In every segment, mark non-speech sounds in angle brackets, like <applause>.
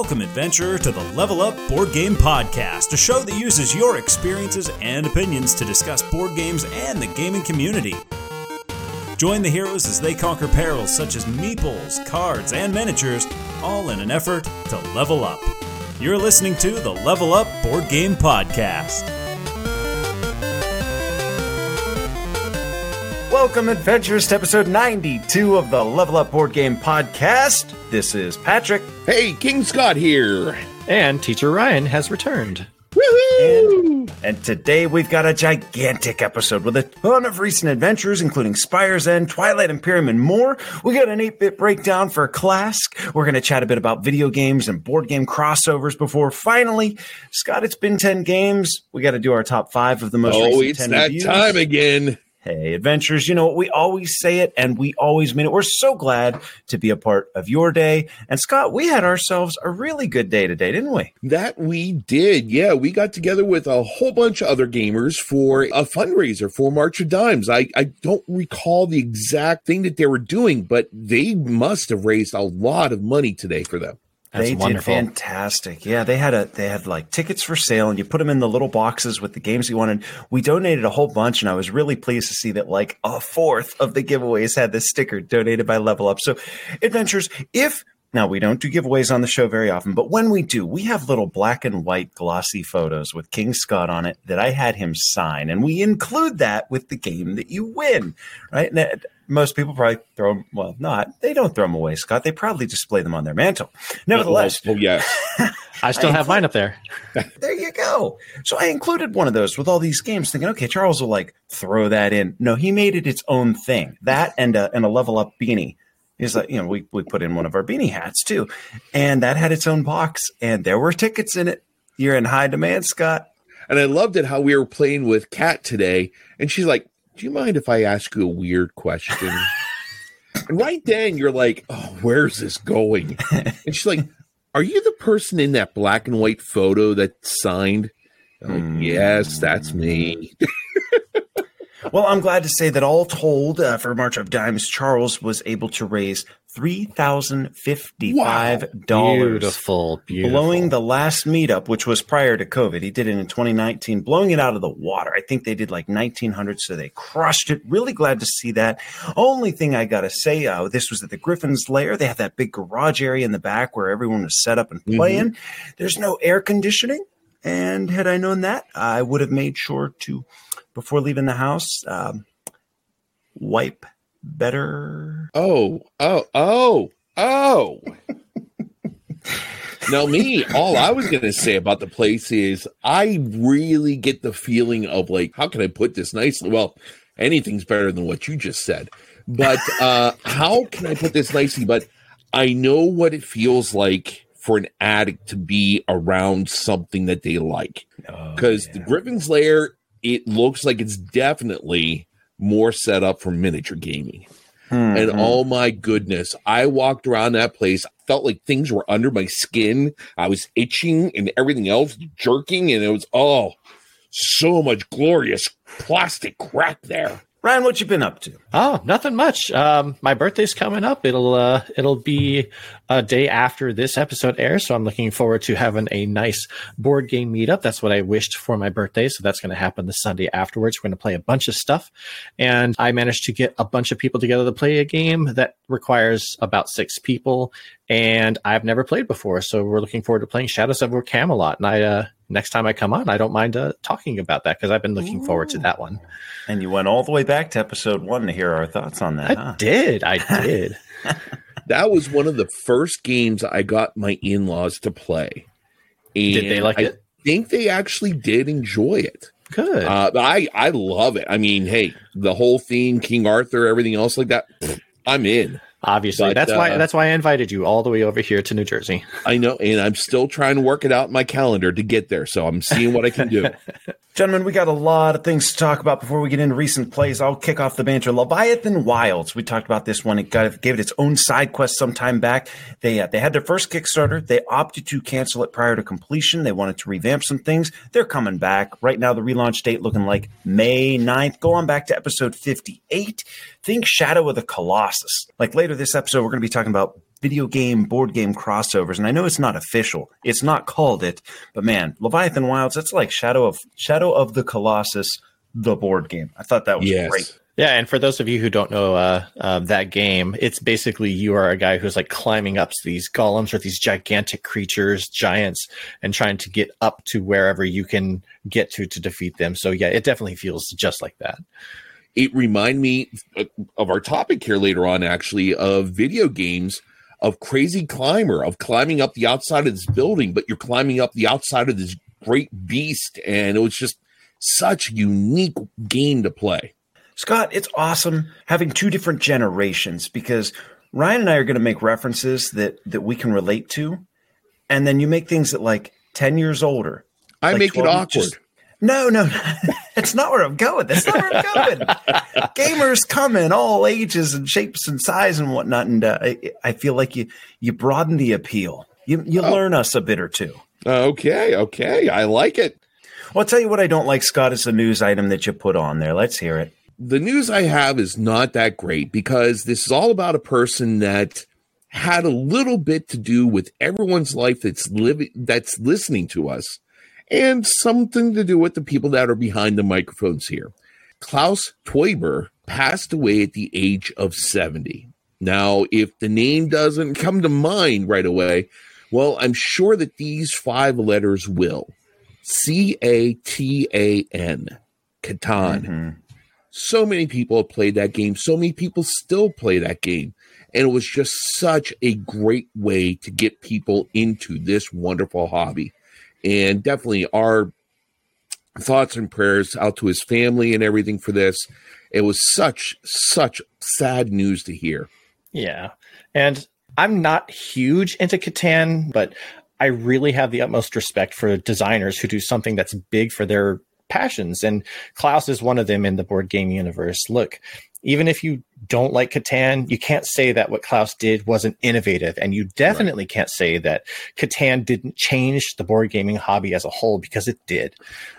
Welcome, adventurer, to the Level Up Board Game Podcast, a show that uses your experiences and opinions to discuss board games and the gaming community. Join the heroes as they conquer perils such as meeples, cards, and miniatures, all in an effort to level up. You're listening to the Level Up Board Game Podcast. Welcome, adventurers, to episode 92 of the Level Up Board Game Podcast. This is Patrick. Hey, King Scott here. And Teacher Ryan has returned. And, and today we've got a gigantic episode with a ton of recent adventures, including Spire's End, Twilight Imperium, and more. We got an 8 bit breakdown for Klask. We're going to chat a bit about video games and board game crossovers before finally, Scott, it's been 10 games. We got to do our top five of the most Oh, recent it's that reviews. time again. Hey, adventures, you know what? We always say it and we always mean it. We're so glad to be a part of your day. And Scott, we had ourselves a really good day today, didn't we? That we did. Yeah, we got together with a whole bunch of other gamers for a fundraiser for March of Dimes. I, I don't recall the exact thing that they were doing, but they must have raised a lot of money today for them. That's they wonderful. did fantastic. Yeah, they had a they had like tickets for sale, and you put them in the little boxes with the games you wanted. We donated a whole bunch, and I was really pleased to see that like a fourth of the giveaways had this sticker donated by Level Up. So, adventures, if now we don't do giveaways on the show very often, but when we do, we have little black and white glossy photos with King Scott on it that I had him sign, and we include that with the game that you win, right? And most people probably throw them. Well, not they don't throw them away, Scott. They probably display them on their mantle. Nevertheless, oh, oh yes, <laughs> I still I have mine up there. <laughs> there you go. So I included one of those with all these games, thinking, okay, Charles will like throw that in. No, he made it its own thing. That and a and a level up beanie. He's like, you know, we, we put in one of our beanie hats too. And that had its own box, and there were tickets in it. You're in high demand, Scott. and I loved it how we were playing with Kat today, and she's like, "Do you mind if I ask you a weird question?" <laughs> and right then you're like, "Oh, where's this going?" <laughs> And she's like, "Are you the person in that black and white photo that signed?" Like, yes, that's me. Well, I'm glad to say that all told, uh, for March of Dimes, Charles was able to raise three thousand fifty-five dollars. Beautiful, beautiful. blowing the last meetup, which was prior to COVID. He did it in 2019, blowing it out of the water. I think they did like 1900, so they crushed it. Really glad to see that. Only thing I got to say, uh, this was at the Griffin's Lair. They have that big garage area in the back where everyone was set up and playing. There's no air conditioning. And had I known that, I would have made sure to, before leaving the house, um, wipe better. Oh, oh, oh, oh. now, me, all I was going to say about the place is I really get the feeling of like, how can I put this nicely? Well, anything's better than what you just said. But uh, how can I put this nicely? But I know what it feels like for an addict to be around something that they like. Because the Griffin's Lair, it looks like it's definitely more set up for miniature gaming. And mm-hmm. oh my goodness, I walked around that place, felt like things were under my skin. I was itching and everything else jerking, and it was oh, so much glorious plastic crap there. Ryan, what you been up to? Oh, nothing much. Um, my birthday's coming up. It'll uh, it'll be a day after this episode airs, so I'm looking forward to having a nice board game meetup. That's what I wished for my birthday, so that's going to happen the Sunday afterwards. We're going to play a bunch of stuff, and I managed to get a bunch of people together to play a game that requires about six people, and I've never played before. So we're looking forward to playing Shadows over Camelot. And I uh, next time I come on, I don't mind uh, talking about that because I've been looking forward to that one. And you went all the way back to episode one to hear our thoughts on that. I huh? did. I <laughs> did. That was one of the first games I got my in laws to play. And Did they like I it? I think they actually did enjoy it. Good. Uh, I I love it. I mean, hey, the whole theme, King Arthur, everything else like that. pfft, I'm in. Obviously, but, that's why uh, that's why I invited you all the way over here to New Jersey. I know, and I'm still trying to work it out in my calendar to get there. So I'm seeing what I can do. <laughs> Gentlemen, we got a lot of things to talk about before we get into recent plays. I'll kick off the banter. Leviathan Wilds. We talked about this one. It got, gave it its own side quest some time back. They uh, they had their first Kickstarter. They opted to cancel it prior to completion. They wanted to revamp some things. They're coming back. Right now, the relaunch date looking like May 9th. Go on back to episode 58. Think Shadow of the Colossus. Like later this episode, we're going to be talking about video game board game crossovers. And I know it's not official; it's not called it, but man, Leviathan Wilds, that's like Shadow of Shadow of the Colossus, the board game. I thought that was Yes. great. Yeah, and for those of you who don't know uh, uh, that game, it's basically you are a guy who's like climbing up to these golems or these gigantic creatures, giants, and trying to get up to wherever you can get to to defeat them. So yeah, it definitely feels just like that. It remind me uh, of our topic here later on actually of video games of crazy climber of climbing up the outside of this building but you're climbing up the outside of this great beast and it was just such a unique game to play Scott, it's awesome having two different generations because Ryan and I are going to make references that that we can relate to, and then you make things that like ten years older. i Like make it awkward No, no, <laughs> that's not where I'm going. That's not where I'm going. <laughs> Gamers come in all ages and shapes and size and whatnot, and uh, I, I feel like you you broaden the appeal. You you Oh. learn us a bit or two. okay okay i like it Well, I'll tell you what I don't like, Scott, is the news item that you put on there. Let's hear it. the news I have is not that great because this is all about a person that had a little bit to do with everyone's life that's living that's listening to us and something to do with the people that are behind the microphones here. Klaus Teuber passed away at the age of 70. Now, if the name doesn't come to mind right away, well, I'm sure that these five letters will. C A T A N. Catan Mhm. so many people have played that game so many people still play that game and it was just such a great way to get people into this wonderful hobby and definitely our thoughts and prayers out to his family and everything for this it was such such sad news to hear Yeah. And I'm not huge into Catan, but I really have the utmost respect for designers who do something that's big for their passions. And Klaus is one of them in the board game universe. Look, even if you don't like Catan, you can't say that what Klaus did wasn't innovative. And you definitely can't say that Catan didn't change the board gaming hobby as a whole because it did.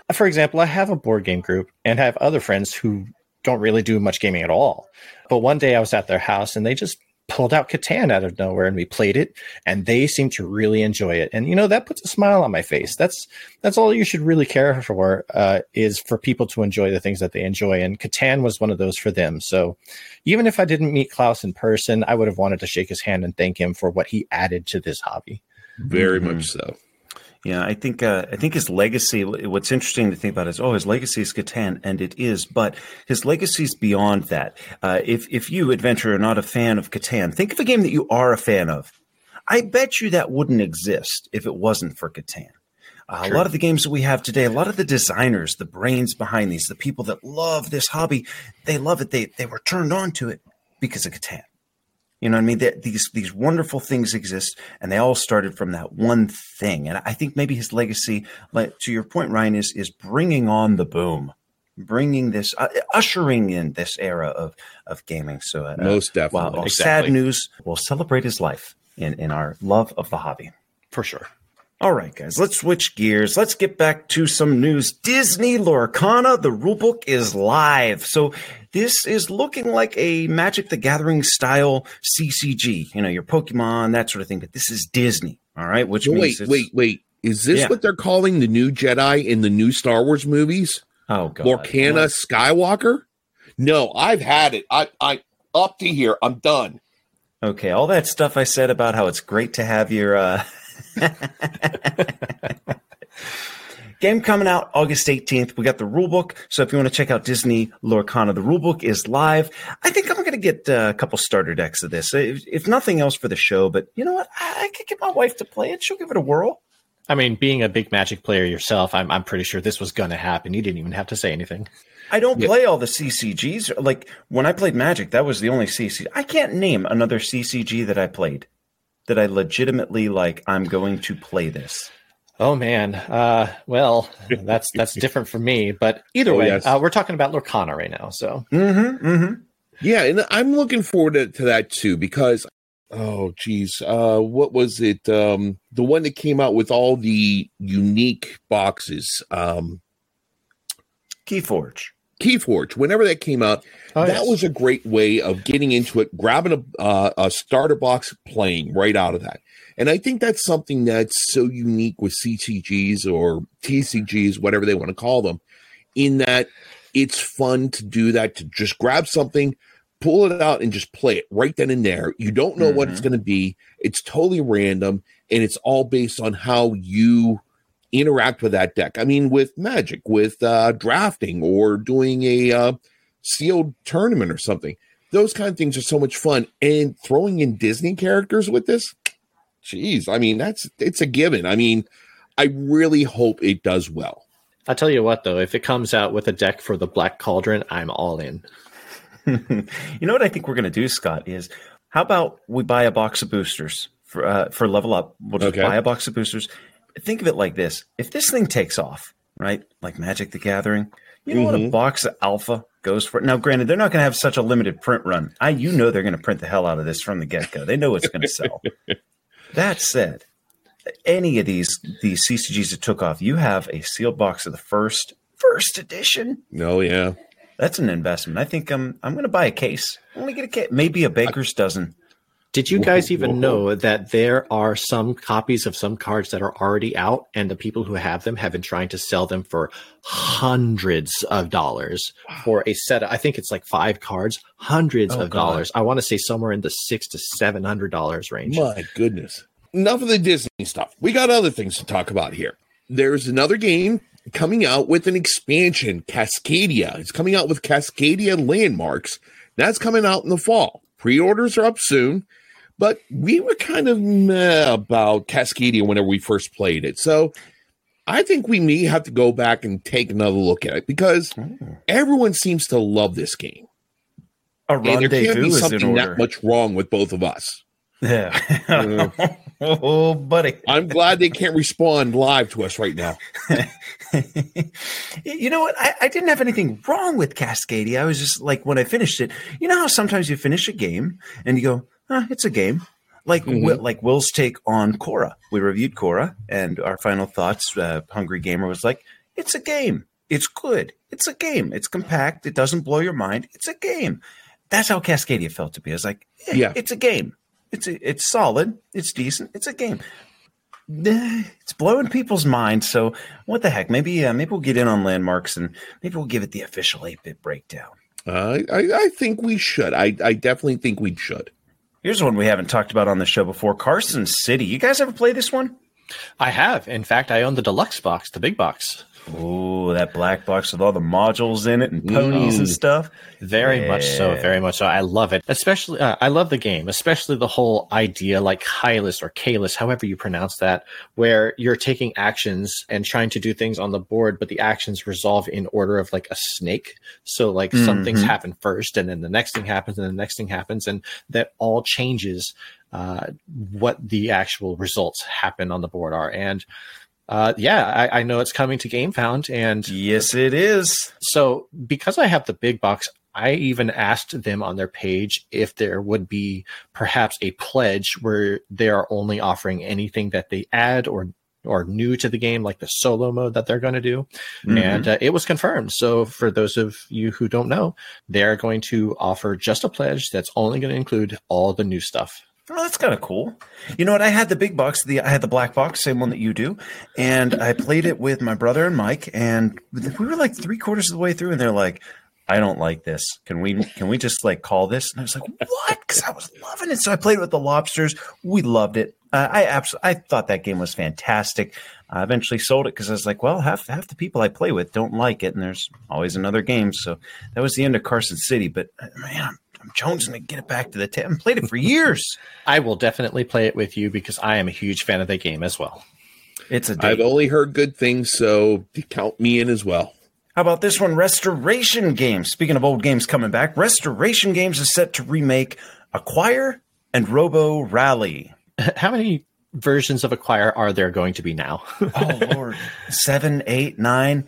Uh, for example, I have a board game group and have other friends who don't really do much gaming at all. But one day I was at their house and they just pulled out Catan out of nowhere and we played it and they seemed to really enjoy it. And you know, that puts a smile on my face. That's that's all you should really care for uh, is for people to enjoy the things that they enjoy. And Catan was one of those for them. So even if I didn't meet Klaus in person, I would have wanted to shake his hand and thank him for what he added to this hobby. very Mhm. much so Yeah, I think uh, I think his legacy. What's interesting to think about is, oh, his legacy is Catan, and it is, but his legacy is beyond that. Uh, if if you, adventurer, are not a fan of Catan, think of a game that you are a fan of. I bet you that wouldn't exist if it wasn't for Catan. Uh, a lot of the games that we have today, a lot of the designers, the brains behind these, the people that love this hobby, they love it. They they were turned on to it because of Catan. You know what I mean? That these these wonderful things exist, and they all started from that one thing. And I think maybe his legacy, like to your point, Ryan, is is bringing on the boom, bringing this, uh, ushering in this era of of gaming. So, uh, most definitely well, Exactly. sad news. We'll celebrate his life in in our love of the hobby. For sure. All right, guys, let's switch gears. Let's get back to some news. Disney Lorcana, the rulebook is live. So this is looking like a Magic the Gathering style CCG. You know, your Pokemon, that sort of thing. But this is Disney. All right, which wait it's- wait wait is this Yeah. what they're calling the new jedi in the new star wars movies Oh god, Lorcana Skywalker? No, I've had it. I I up to here. I'm done. Okay, all that stuff I said about how it's great to have your uh <laughs> <laughs> game coming out August 18th. We got the rulebook. So if you want to check out Disney Lorcana, the rulebook is live. I think I'm going to get uh, a couple starter decks of this, if, if nothing else for the show. But you know what? I, I could get my wife to play it. She'll give it a whirl. I mean, being a big Magic player yourself, I'm, I'm pretty sure this was going to happen. You didn't even have to say anything. I don't Yeah. play all the CCGs. Like when I played Magic, that was the only CCG. I can't name another CCG that I played that I legitimately like. I'm going to play this. Oh man, uh, well, that's that's different for me. But either Oh, way, yes. uh, we're talking about Lorcana right now. So Mm-hmm. Mm-hmm. Yeah, and I'm looking forward to, to that too because oh geez, uh what was it? Um the one that came out with all the unique boxes. Um Keyforge. Keyforge, whenever that came out, Oh, that yes. was a great way of getting into it, grabbing a, uh, a starter box, playing right out of that. And I think that's something that's so unique with CCGs or TCGs, whatever they want to call them, in that it's fun to do that, to just grab something, pull it out, and just play it right then and there. You don't know what it's going to be, it's totally random, and it's all based on how you interact with that deck. I mean, with Magic, with uh, drafting, or doing a uh, sealed tournament or something. Those kind of things are so much fun. And throwing in Disney characters with this, geez, I mean, that's it's a given. I mean, I really hope it does well. I'll tell you what, though, if it comes out with a deck for the Black Cauldron, I'm all in. <laughs> you know what I think we're going to do, Scott? Is how about we buy a box of boosters for uh, for level up? We'll just Okay. buy a box of boosters. Think of it like this: if this thing takes off, right, like Magic the Gathering, you know what a Mhm. box of Alpha goes for? Now, granted, they're not going to have such a limited print run. I, you know, they're going to print the hell out of this from the get go. They know it's going to sell. <laughs> that said, any of these these CCGs that took off, you have a sealed box of the first first edition. No, yeah. That's an investment. I think I'm I'm going to buy a case. I'm going to get a case, maybe a baker's dozen. Did you guys Whoa, even whoa, know that there are some copies of some cards that are already out, and the people who have them have been trying to sell them for hundreds of dollars for a set? Of, I think it's like five cards, hundreds Oh, of God. dollars. I want to say somewhere in the six to seven hundred dollars range. My goodness. Enough of the Disney stuff. We got other things to talk about here. There's another game coming out with an expansion, Cascadia. It's coming out with Cascadia Landmarks. That's coming out in the fall. Pre orders are up soon, but we were kind of meh about Cascadia whenever we first played it. So I think we may have to go back and take another look at it because ah. everyone seems to love this game. A And there can't be something that much wrong with both of us. Yeah. <laughs> oh, buddy. I'm glad they can't respond live to us right now. <laughs> you know what? I, I didn't have anything wrong with Cascadia. I was just like, when I finished it, you know how sometimes you finish a game and you go, huh, it's a game. Like Mhm. Wi- like Will's take on Cora. We reviewed Cora, and our final thoughts. Uh, Hungry Gamer was like, "It's a game. It's good. It's a game. It's compact. It doesn't blow your mind. It's a game." That's how Cascadia felt to me. I was like, eh, Yeah. it's a game. It's a, it's solid. It's decent. It's a game." Eh, It's blowing people's minds. So what the heck? Maybe uh, maybe we'll get in on landmarks and maybe we'll give it the official eight bit breakdown. Uh, I, I think we should. I, I definitely think we should. Here's one we haven't talked about on the show before: Carson City. You guys ever play this one? I have. In fact, I own the deluxe box, the big box. Oh, that black box with all the modules in it and ponies and Mm. stuff. Very much so. Very much so. I love it. Especially, uh, I love the game, especially the whole idea, like Hylas or Kalis, however you pronounce that, where you're taking actions and trying to do things on the board, but the actions resolve in order of like a snake. So, like some things Mhm. happen first, and then the next thing happens, and the next thing happens, and that all changes uh, what the actual results happen on the board are. And uh, yeah, I, I know it's coming to GameFound, and Yes, it is. so because I have the big box, I even asked them on their page if there would be perhaps a pledge where they are only offering anything that they add or or new to the game, like the solo mode that they're going to do. Mm-hmm. And uh, it was confirmed. So for those of you who don't know, they're going to offer just a pledge that's only going to include all the new stuff. Oh, that's kind of cool. You know what? I had the big box. The I had the black box, same one that you do, and I played it with my brother and Mike, and we were like three quarters of the way through, and they're like, "I don't like this. Can we can we just like call this?" And I was like, "What?" Because I was loving it. So I played with the lobsters. We loved it. Uh, I absolutely I thought that game was fantastic. I eventually sold it because I was like, well, half half the people I play with don't like it, and there's always another game. So that was the end of Carson City. But uh, man, I'm, jonesing to get it back to the table. I haven't played it for years. <laughs> I will definitely play it with you because I am a huge fan of the game as well. It's a I've only heard good things, so count me in as well. How about this one? Restoration Games. Speaking of old games coming back, Restoration Games is set to remake Acquire and Robo Rally. <laughs> How many versions of Acquire are there going to be now? <laughs> Oh Lord, seven, eight, nine.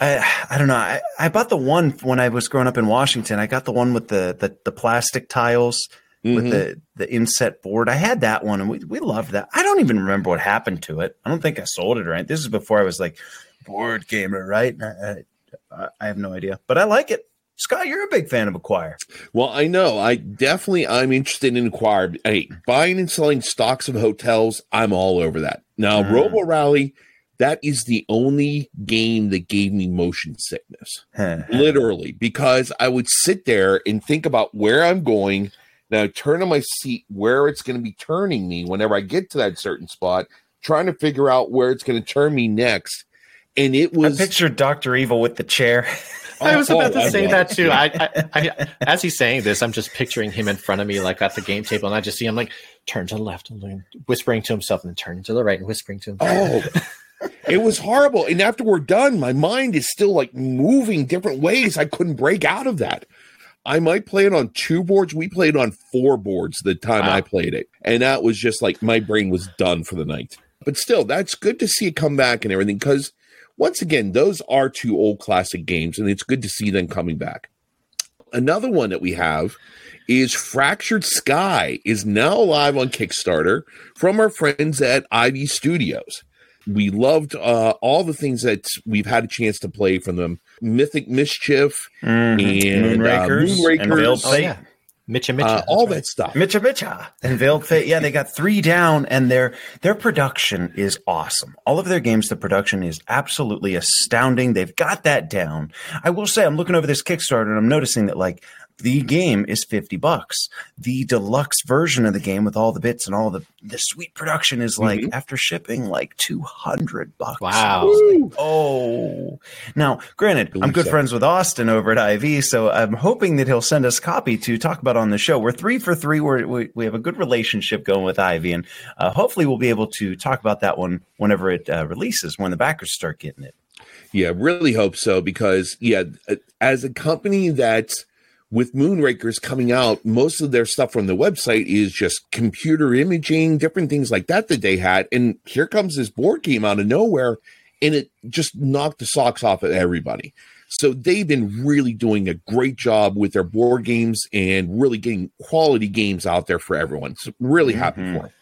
I I don't know. I, I bought the one when I was growing up in Washington. I got the one with the the, the plastic tiles with Mhm. the the inset board. I had that one, and we we loved that. I don't even remember what happened to it. I don't think I sold it or anything. This is before I was like board gamer, right? I, I, I, I have no idea, but I like it. Scott, you're a big fan of Acquire. Well, I know. I definitely I'm interested in Acquire. Hey, buying and selling stocks of hotels, I'm all over that. Now, Mm. Robo Rally, that is the only game that gave me motion sickness. Literally, because I would sit there and think about where I'm going. Now turn on my seat where it's going to be turning me whenever I get to that certain spot, trying to figure out where it's going to turn me next. And it was I was pictured Doctor Evil with the chair. <laughs> I was oh, about Oh, to say that too. I, I, I, as he's saying this, I'm just picturing him in front of me, like at the game table, and I just see him like turn to the left and whispering to himself, and then turn to the right and whispering to himself. Oh, it was horrible. And after we're done, my mind is still like moving different ways. I couldn't break out of that. I might play it on two boards. We played on four boards the time Wow. I played it. And that was just like my brain was done for the night. But still, that's good to see it come back and everything because once again, those are two old classic games, and it's good to see them coming back. Another one that we have is Fractured Sky is now live on Kickstarter from our friends at IV Studios. We loved uh, all the things that we've had a chance to play from them. Mythic Mischief and Moonrakers, uh, Moonrakers, and Veiled Oh Fate. yeah, Mitcha Mitcha. uh, all right. that stuff. Mitcha Mitcha and Veiled Fate. Yeah, they got three down, and their their production is awesome. All of their games, the production is absolutely astounding. They've got that down. I will say, I'm looking over this Kickstarter, and I'm noticing that like the game is 50 bucks. The deluxe version of the game with all the bits and all the the sweet production is like after shipping like 200 bucks. Wow. Woo! Oh, now, granted, I'm good so. friends with Austin over at IV, so I'm hoping that he'll send us a copy to talk about on the show. We're three for three. We're, we we have a good relationship going with IV, and uh, hopefully, we'll be able to talk about that one whenever it uh, releases, when the backers start getting it. Yeah, really hope so because yeah, uh, as a company that's with Moonrakers coming out, most of their stuff from the website is just computer imaging, different things like that that they had. And here comes this board game out of nowhere, and it just knocked the socks off of everybody. So they've been really doing a great job with their board games and really getting quality games out there for everyone. So really happy Mhm. for them.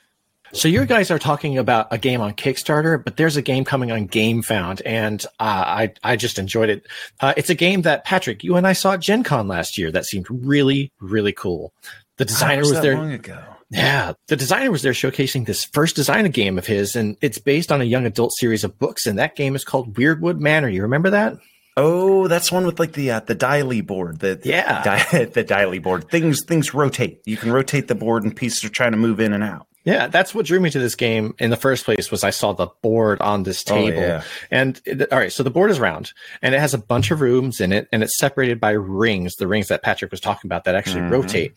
So you guys are talking about a game on Kickstarter, but there's a game coming on GameFound, and uh, I I just enjoyed it. Uh, it's a game that Patrick, you and I saw at Gen Con last year. That seemed really really cool. The designer was that there. long ago. Yeah, the designer was there showcasing this first design of game of his, and it's based on a young adult series of books. And that game is called Weirdwood Manor. You remember that? Oh, that's one with like the uh, the dialy board. The Yeah. di- <laughs> the dialy board. Things things rotate. You can rotate the board, and pieces are trying to move in and out. Yeah, that's what drew me to this game in the first place. Was I saw the board on this Oh, table, yeah. and it- all right, so the board is round, and it has a bunch of rooms in it, and it's separated by rings, the rings that Patrick was talking about that actually Mhm. rotate.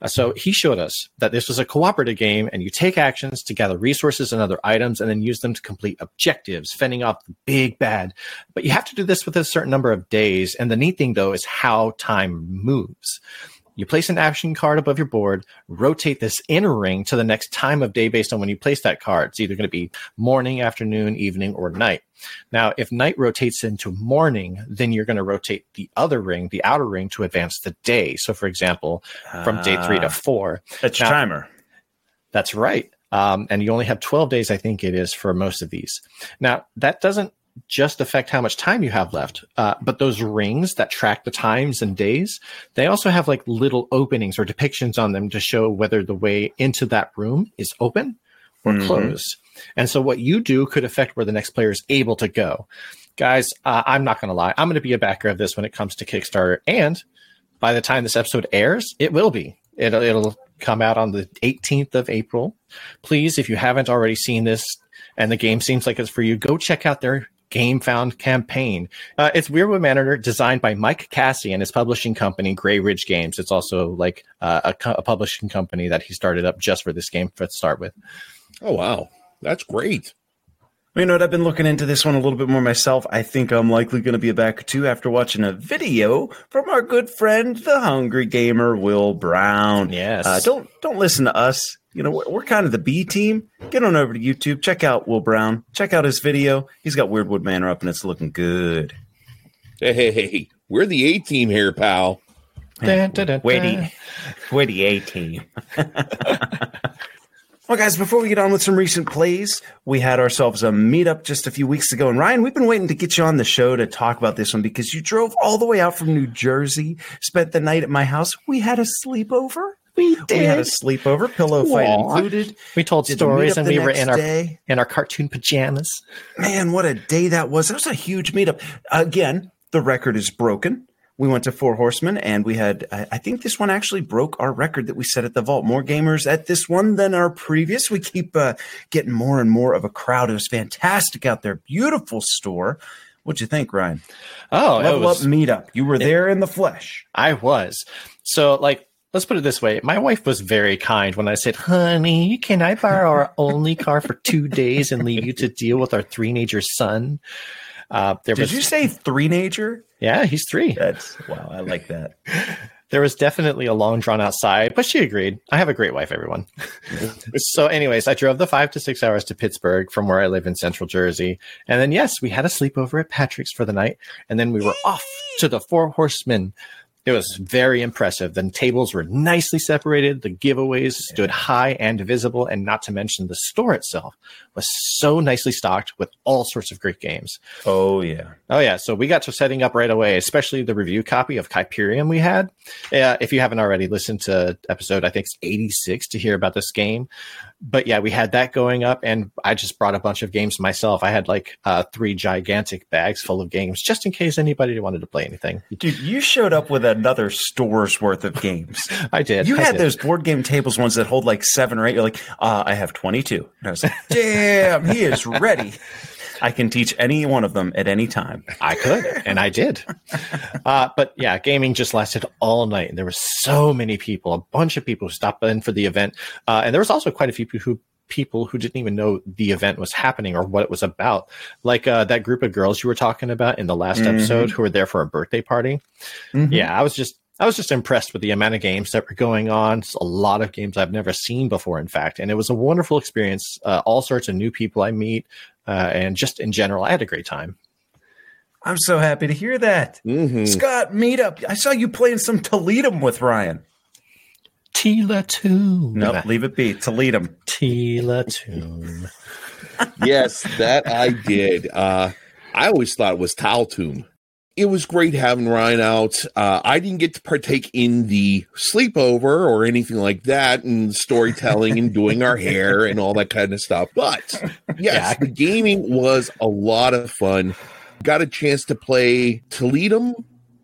Uh, so he showed us that this was a cooperative game, and you take actions to gather resources and other items, and then use them to complete objectives, fending off the big bad. But you have to do this with a certain number of days, and the neat thing though is how time moves. You place an action card above your board, rotate this inner ring to the next time of day based on when you place that card. It's either going to be morning, afternoon, evening, or night. Now, if night rotates into morning, then you're going to rotate the other ring, the outer ring, to advance the day. So, for example, from day three to Ah, four. It's Now- timer. That's right. Um, and you only have 12 days, I think it is, for most of these. Now, that doesn't just affect how much time you have left, uh, but those rings that track the times and days, they also have like little openings or depictions on them to show whether the way into that room is open or Mhm. closed. And so what you do could affect where the next player is able to go. Guys, uh, I'm not going to lie. I'm going to be a backer of this when it comes to Kickstarter. And by the time this episode airs, it will be. It'll, it'll come out on the 18th of April. Please, if you haven't already seen this and the game seems like it's for you, go check out their GameFound campaign. Uh, it's Weirdwood Manor, designed by Mike Cassie and his publishing company, Gray Ridge Games. It's also like uh, a, co- a publishing company that he started up just for this game to start with. Oh wow, that's great. Well, You know what? I've been looking into this one a little bit more myself. I think I'm likely going to be a backer too after watching a video from our good friend, the Hungry Gamer, Will Brown. Yes. Uh, don't don't listen to us. You know we're, we're kind of the B team. Get on over to YouTube. Check out Will Brown. Check out his video. He's got Weirdwood Manor up, and it's looking good. Hey, hey, hey, we're the A team here, pal. Dun, dun, dun, Wait, dun. wait, the A team. <laughs> Well, guys, before we get on with some recent plays, we had ourselves a meetup just a few weeks ago. And Ryan, we've been waiting to get you on the show to talk about this one because you drove all the way out from New Jersey, spent the night at my house. We had a sleepover. We did. We had a sleepover, pillow fight Aw. included. We told Did stories and we were in our day. in our cartoon pajamas. Man, what a day that was. That was a huge meetup. Again, the record is broken. We went to Four Horsemen and we had, I I think this one actually broke our record that we set at the vault. More gamers at this one than our previous. We keep uh, getting more and more of a crowd. It was fantastic out there. Beautiful store. What'd you think, Ryan? Oh, it Level was, Up Meetup. You were there in the flesh. I was. So, like, let's put it this way. My wife was very kind when I said, honey, can I borrow our <laughs> only car for two days and leave you to deal with our three-nager son? Uh, there Did was, you say three-nager? yeah, he's three. That's, wow, I like that. <laughs> There was definitely a long drawn out sigh, but she agreed. I have a great wife, everyone. <laughs> so, anyways, I drove the five to six hours to Pittsburgh from where I live in central Jersey. And then, yes, we had a sleepover at Patrick's for the night. And then we were off to the Four Horsemen. It was very impressive. The tables were nicely separated. The giveaways stood high and visible. And not to mention, the store itself was so nicely stocked with all sorts of great games. Oh, yeah. Oh yeah, so we got to setting up right away, especially the review copy of Kyperium we had. Uh, if you haven't already listened to episode, I think it's 86 to hear about this game. But yeah, we had that going up, and I just brought a bunch of games myself. I had like uh, three gigantic bags full of games, just in case anybody wanted to play anything. Dude, you showed up with another store's worth of games. <laughs> I did. You I had did. those board game tables ones that hold like seven or eight. You're like, uh, I have 22. And I was like, damn, he is ready. <laughs> I can teach any one of them at any time. I could, and I did. Uh, but yeah, gaming just lasted all night, and there were so many people, a bunch of people who stopped in for the event, uh, and there was also quite a few people who people who didn't even know the event was happening or what it was about, like uh, that group of girls you were talking about in the last Mhm. episode who were there for a birthday party. Mhm. Yeah, I was just. I was just impressed with the amount of games that were going on. It's a lot of games I've never seen before, in fact, and it was a wonderful experience. Uh, all sorts of new people I meet, uh, and just in general, I had a great time. I'm so happy to hear that. Mhm. Scott, meetup. I saw you playing some Toledo with Ryan. Tila Tomb. Nope, leave it be. Toledo. Tila Tomb. <laughs> yes, that I did. Uh, I always thought it was Taltoon. It was great having Ryan out. Uh, I didn't get to partake in the sleepover or anything like that, and storytelling and doing our <laughs> hair and all that kind of stuff. But <laughs> yes, Yeah. the gaming was a lot of fun. Got a chance to play Toledo,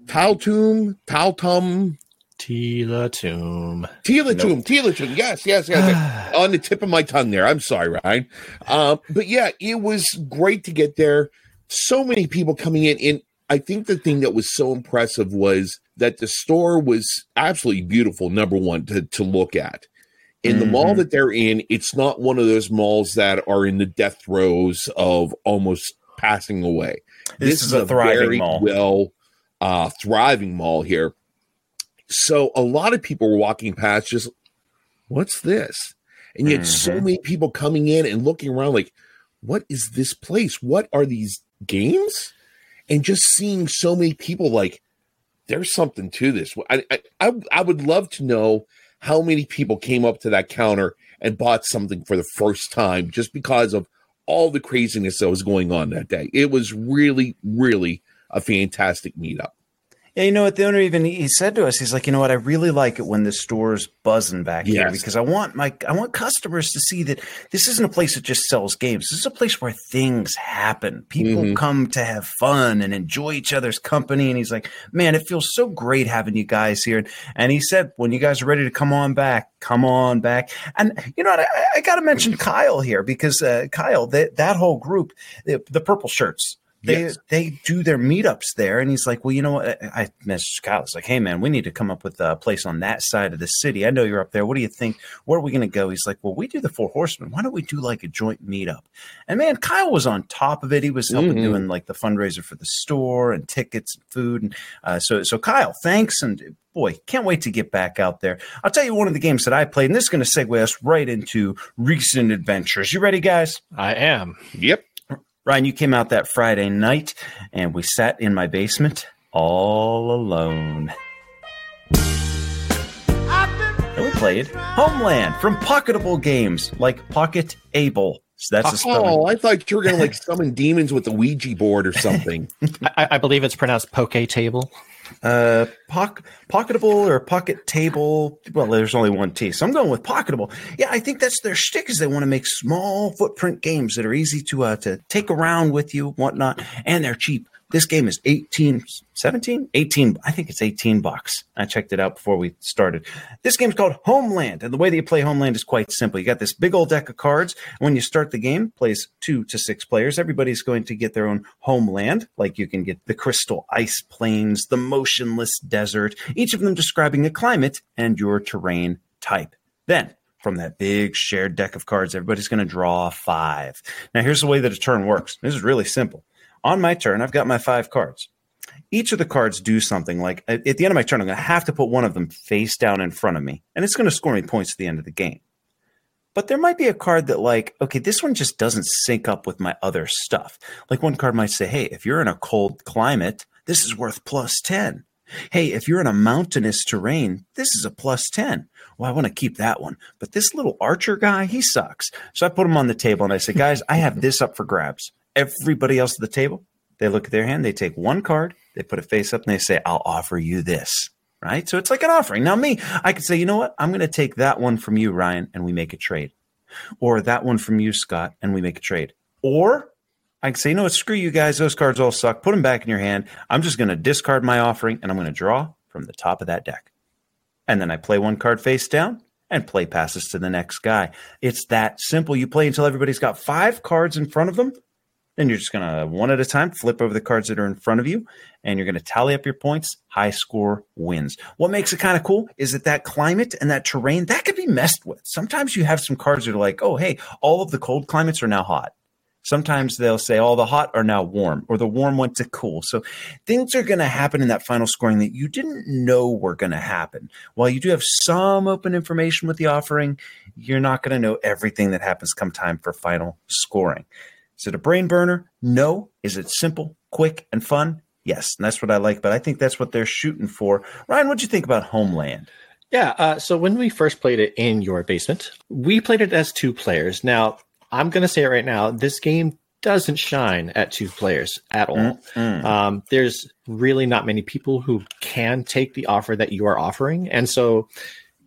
Taltoon, Taltum, Tila Tomb. Tealatum, Tealatum. Yes, yes, yes. yes. <sighs> On the tip of my tongue there. I'm sorry, Ryan. Uh, but yeah, it was great to get there. So many people coming in. And I think the thing that was so impressive was that the store was absolutely beautiful, number one, to, to look at. In the mall Mhm. that they're in, it's not one of those malls that are in the death throes of almost passing away. This is a thriving mall. well uh, thriving mall here. So a lot of people were walking past, just what's this? And you had so many people coming in and looking around, like, what is this place? What are these games? And just seeing so many people, like, there's something to this. I, I, I, would love to know how many people came up to that counter and bought something for the first time just because of all the craziness that was going on that day. It was really, really a fantastic meetup. Yeah, you know what? The owner even he said to us, he's like, you know what? I really like it when the store's buzzing back here because I want my I want customers to see that this isn't a place that just sells games. This is a place where things happen. People Mhm. come to have fun and enjoy each other's company. And he's like, man, it feels so great having you guys here. And he said, when you guys are ready to come on back, come on back. And you know what? I, I got to mention Kyle here because uh, Kyle, that that whole group, the, the purple shirts. They Yes. they do their meetups there, and he's like, "Well, you know what?" I I messaged Kyle. It's like, "Hey, man, we need to come up with a place on that side of the city. I know you're up there. What do you think? Where are we going to go?" He's like, "Well, we do the Four Horsemen. Why don't we do like a joint meetup?" And man, Kyle was on top of it. He was helping Mhm. doing like the fundraiser for the store and tickets and food. And uh, so, so Kyle, thanks, and boy, can't wait to get back out there. I'll tell you one of the games that I played, and this is going to segue us right into recent adventures. You ready, guys? I am. Yep. Ryan, you came out that Friday night and we sat in my basement all alone. And we played Homeland from Pocketable Games, like Pocket Able. So that's a spelling. Oh, I thought you were going to like summon demons with the Ouija board or something. <laughs> I, I believe it's pronounced poke table. Uh, pock, pocketable or pocket table. Well, there's only one T, so I'm going with pocketable. Yeah, I think that's their shtick is they want to make small footprint games that are easy to uh, to take around with you, whatnot, and they're cheap. This game is 18, 17, 18. I think it's 18 bucks. I checked it out before we started. This game's called Homeland, and the way that you play Homeland is quite simple. You got this big old deck of cards. When you start the game, plays two to six players. Everybody's going to get their own homeland. Like you can get the crystal ice plains, the motionless desert, each of them describing a climate and your terrain type. Then from that big shared deck of cards, everybody's going to draw five. Now, here's the way that a turn works. This is really simple. On my turn, I've got my five cards. Each of the cards do something like at the end of my turn, I'm going to have to put one of them face down in front of me, and it's going to score me points at the end of the game. But there might be a card that, like, okay, this one just doesn't sync up with my other stuff. Like one card might say, hey, if you're in a cold climate, this is worth plus 10. Hey, if you're in a mountainous terrain, this is a plus 10. Well, I want to keep that one. But this little archer guy, he sucks. So I put him on the table and I say, guys, I have this up for grabs everybody else at the table, they look at their hand, they take one card, they put a face up, and they say, I'll offer you this. Right. So it's like an offering. Now, me, I could say, you know what? I'm going to take that one from you, Ryan, and we make a trade. Or that one from you, Scott, and we make a trade. Or I can say, you know what? Screw you guys. Those cards all suck. Put them back in your hand. I'm just going to discard my offering and I'm going to draw from the top of that deck. And then I play one card face down and play passes to the next guy. It's that simple. You play until everybody's got five cards in front of them then you're just going to one at a time flip over the cards that are in front of you and you're going to tally up your points. High score wins. What makes it kind of cool is that that climate and that terrain that could be messed with. Sometimes you have some cards that are like, oh, hey, all of the cold climates are now hot. Sometimes they'll say all the hot are now warm or the warm went to cool. So things are going to happen in that final scoring that you didn't know were going to happen. While you do have some open information with the offering, you're not going to know everything that happens come time for final scoring. Is it a brain burner? No. Is it simple, quick, and fun? Yes. And that's what I like, but I think that's what they're shooting for. Ryan, what'd you think about Homeland? Yeah. Uh, so when we first played it in your basement, we played it as two players. Now, I'm going to say it right now. This game doesn't shine at two players at all. Mm-hmm. Um, there's really not many people who can take the offer that you are offering. And so,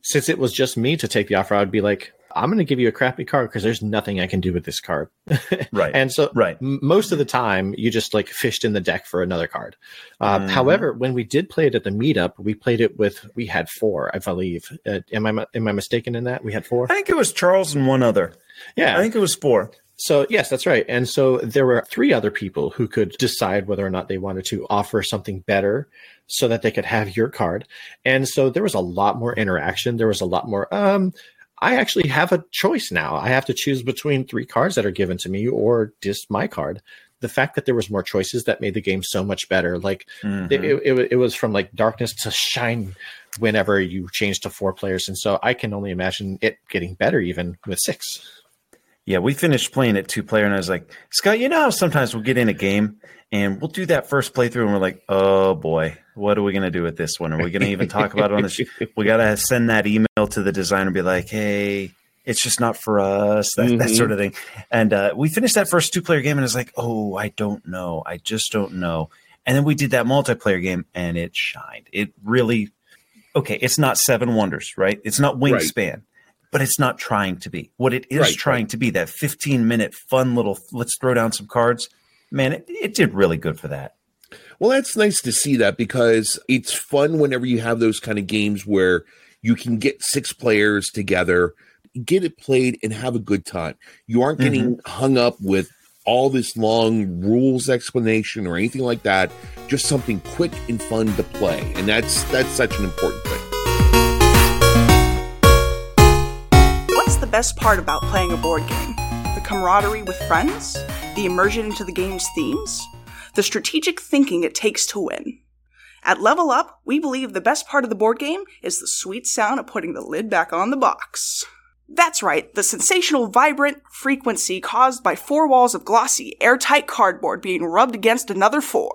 since it was just me to take the offer, I would be like, I'm going to give you a crappy card because there's nothing I can do with this card. <laughs> right. And so, right. M- most of the time, you just like fished in the deck for another card. Uh, mm. However, when we did play it at the meetup, we played it with we had four, I believe. Uh, am I am I mistaken in that? We had four. I think it was Charles and one other. Yeah, I think it was four. So, yes, that's right. And so there were three other people who could decide whether or not they wanted to offer something better so that they could have your card. And so there was a lot more interaction. There was a lot more, um, I actually have a choice now. I have to choose between three cards that are given to me or just my card. The fact that there was more choices that made the game so much better. Like mm-hmm. it, it, it, was from like darkness to shine whenever you change to four players, and so I can only imagine it getting better even with six. Yeah, we finished playing it two player, and I was like, Scott, you know how sometimes we'll get in a game and we'll do that first playthrough, and we're like, oh boy, what are we going to do with this one? Are we going to even talk about it on the <laughs> show? We got to send that email to the designer and be like, hey, it's just not for us, that, mm-hmm. that sort of thing. And uh, we finished that first two player game and it's like, oh, I don't know. I just don't know. And then we did that multiplayer game and it shined. It really, okay, it's not Seven Wonders, right? It's not Wingspan. Right. But it's not trying to be. What it is right, trying right. to be, that 15 minute fun little, let's throw down some cards, man, it, it did really good for that. Well, that's nice to see that because it's fun whenever you have those kind of games where you can get six players together, get it played, and have a good time. You aren't getting mm-hmm. hung up with all this long rules explanation or anything like that. Just something quick and fun to play, and that's that's such an important thing. Best part about playing a board game? The camaraderie with friends, the immersion into the game's themes the strategic thinking it takes to win. At Level Up, we believe the best part of the board game is the sweet sound of putting the lid back on the box. That's right, the sensational vibrant frequency caused by four walls of glossy, airtight cardboard being rubbed against another four.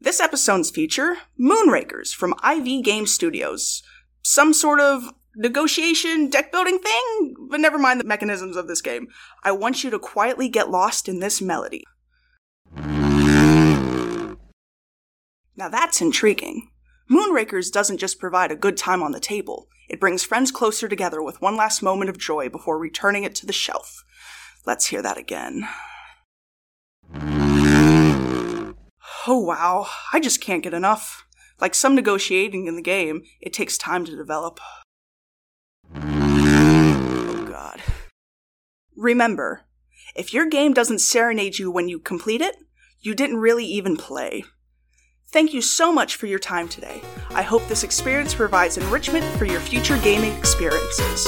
This episode's feature Moonrakers from IV Game Studios. Some sort of negotiation, deck building thing, but never mind the mechanisms of this game. I want you to quietly get lost in this melody. Now that's intriguing. Moonrakers doesn't just provide a good time on the table, it brings friends closer together with one last moment of joy before returning it to the shelf. Let's hear that again. Oh wow, I just can't get enough. Like some negotiating in the game, it takes time to develop. Oh god. Remember, if your game doesn't serenade you when you complete it, you didn't really even play. Thank you so much for your time today. I hope this experience provides enrichment for your future gaming experiences.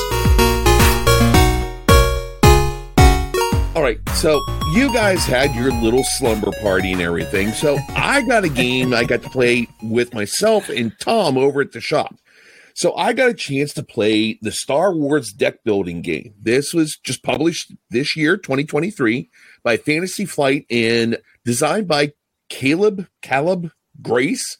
All right, so you guys had your little slumber party and everything. So I got a game I got to play with myself and Tom over at the shop. So I got a chance to play the Star Wars deck building game. This was just published this year, 2023, by Fantasy Flight and designed by Caleb Caleb Grace.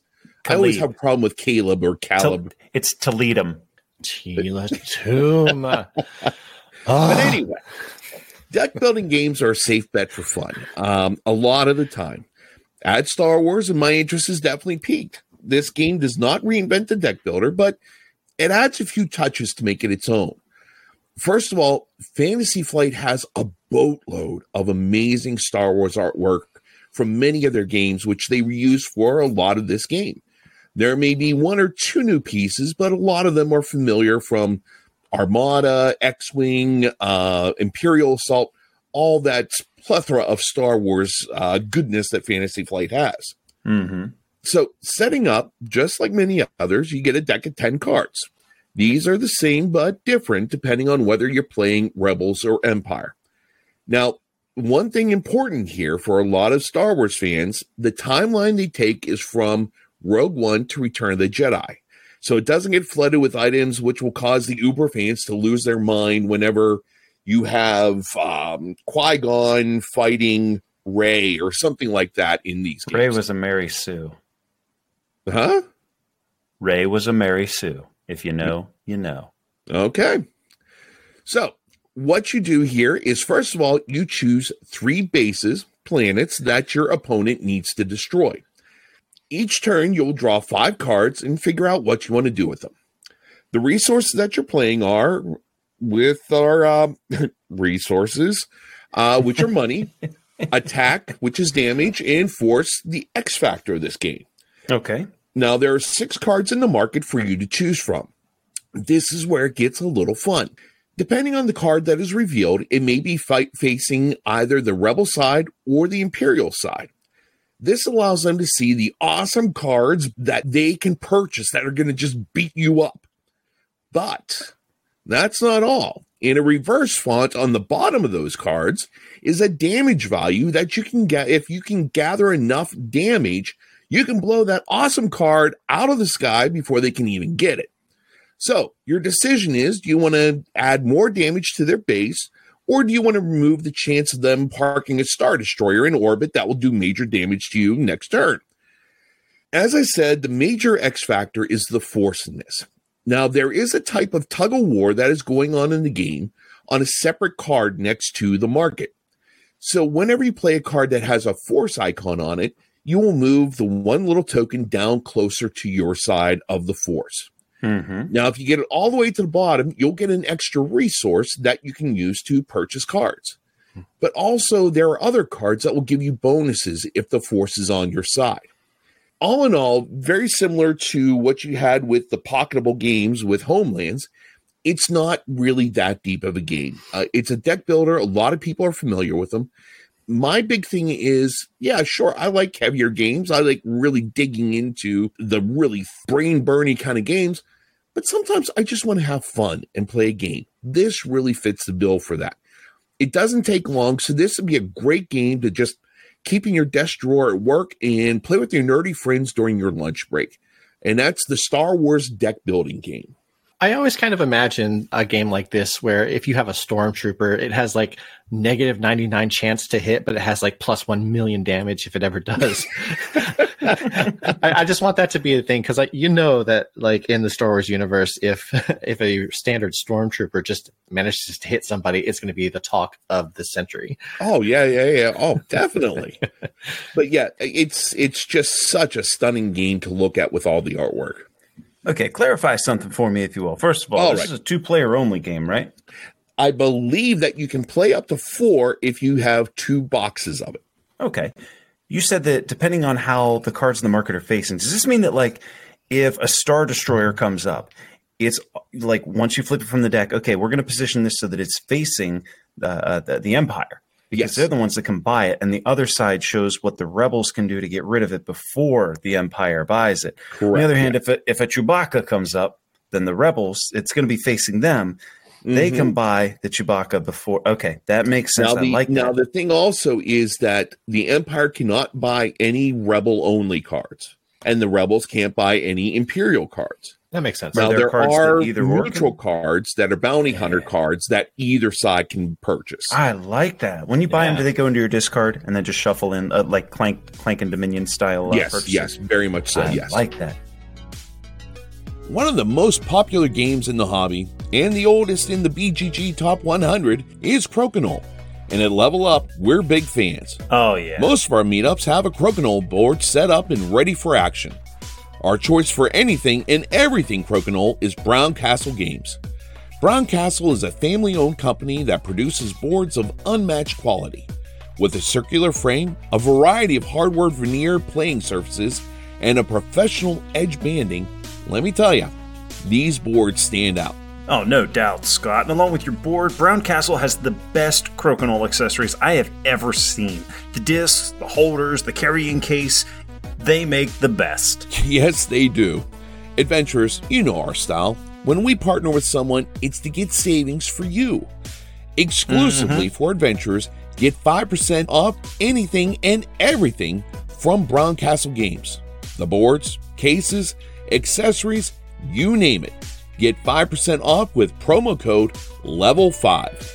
I always have a problem with Caleb or Caleb. It's Toledo. Tila Tomb. But anyway, deck building games are a safe bet for fun. Um, a lot of the time. At Star Wars, and my interest is definitely peaked. This game does not reinvent the deck builder, but it adds a few touches to make it its own. First of all, Fantasy Flight has a boatload of amazing Star Wars artwork from many of their games, which they reuse for a lot of this game. There may be one or two new pieces, but a lot of them are familiar from Armada, X Wing, uh, Imperial Assault, all that plethora of Star Wars uh, goodness that Fantasy Flight has. Mm-hmm. So, setting up, just like many others, you get a deck of 10 cards. These are the same but different depending on whether you're playing Rebels or Empire. Now, one thing important here for a lot of Star Wars fans the timeline they take is from Rogue One to Return of the Jedi. So it doesn't get flooded with items which will cause the Uber fans to lose their mind whenever you have um, Qui Gon fighting Rey or something like that in these games. Rey was a Mary Sue. Huh? Rey was a Mary Sue. If you know, you know. Okay. So, what you do here is first of all, you choose three bases, planets that your opponent needs to destroy. Each turn, you'll draw five cards and figure out what you want to do with them. The resources that you're playing are with our um, <laughs> resources, uh, which are money, <laughs> attack, which is damage, and force, the X factor of this game. Okay. Now, there are six cards in the market for you to choose from. This is where it gets a little fun. Depending on the card that is revealed, it may be fight facing either the Rebel side or the Imperial side. This allows them to see the awesome cards that they can purchase that are going to just beat you up. But that's not all. In a reverse font on the bottom of those cards is a damage value that you can get if you can gather enough damage you can blow that awesome card out of the sky before they can even get it. So, your decision is do you want to add more damage to their base, or do you want to remove the chance of them parking a Star Destroyer in orbit that will do major damage to you next turn? As I said, the major X factor is the force in this. Now, there is a type of tug of war that is going on in the game on a separate card next to the market. So, whenever you play a card that has a force icon on it, you will move the one little token down closer to your side of the force. Mm-hmm. Now, if you get it all the way to the bottom, you'll get an extra resource that you can use to purchase cards. But also, there are other cards that will give you bonuses if the force is on your side. All in all, very similar to what you had with the pocketable games with Homelands, it's not really that deep of a game. Uh, it's a deck builder. A lot of people are familiar with them my big thing is, yeah, sure, I like heavier games. I like really digging into the really brain burny kind of games, but sometimes I just want to have fun and play a game. This really fits the bill for that. It doesn't take long, so this would be a great game to just keep in your desk drawer at work and play with your nerdy friends during your lunch break. And that's the Star Wars deck building game. I always kind of imagine a game like this where if you have a stormtrooper, it has like negative 99 chance to hit, but it has like plus 1 million damage if it ever does. <laughs> I, I, just want that to be a thing because you know that like in the Star Wars universe, if <laughs> if a standard stormtrooper just manages to hit somebody, it's going to be the talk of the century. Oh yeah, yeah, yeah. Oh, definitely. <laughs> but yeah, it's it's just such a stunning game to look at with all the artwork. Okay, clarify something for me, if you will. First of all, all this right. is a two-player only game, right? I believe that you can play up to four if you have two boxes of it. Okay. You said that depending on how the cards in the market are facing, does this mean that like if a star destroyer comes up, it's like once you flip it from the deck, okay, we're going to position this so that it's facing uh, the, the empire. Because yes. they're the ones that can buy it, and the other side shows what the rebels can do to get rid of it before the empire buys it. Correct. On the other hand, if a, if a Chewbacca comes up, then the rebels, it's going to be facing them. Mm-hmm. They can buy the Chewbacca before. Okay, that makes sense. Now, the, like now the thing also is that the Empire cannot buy any rebel only cards, and the rebels can't buy any Imperial cards. That makes sense. Now, there, there are neutral cards that are bounty yeah. hunter cards that either side can purchase. I like that. When you buy yeah. them, do they go into your discard and then just shuffle in uh, like Clank, Clank and Dominion style? Uh, yes, purchases? yes, very much so. I yes, like that. One of the most popular games in the hobby and the oldest in the BGG Top 100 is Crokinole. And at Level Up, we're big fans. Oh, yeah. Most of our meetups have a Crokinole board set up and ready for action. Our choice for anything and everything Crokinole is Brown Castle Games. Brown Castle is a family owned company that produces boards of unmatched quality. With a circular frame, a variety of hardwood veneer playing surfaces, and a professional edge banding, let me tell you, these boards stand out. Oh, no doubt, Scott. And along with your board, Brown Castle has the best Crokinole accessories I have ever seen. The discs, the holders, the carrying case, they make the best. <laughs> Yes, they do. Adventurers, you know our style. When we partner with someone, it's to get savings for you. Exclusively mm-hmm. for adventurers, get 5% off anything and everything from Brown Castle Games. The boards, cases, accessories, you name it. Get 5% off with promo code LEVEL5.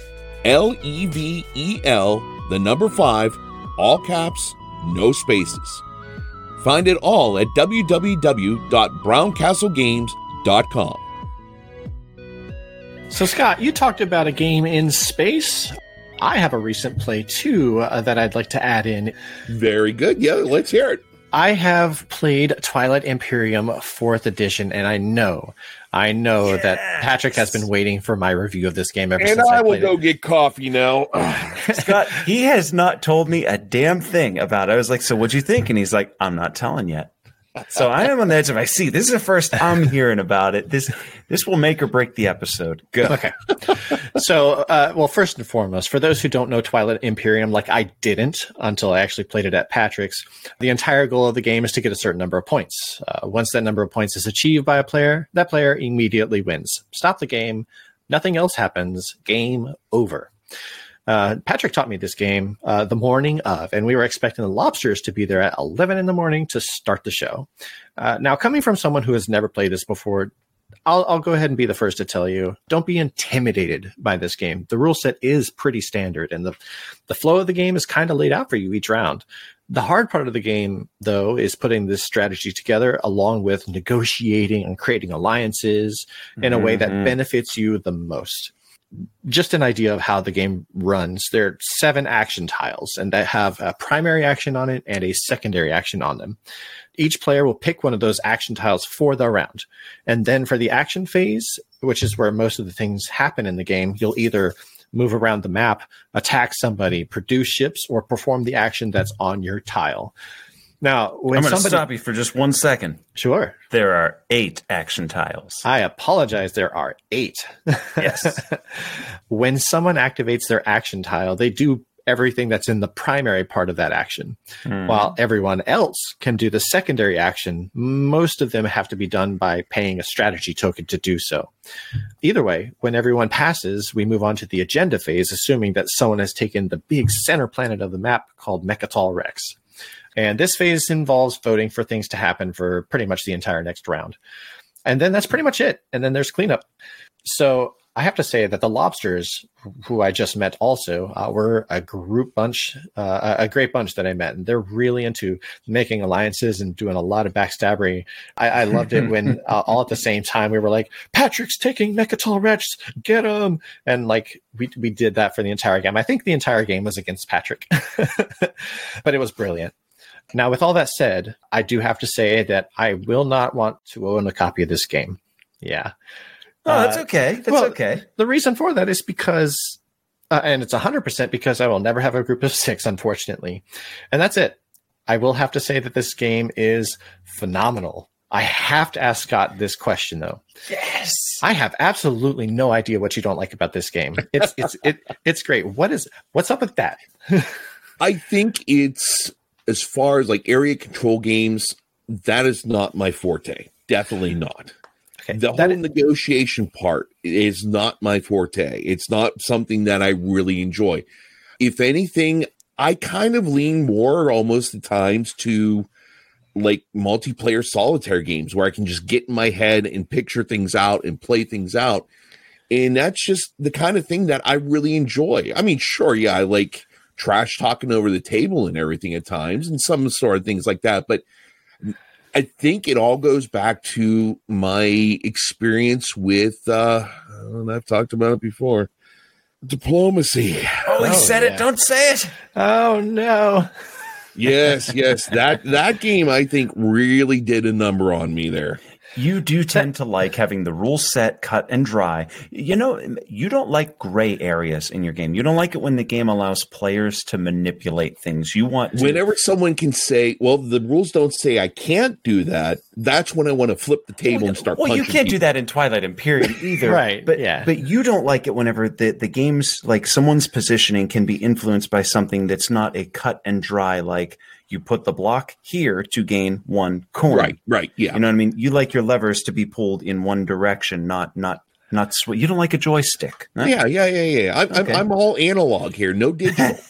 L E V E L, the number 5, all caps, no spaces. Find it all at www.browncastlegames.com. So, Scott, you talked about a game in space. I have a recent play too uh, that I'd like to add in. Very good. Yeah, let's hear it. I have played Twilight Imperium 4th edition, and I know I know yes. that Patrick has been waiting for my review of this game ever and since. And I, I will go it. get coffee now. <sighs> Scott, he has not told me a damn thing about it. I was like, so what'd you think? And he's like, I'm not telling yet. So I am on the edge of my seat. This is the first I'm hearing about it. This this will make or break the episode. Go. Okay. so, uh, well, first and foremost, for those who don't know Twilight Imperium, like I didn't until I actually played it at Patrick's, the entire goal of the game is to get a certain number of points. Uh, once that number of points is achieved by a player, that player immediately wins. Stop the game. Nothing else happens. Game over. Uh, Patrick taught me this game uh, the morning of, and we were expecting the lobsters to be there at 11 in the morning to start the show. Uh, now, coming from someone who has never played this before, I'll, I'll, go ahead and be the first to tell you don't be intimidated by this game. The rule set is pretty standard, and the, the flow of the game is kind of laid out for you each round. The hard part of the game, though, is putting this strategy together along with negotiating and creating alliances in a way that mm-hmm. benefits you the most just an idea of how the game runs. There are seven action tiles, and that have a primary action on it and a secondary action on them. Each player will pick one of those action tiles for the round. And then for the action phase, which is where most of the things happen in the game, you'll either move around the map, attack somebody, produce ships, or perform the action that's on your tile. Now, I'm going to stop you for just one second. Sure. There are eight action tiles. I apologize. There are eight. Yes. <laughs> when someone activates their action tile, they do everything that's in the primary part of that action. Mm. While everyone else can do the secondary action, most of them have to be done by paying a strategy token to do so. Either way, when everyone passes, we move on to the agenda phase, assuming that someone has taken the big center planet of the map called Mecatol Rex. And this phase involves voting for things to happen for pretty much the entire next round. and then that's pretty much it. And then there's cleanup. So I have to say that the lobsters, who I just met, also uh, were a group bunch, uh, a great bunch that I met, and they're really into making alliances and doing a lot of backstabbery. I, I loved it when <laughs> uh, all at the same time we were like, "Patrick's taking Mecatol Rex, get him!" and like we we did that for the entire game. I think the entire game was against Patrick, <laughs> but it was brilliant. Now, with all that said, I do have to say that I will not want to own a copy of this game. Yeah. Oh, that's uh, okay. That's well, okay. The reason for that is because, uh, and it's 100% because I will never have a group of <laughs> six, unfortunately. And that's it. I will have to say that this game is phenomenal. I have to ask Scott this question though. Yes. I have absolutely no idea what you don't like about this game. It's it's it, it's great. What is what's up with that? <laughs> I think it's as far as like area control games, that is not my forte. Definitely not. Okay. The whole is- negotiation part is not my forte. It's not something that I really enjoy. If anything, I kind of lean more almost at times to like multiplayer solitaire games where I can just get in my head and picture things out and play things out. And that's just the kind of thing that I really enjoy. I mean, sure, yeah, I like trash talking over the table and everything at times and some sort of things like that. But I think it all goes back to my experience with, uh, I've talked about it before diplomacy. Oh, he oh, said yeah. it. Don't say it. Oh, no. yes, yes. That that game I think really did a number on me there. You do tend to like having the rules set, cut and dry. You know, you don't like gray areas in your game. You don't like it when the game allows players to manipulate things. You want to- whenever someone can say, "Well, the rules don't say I can't do that." That's when I want to flip the table well, and start. Well, you can't people. do that in Twilight Imperium <laughs> either, right? But yeah, but you don't like it whenever the the game's like someone's positioning can be influenced by something that's not a cut and dry like you put the block here to gain one coin. Right, right, yeah. You know what I mean? You like your levers to be pulled in one direction, not not not sw- You don't like a joystick. Yeah, yeah, yeah, yeah. I'm, okay. I'm, I'm all analog here, no digital. <laughs>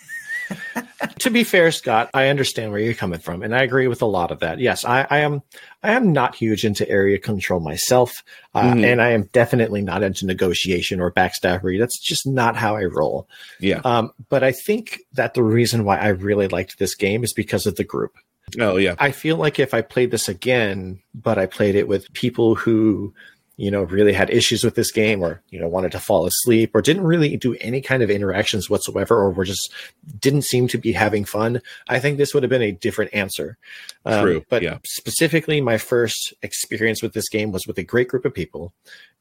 <laughs> to be fair, Scott, I understand where you're coming from, and I agree with a lot of that. Yes, I, I am. I am not huge into area control myself, uh, mm-hmm. and I am definitely not into negotiation or backstabbery. That's just not how I roll. Yeah. Um, but I think that the reason why I really liked this game is because of the group. Oh yeah. I feel like if I played this again, but I played it with people who you know, really had issues with this game or, you know, wanted to fall asleep or didn't really do any kind of interactions whatsoever or were just didn't seem to be having fun, I think this would have been a different answer. Um, True. But yeah. specifically, my first experience with this game was with a great group of people.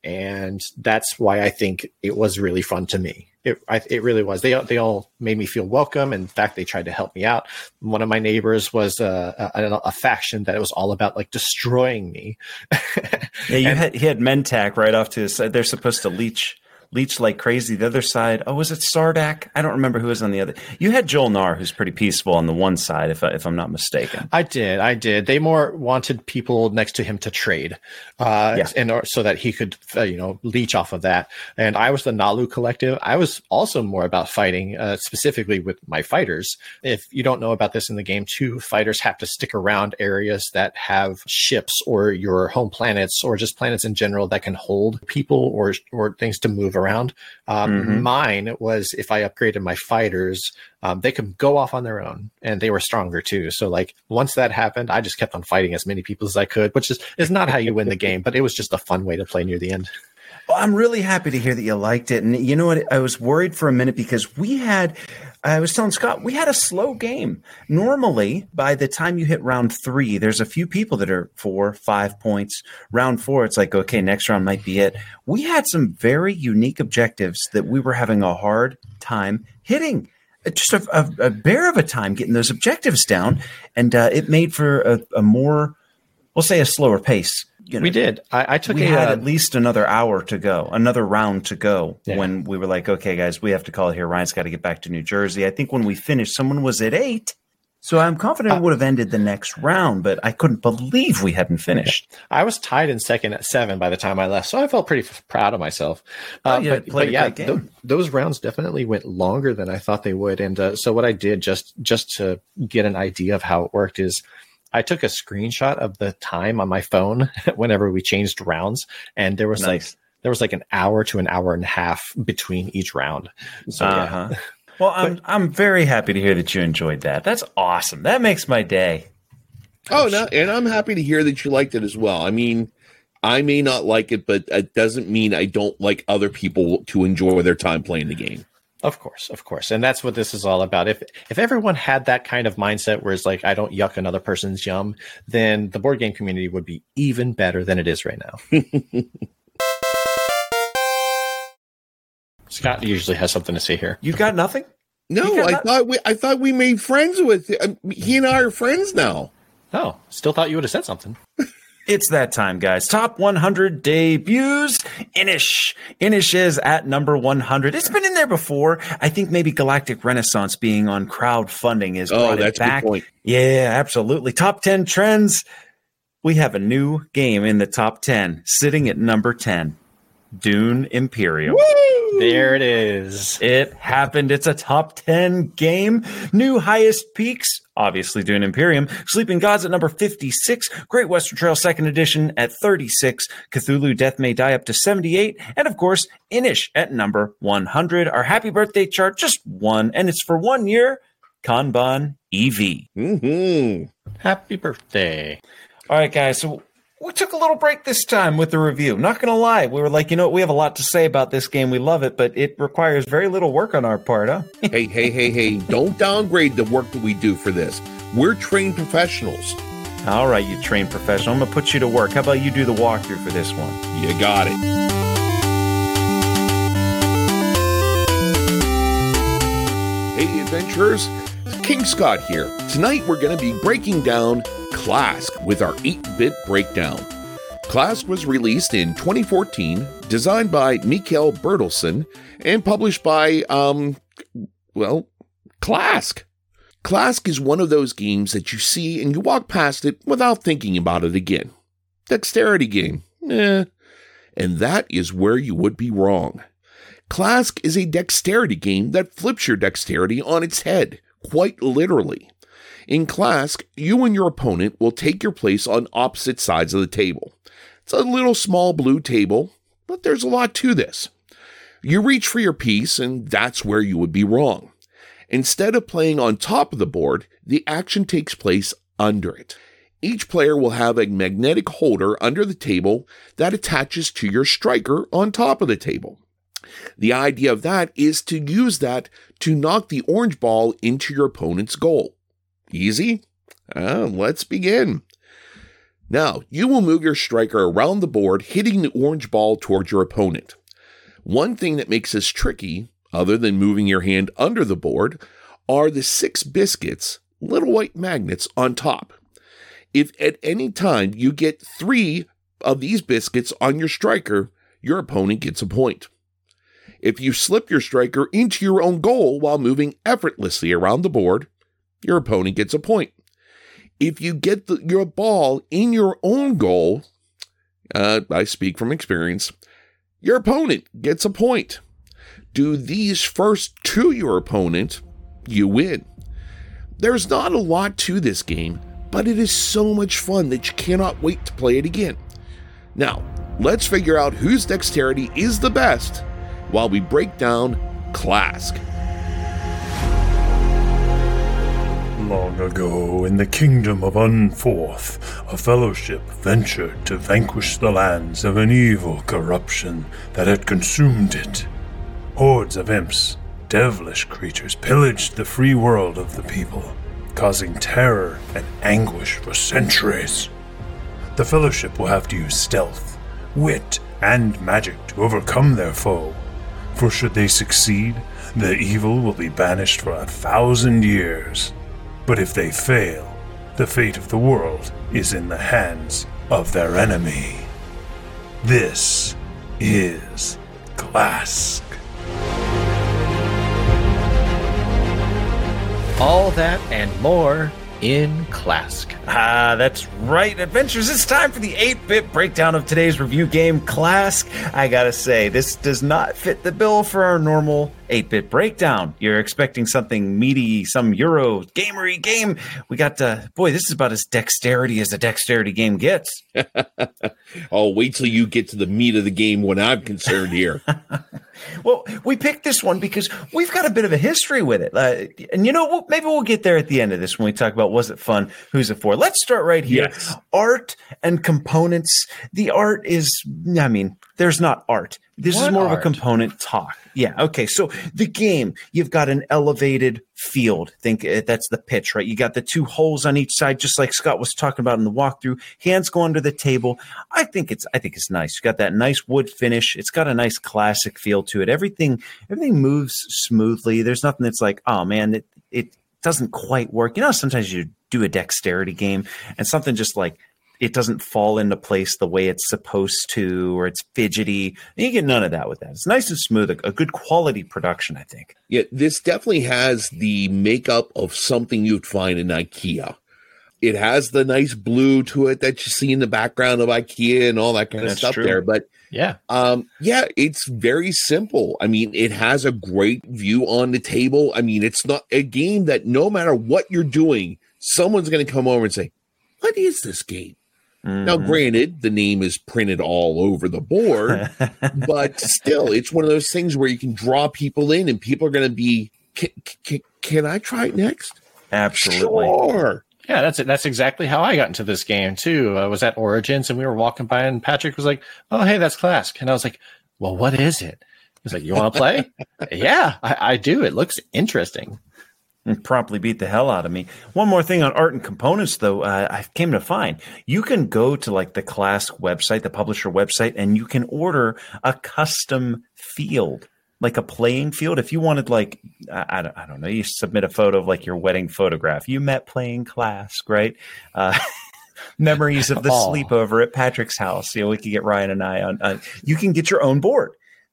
And that's why I think it was really fun to me. It, I, it really was. They they all made me feel welcome. In fact, they tried to help me out. One of my neighbors was uh, a, a, a faction that it was all about like destroying me. <laughs> yeah, you and, had he had Mentak right off to his side. They're supposed to leech leech like crazy. The other side, oh, was it Sardakk? I don't remember who was on the other. You had Jol-Nar, who's pretty peaceful on the one side, if I, if I'm not mistaken. I did, I did. They more wanted people next to him to trade, uh, yeah. and or, so that he could, uh, you know, leech off of that. And I was the Naalu collective. I was also more about fighting, uh, specifically with my fighters. If you don't know about this in the game, two fighters have to stick around areas that have ships or your home planets or just planets in general that can hold people or or things to move around. Um, mm-hmm. Mine was if I upgraded my fighters, um, they could go off on their own and they were stronger too. So like once that happened, I just kept on fighting as many people as I could, which is, is not how you win the game, but it was just a fun way to play near the end. Well, I'm really happy to hear that you liked it. And you know what? I was worried for a minute because we had, I was telling Scott, we had a slow game. Normally, by the time you hit round three, there's a few people that are four, five points. Round four, it's like, okay, next round might be it. We had some very unique objectives that we were having a hard time hitting just a, a, a, bear of a time getting those objectives down, and uh, it made for a, a, more, we'll say, a slower pace you know, we did. I, I took. We a, had uh, at least another hour to go, another round to go. Yeah. When we were like, okay, guys, we have to call it here. Ryan's got to get back to New Jersey. I think when we finished, someone was at eight. So I'm confident uh, it would have ended the next round, but I couldn't believe we hadn't finished. I was tied in second at seven by the time I left, so I felt pretty f- proud of myself. Uh, oh, but, but yeah, th- those rounds definitely went longer than I thought they would. And uh, so what I did just just to get an idea of how it worked is I took a screenshot of the time on my phone <laughs> whenever we changed rounds, and there was like there was like an hour to an hour and a half between each round. So. Uh-huh. Well, I'm I'm very happy to hear that you enjoyed that. That's awesome. That makes my day. Oh, no, and I'm happy to hear that you liked it as well. I mean, I may not like it, but it doesn't mean I don't like other people to enjoy their time playing the game. Of course, of course, and that's what this is all about. If if everyone had that kind of mindset, where it's like I don't yuck another person's yum, then the board game community would be even better than it is right now. <laughs> Scott usually has something to say here. You've got nothing? No, got I that- thought we I thought we made friends with uh, he and I are friends now. Oh, still thought you would have said something. <laughs> It's that time, guys. Top 100 debuts. Inish. Inish is at number 100. It's been in there before. I think maybe Galactic Renaissance being on crowdfunding is Oh, brought it that's good back. Yeah, absolutely. Top 10 trends. We have a new game in the top 10, sitting at number 10. Dune Imperium. There it is. It happened. It's a top 10 game. New highest peaks. Obviously, Dune Imperium. Sleeping Gods at number 56. Great Western Trail second edition at 36. Cthulhu Death May Die up to 78. And of course, Inish at number 100. Our happy birthday chart, just one. And it's for one year. Kanban EV. hmm Happy birthday. All right, guys. So we took a little break this time with the review. Not going to lie. We were like, you know what? We have a lot to say about this game. We love it, but it requires very little work on our part, huh? <laughs> hey, hey, hey, hey! Don't downgrade the work that we do for this. We're trained professionals. All right, you trained professional. I'm going to put you to work. How about you do the walkthrough for this one? You got it. Hey, adventurers! King Scott here. Tonight we're going to be breaking down Klask with our 8 bit breakdown. Klask was released in 2014, designed by Mikkel Bertelsen, and published by, um, well, Klask. Klask is one of those games that you see and you walk past it without thinking about it again. Dexterity game. Eh. And that is where you would be wrong. Klask is a dexterity game that flips your dexterity on its head, quite literally. In Klask, you and your opponent will take your place on opposite sides of the table. It's a little small blue table, but there's a lot to this. You reach for your piece, and that's where you would be wrong. Instead of playing on top of the board, the action takes place under it. Each player will have a magnetic holder under the table that attaches to your striker on top of the table. The idea of that is to use that to knock the orange ball into your opponent's goal. Easy? Uh, let's begin. Now, you will move your striker around the board, hitting the orange ball towards your opponent. One thing that makes this tricky, other than moving your hand under the board, are the six biscuits, little white magnets on top. If at any time you get three of these biscuits on your striker, your opponent gets a point. If you slip your striker into your own goal while moving effortlessly around the board, your opponent gets a point. If you get the, your ball in your own goal, uh, I speak from experience, your opponent gets a point. Do these first to your opponent, you win. There's not a lot to this game, but it is so much fun that you cannot wait to play it again. Now, let's figure out whose dexterity is the best while we break down Klask. Long ago, in the kingdom of Unforth, a fellowship ventured to vanquish the lands of an evil corruption that had consumed it. Hordes of imps, devilish creatures, pillaged the free world of the people, causing terror and anguish for centuries. The fellowship will have to use stealth, wit, and magic to overcome their foe. For should they succeed, the evil will be banished for a thousand years. But if they fail, the fate of the world is in the hands of their enemy. This is Klask. All that and more in Klask. Ah, that's right, adventures. It's time for the 8 bit breakdown of today's review game, Klask. I gotta say, this does not fit the bill for our normal 8 bit breakdown. You're expecting something meaty, some Euro gamery game. We got, uh, boy, this is about as dexterity as a dexterity game gets. <laughs> oh, wait till you get to the meat of the game when I'm concerned here. <laughs> Well, we picked this one because we've got a bit of a history with it. Uh, and you know, we'll, maybe we'll get there at the end of this when we talk about was it fun, who's it for. Let's start right here. Yes. Art and components. The art is, I mean, there's not art. This is What more of a component talk. Yeah. Okay. So the game, you've got an elevated field. Think uh, that's the pitch, right? You got the two holes on each side, just like Scott was talking about in the walkthrough. Hands go under the table. I think it's, I think it's nice. You got that nice wood finish. It's got a nice classic feel to it. Everything, everything moves smoothly. There's nothing that's like, oh man, it, it doesn't quite work. You know, sometimes you do a dexterity game and something just like it doesn't fall into place the way it's supposed to, or it's fidgety. And you get none of that with that. It's nice and smooth, a, a good quality production, I think. Yeah, this definitely has the makeup of something you'd find in IKEA. It has the nice blue to it that you see in the background of IKEA and all that kind of stuff true. there. But Yeah. um, yeah, it's very simple. I mean, it has a great view on the table. I mean, it's not a game that no matter what you're doing, someone's going to come over and say, "What is this game?" Now, Mhm. granted, the name is printed all over the board, <laughs> but still, it's one of those things where you can draw people in, and people are going to be, can, can, "Can I try it next?" Absolutely. Sure. Yeah, that's it. That's exactly how I got into this game too. I was at Origins and we were walking by and Patrick was like, "Oh, hey, that's Klask," and I was like, "Well, what is it?" He's like, "You want to play?" <laughs> yeah, I, I do. It looks interesting. And promptly beat the hell out of me. One more thing on art and components, though, uh, I came to find you can go to like the Klask website, the publisher website, and you can order a custom field, like a playing field. If you wanted, like, I, I, don't, I don't know, you submit a photo of like your wedding photograph. You met playing Klask, right? Uh, <laughs> memories of the sleepover at Patrick's house. You know, we could get Ryan and I on. Uh, you can get your own board.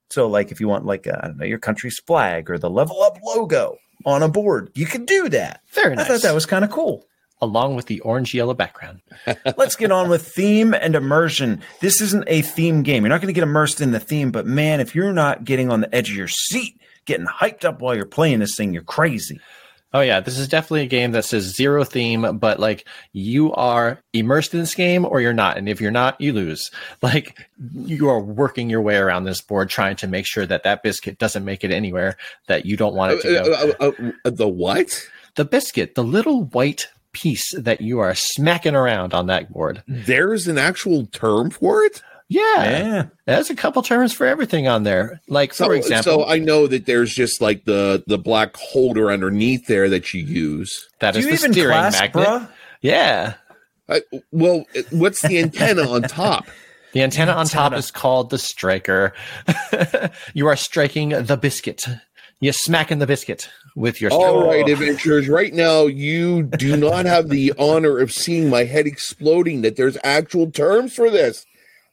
So, like, if you want, like, uh, I don't know, your country's flag or the level up logo on a board, you can do that. Very I thought that was kind of cool. along with the orange yellow background. <laughs> Let's get on with theme and immersion. This isn't a theme game. You're not going to get immersed in the theme, but man, if you're not getting on the edge of your seat, getting hyped up while you're playing this thing, you're crazy. Oh yeah, this is definitely a game that says zero theme, but like you are immersed in this game or you're not, and if you're not, you lose. Like you are working your way around this board trying to make sure that that biscuit doesn't make it anywhere that you don't want it to go. Uh, uh, uh, uh, the what? the biscuit, the little white piece that you are smacking around on that board. There's an actual term for it. Yeah, Yeah. there's a couple terms for everything on there. Like So, for example, so I know that there's just like the the black holder underneath there that you use. that Do is you the even steering class, magnet. bruh? Yeah, I, well, what's the antenna on top? The antenna on top is called the striker. <laughs> you are striking the biscuit. You're smacking the biscuit with your striker. All right, adventurers. Right now, you do not have the honor of seeing my head exploding. That there's actual terms for this.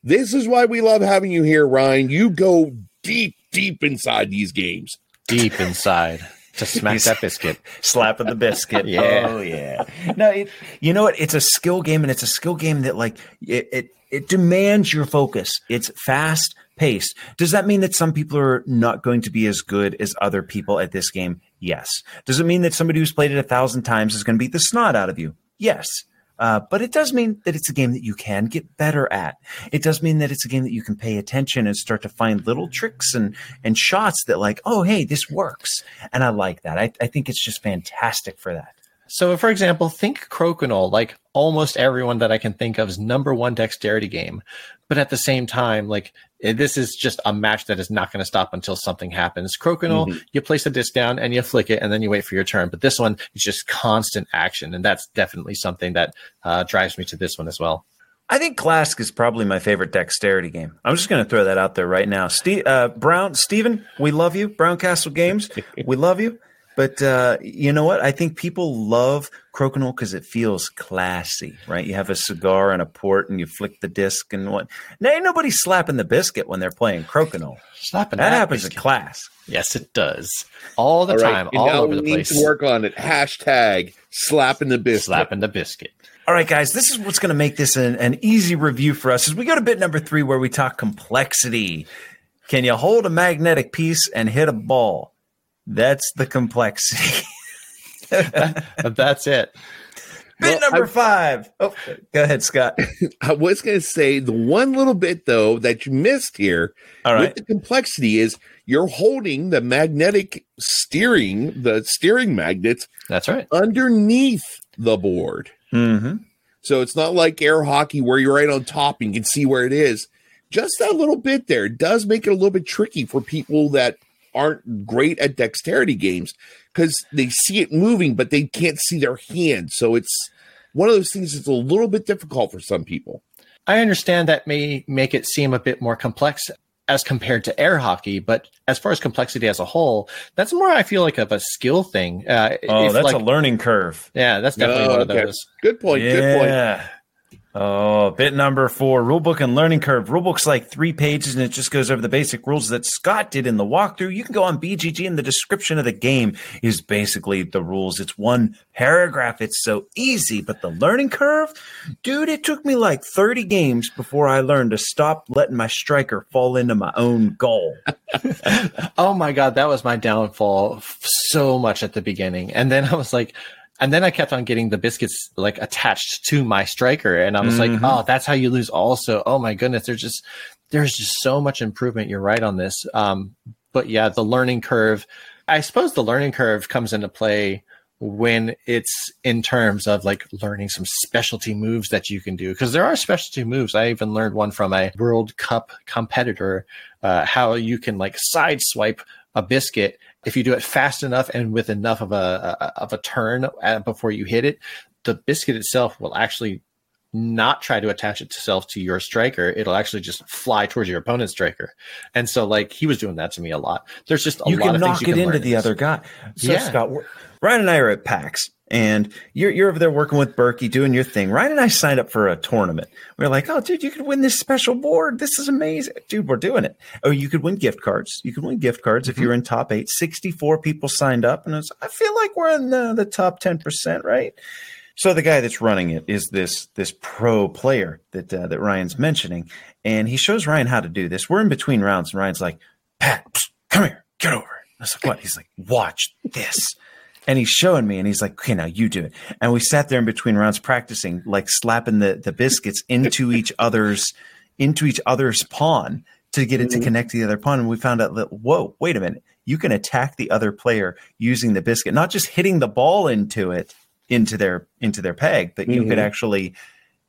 This is why we love having you here, Ryan. You go deep, deep inside these games. deep inside to smack that biscuit. slapping the biscuit. <laughs> Yeah. Oh yeah. No, it, you know what? It's a skill game, and it's a skill game that like it it, it demands your focus. It's fast paced. Does that mean that some people are not going to be as good as other people at this game? Yes. Does it mean that somebody who's played it a thousand times is going to beat the snot out of you? Yes. Uh, but it does mean that it's a game that you can get better at. It does mean that it's a game that you can pay attention and start to find little tricks and and shots that like, oh hey, this works, and I like that. I, I think it's just fantastic for that. So, for example, think Crokinole, like almost everyone that I can think of is number one dexterity game. But at the same time, like this is just a match that is not going to stop until something happens. Crokinole, you place the disc down and you flick it and then you wait for your turn. But this one is just constant action. And that's definitely something that uh, drives me to this one as well. I think Klask is probably my favorite dexterity game. I'm just going to throw that out there right now. Steve, uh, Brown, Steven, we love you. Brown Castle Games, we love you. But uh, you know what? I think people love Crokinole because it feels classy, right? You have a cigar and a port, and you flick the disc and what? Now, ain't nobody slapping the biscuit when they're playing Crokinole. Slapping That happens in class. Yes, it does. All the All right, time, and all now over we the need place. to work on it. Hashtag slapping the biscuit. Slapping the biscuit. All right, guys, this is what's going to make this an, an easy review for us. As we go to bit number three, where we talk complexity. Can you hold a magnetic piece and hit a ball? That's the complexity. <laughs> <laughs> That's it. bit Well, number I- five. Oh, go ahead, Scott. <laughs> I was going to say the one little bit though that you missed here All with the complexity is you're holding the magnetic steering, the steering magnets That's right. underneath the board. Mm-hmm. So it's not like air hockey where you're right on top and you can see where it is. Just that little bit there does make it a little bit tricky for people that aren't great at dexterity games because they see it moving, but they can't see their hand. So it's one of those things that's a little bit difficult for some people. I understand that may make it seem a bit more complex as compared to air hockey, but as far as complexity as a whole, that's more I feel like of a skill thing. Uh, Oh, that's like, a learning curve. yeah, that's definitely Oh, one of okay. those. Good point. Good point. Oh, bit number four, rulebook and learning curve. Rulebook's like three pages and it just goes over the basic rules that Scott did in the walkthrough. You can go on BGG and the description of the game is basically the rules. It's one paragraph. It's so easy, but the learning curve, dude, it took me like 30 games before I learned to stop letting my striker fall into my own goal. <laughs> Oh my god, that was my downfall so much at the beginning. And then I was like, and then I kept on getting the biscuits like attached to my striker, and I was like, Mhm. oh, that's how you lose. Also, oh my goodness, there's just there's just so much improvement. You're right on this. Um, but yeah, the learning curve. I suppose the learning curve comes into play when it's in terms of like learning some specialty moves that you can do because there are specialty moves i even learned one from a world cup competitor uh, how you can like side swipe a biscuit if you do it fast enough and with enough of a, a of a turn before you hit it the biscuit itself will actually not try to attach itself to your striker it'll actually just fly towards your opponent's striker and so like he was doing that to me a lot there's just a you lot can of knock things you it can into the this. other guy. So Yeah. Scott, we're- Ryan and I are at PAX, and you're you're over there working with Berkey, doing your thing. Ryan and I signed up for a tournament. We are like, oh, dude, you could win this special board. This is amazing, dude. We're doing it. Oh, you could win gift cards. You could win gift cards if you're in top eight. Sixty-four people signed up, and I, was, I feel like we're in the, the top ten percent, right? So the guy that's running it is this this pro player that uh, that Ryan's mentioning, and he shows Ryan how to do this. We're in between rounds, and Ryan's like, "Pat, come here, get over." I was like, "What?" He's like, "Watch this," and he's showing me, and he's like, "Okay, now you do it." And we sat there in between rounds practicing, like slapping the the biscuits into each other's into each other's pawn to get it to connect to the other pawn. And we found out that whoa, wait a minute, you can attack the other player using the biscuit, not just hitting the ball into it into their into their peg, but you could Mhm. actually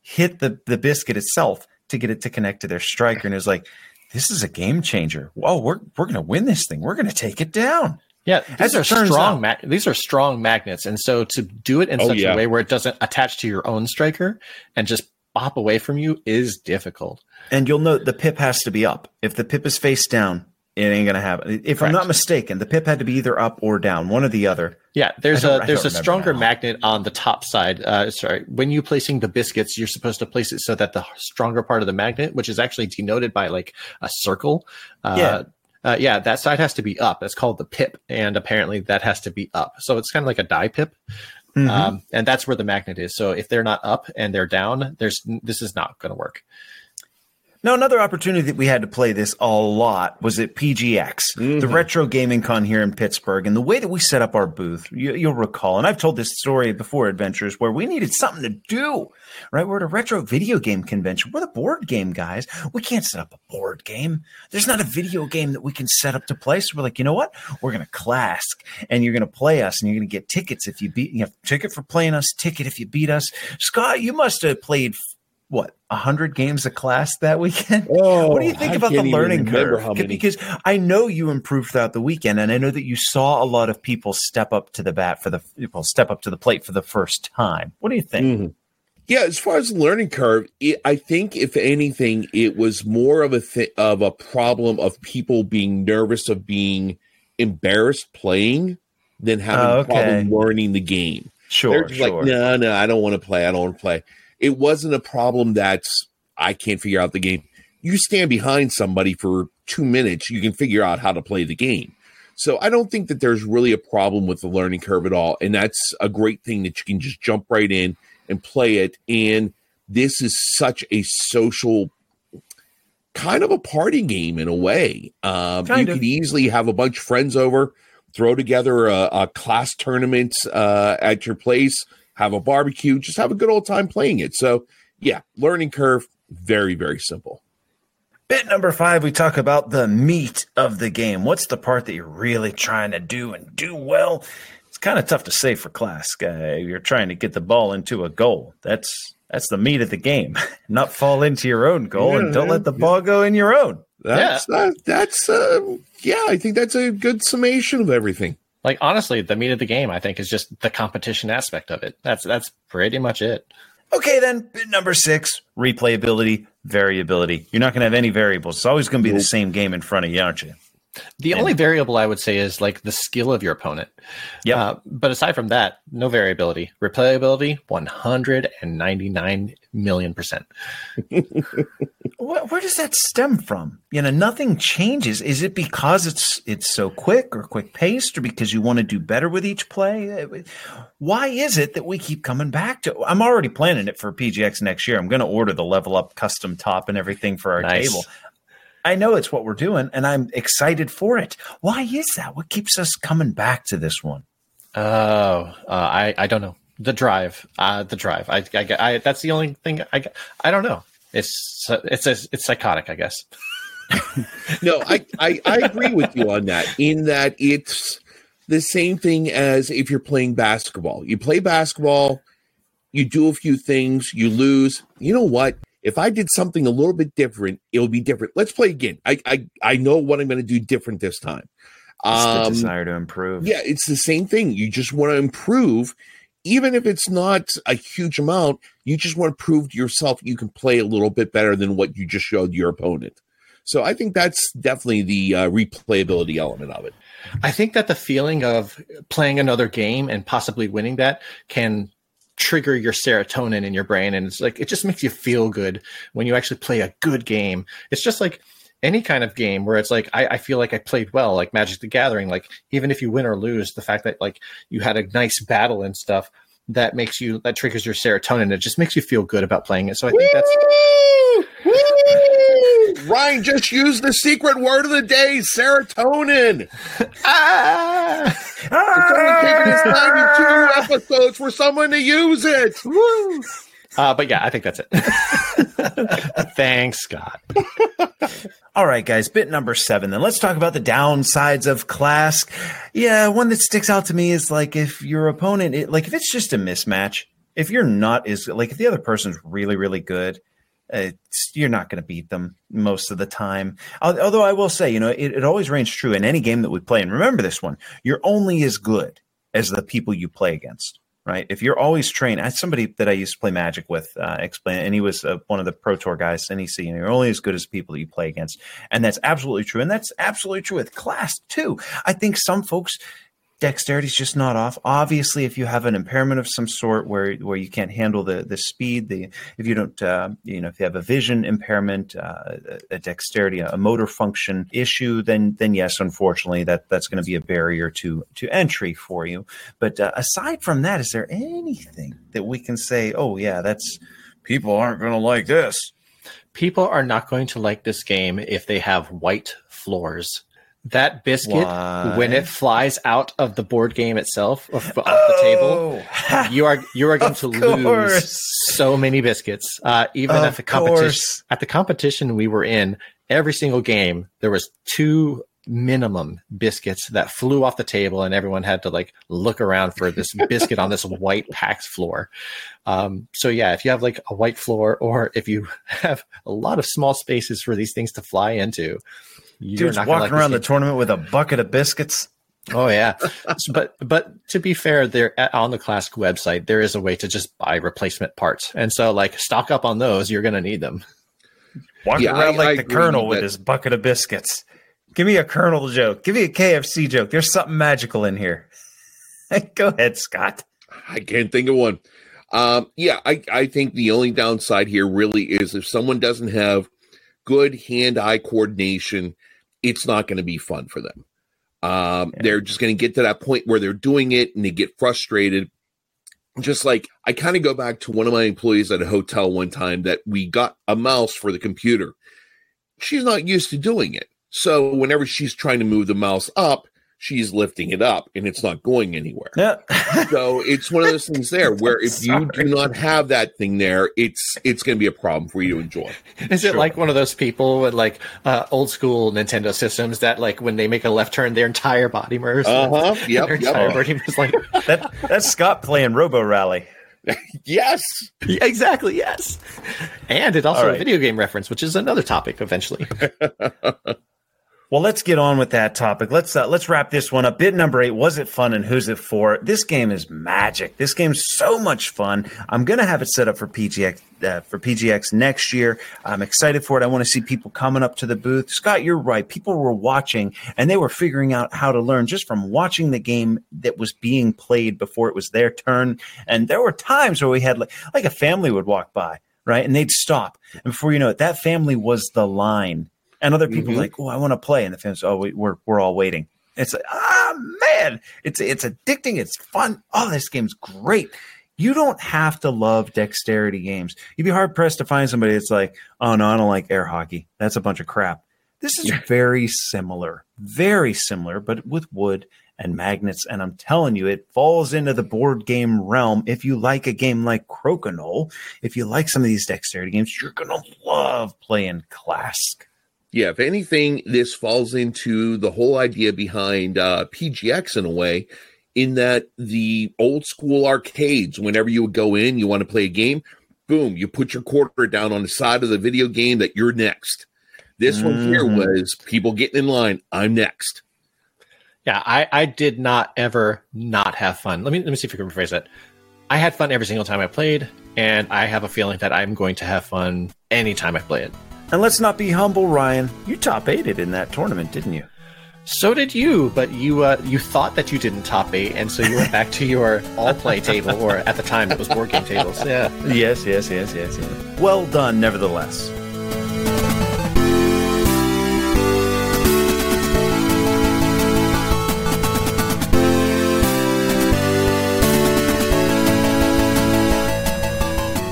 hit the the biscuit itself to get it to connect to their striker. And it was like, this is a game changer. Whoa, we're we're gonna win this thing. We're gonna take it down. Yeah, these it are strong. out- Ma- these are strong magnets, and so to do it in Oh, such yeah. a way where it doesn't attach to your own striker and just pop away from you is difficult. And you'll note the pip has to be up. If the pip is face down, it ain't gonna happen. If I'm not mistaken, the pip had to be either up or down, one or the other. Yeah, there's I don't- a I there's a stronger now. magnet on the top side. Uh, sorry, when you placing the biscuits, you're supposed to place it so that the stronger part of the magnet, which is actually denoted by like a circle, uh, Yeah. Uh, yeah, that side has to be up. That's called the pip, and apparently that has to be up. So it's kind of like a die pip. Mhm. um, and that's where the magnet is. So if they're not up and they're down, there's this is not going to work. Now, another opportunity that we had to play this a lot was at PGX, the mm-hmm. retro gaming con here in Pittsburgh. And the way that we set up our booth, you, you'll recall, and I've told this story before, Adventures, where we needed something to do, right? We're at a retro video game convention. We're the board game guys. We can't set up a board game. There's not a video game that we can set up to play. So we're like, you know what? We're going to Klask and you're going to play us and you're going to get tickets if you beat, you have ticket for playing us, ticket if you beat us. Scott, you must have played what a hundred games of class that weekend. <laughs> Oh, what do you think I about the learning curve? Because I know you improved throughout the weekend, and I know that you saw a lot of people step up to the bat for the well, step up to the plate for the first time. What do you think? Mhm. Yeah, as far as the learning curve, it, I think if anything, it was more of a th- of a problem of people being nervous of being embarrassed playing than having Oh, a problem learning the game. Sure, They're just sure. like, no, no, I don't want to play. I don't want to play. It wasn't a problem that's I can't figure out the game. You stand behind somebody for two minutes, you can figure out how to play the game. So I don't think that there's really a problem with the learning curve at all. And that's a great thing that you can just jump right in and play it. And this is such a social kind of a party game in a way. Um, you of. could easily have a bunch of friends over, throw together a, a class tournament uh, at your place, have a barbecue, just have a good old time playing it. So, yeah, learning curve, very, very simple. Bit number five, we talk about the meat of the game. What's the part that you're really trying to do and do well? It's kind of tough to say for class guy. You're trying to get the ball into a goal. That's that's the meat of the game. <laughs> Not fall into your own goal and don't let the ball go in your own. That's that, that's uh, yeah, I think that's a good summation of everything. Like honestly, the meat of the game, I think, is just the competition aspect of it. That's that's pretty much it. Okay, then bit number six, replayability, variability. You're not going to have any variables. It's always going to be the same game in front of you, aren't you? The only variable I would say is like the skill of your opponent. Yeah. Uh, but aside from that, no variability. Replayability, 199 million percent. <laughs> Where, where does that stem from? You know, nothing changes. Is it because it's it's so quick or quick paced, or because you want to do better with each play? Why is it that we keep coming back to? I'm already planning it for PGX next year. I'm going to order the level up custom top and everything for our Nice. table. I know it's what we're doing, and I'm excited for it. Why is that? What keeps us coming back to this one? Oh, uh, I I don't know. The drive, uh, the drive. I, I, I that's the only thing I I don't know. It's it's it's psychotic, I guess. <laughs> No, I, I, I agree with you on that, in that it's the same thing as if you're playing basketball. You play basketball, you do a few things, you lose. You know what? If I did something a little bit different, it'll be different. Let's play again. I I, I know what I'm going to do different this time. It's the Um, desire to improve. yeah, it's the same thing. You just want to improve, even if it's not a huge amount. You just want to prove to yourself you can play a little bit better than what you just showed your opponent. So I think that's definitely the uh, replayability element of it. I think that the feeling of playing another game and possibly winning that can trigger your serotonin in your brain and it's like it just makes you feel good when you actually play a good game. It's just like any kind of game where it's like I, I feel like i played well like magic the gathering like even if you win or lose the fact that like you had a nice battle and stuff that makes you that triggers your serotonin it just makes you feel good about playing it. So i think that's! Ryan just used the secret word of the day, serotonin. ah! It's only taken us 92 episodes for someone to use it. Woo! uh, but yeah i think that's it <laughs> thanks scott All right, guys, bit number seven. Then let's talk about the downsides of Klask. Yeah, one that sticks out to me is like if your opponent, it, like if it's just a mismatch, if you're not is like if the other person's really really good, it's, you're not going to beat them most of the time. Although I will say, you know, it, it always reigns true in any game that we play. And remember this one: you're only as good as the people you play against. Right. If you're always trained, had somebody that I used to play Magic with uh, and he was uh, one of the Pro Tour guys, and NEC, and you're only as good as people that you play against. And that's absolutely true. And that's absolutely true with Klask too. I think some folks dexterity is just not off. Obviously, if you have an impairment of some sort where where you can't handle the the speed, the if you don't, uh, you know, if you have a vision impairment, uh, a, a dexterity, a motor function issue, then then yes, unfortunately, that that's going to be a barrier to to entry for you. But uh, aside from that, is there anything that we can say? Oh yeah, that's people aren't going to like this. people are not going to like this game if they have white floors. That biscuit, Why? when it flies out of the board game itself, off, off the table, Oh, <laughs> you are you are going to lose so many biscuits. Uh, even Of at the competition, course. at the competition we were in, every single game there was two minimum biscuits that flew off the table, and everyone had to like look around for this <laughs> biscuit on this white packed floor. Um, so yeah, if you have like a white floor, or if you <laughs> have a lot of small spaces for these things to fly into, you're Dude's not walking like around the tournament with a bucket of biscuits. Oh yeah, but but to be fair, there on the Klask website there is a way to just buy replacement parts, and so like stock up on those. You're gonna need them. Walking Yeah, around I- like I the colonel with that- his bucket of biscuits. Give me a colonel joke. Give me a KFC joke. There's something magical in here. <laughs> Go ahead, Scott. I can't think of one. Um, yeah, I, I think the only downside here really is if someone doesn't have good hand eye coordination, it's not going to be fun for them. Um, They're just going to get to that point where they're doing it and they get frustrated. Just like I kind of go back to one of my employees at a hotel one time that we got a mouse for the computer. She's not used to doing it. So whenever she's trying to move the mouse up, she's lifting it up and it's not going anywhere. Yeah. So it's one of those things there <laughs> where if you do not have that thing there, it's it's going to be a problem for you to enjoy. Is it like one of those people with like uh, old school Nintendo systems that like when they make a left turn, their entire body moves? Uh huh. <laughs> Yep. Their yep. entire body moves like <laughs> that, that's Scott playing Robo Rally. Yes. Yeah, exactly yes. And it also All a video game reference, which is another topic eventually. Well, let's get on with that topic. Let's uh, let's wrap this one up. Bit number eight. Was it fun and who's it for? This game is magic. This game's so much fun. I'm gonna have it set up for PGX uh, for PGX next year. I'm excited for it. I want to see people coming up to the booth. Scott, you're right. People were watching and they were figuring out how to learn just from watching the game that was being played before it was their turn. And there were times where we had like like a family would walk by, right, and they'd stop, and before you know it, that family was the line and other people Mhm. like, oh, I want to play, and the fans, oh, we, we're we're all waiting. It's like, ah, man, it's it's addicting. It's fun. Oh, this game's great. You don't have to love dexterity games. You'd be hard pressed to find somebody that's like, oh no, I don't like air hockey. That's a bunch of crap. This is very similar, very similar, but with wood and magnets. And I'm telling you, it falls into the board game realm. If you like a game like Crokinole, if you like some of these dexterity games, you're gonna love playing Klask. Yeah, if anything, this falls into the whole idea behind uh, PGX in a way, in that the old school arcades, whenever you would go in, you want to play a game, boom, you put your quarter down on the side of the video game that you're next. This one here Mhm. was people getting in line. I'm next. Yeah, I, I did not ever not have fun. Let me let me see if I can rephrase that. I had fun every single time I played, and I have a feeling that I'm going to have fun anytime I play it. And let's not be humble, Ryan. You top eighted in that tournament, didn't you? So did you, but you uh, you thought that you didn't top eight, and so you went back to your all play table, or at the time it was board game tables. <laughs> Yeah. Yes, yes, yes, yes, yes. Well done, nevertheless.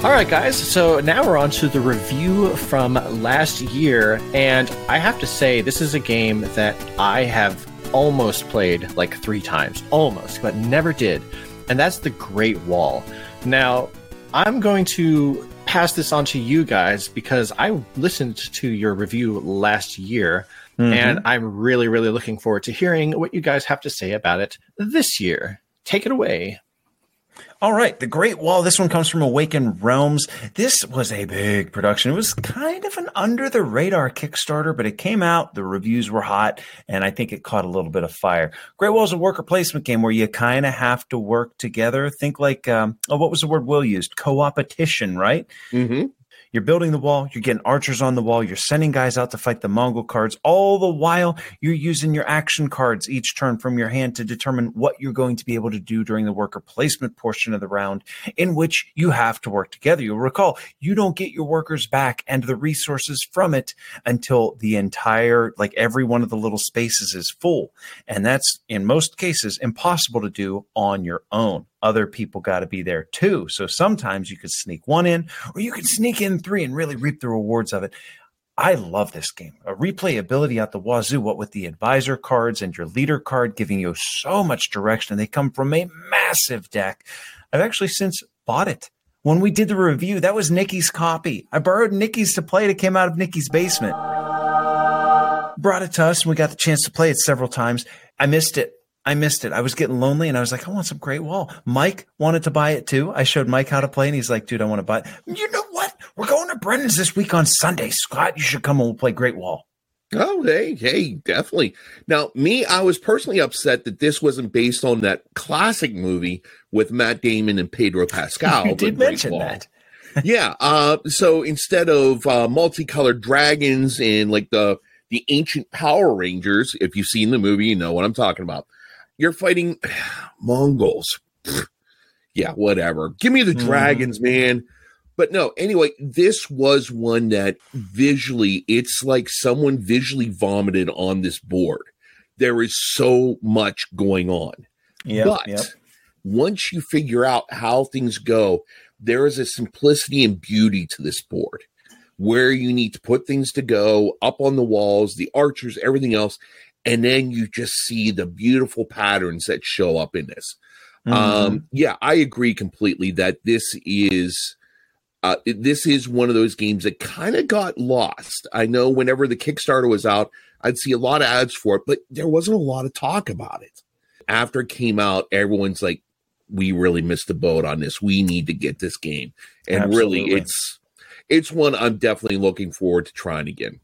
All right, guys. So now we're on to the review from last year, and I have to say this is a game that I have almost played like three times, almost, but never did, and that's the Great Wall. Now, I'm going to pass this on to you guys because I listened to your review last year, mm-hmm. and I'm really, really looking forward to hearing what you guys have to say about it this year. Take it away. All right, The Great Wall. This one comes from Awakened Realms. This was a big production. It was kind of an under the radar Kickstarter, but it came out. The reviews were hot, and I think it caught a little bit of fire. Great Wall is a worker placement game where you kind of have to work together. Think like, um, oh, what was the word Will used? Co-opetition, right? Mm-hmm. You're building the wall, you're getting archers on the wall, you're sending guys out to fight the Mongol cards. All the while, you're using your action cards each turn from your hand to determine what you're going to be able to do during the worker placement portion of the round, in which you have to work together. You'll recall you don't get your workers back and the resources from it until the entire, like every one of the little spaces is full. And that's in most cases impossible to do on your own other people got to be there too. So sometimes you could sneak one in, or you could sneak in three and really reap the rewards of it. I love this game. A replayability out the wazoo, what with the advisor cards and your leader card giving you so much direction. They come from a massive deck. I've actually since bought it. When we did the review, that was Nikki's copy. I borrowed Nikki's to play it. It came out of Nikki's basement. Brought it to us and we got the chance to play it several times. I missed it. I missed it. I was getting lonely and I was like, I want some Great Wall. Mike wanted to buy it too. I showed Mike how to play and he's like, dude, I want to buy it. You know what? We're going to Brendan's this week on Sunday. Scott, you should come and we'll play Great Wall. Oh, hey, hey, definitely. Now, me, I was personally upset that this wasn't based on that classic movie with Matt Damon and Pedro <laughs> Pascal. you did mention Wall. that. <laughs> <laughs> yeah. Uh, so instead of uh, multicolored dragons and like the the ancient Power Rangers, if you've seen the movie, you know what I'm talking about. You're fighting <sighs> Mongols. <sighs> yeah, whatever. Give me the Mhm. dragons, man. But no, anyway, this was one that visually, it's like someone visually vomited on this board. there is so much going on. Yeah, but yep. once you figure out how things go, there is a simplicity and beauty to this board where you need to put things to go up on the walls, the archers, everything else. And then you just see the beautiful patterns that show up in this. Mhm. Um, yeah, I agree completely that this is uh, this is one of those games that kind of got lost. I know whenever the Kickstarter was out, I'd see a lot of ads for it, but there wasn't a lot of talk about it. After it came out, everyone's like, "We really missed the boat on this. We need to get this game." And really, it's it's one I'm definitely looking forward to trying again.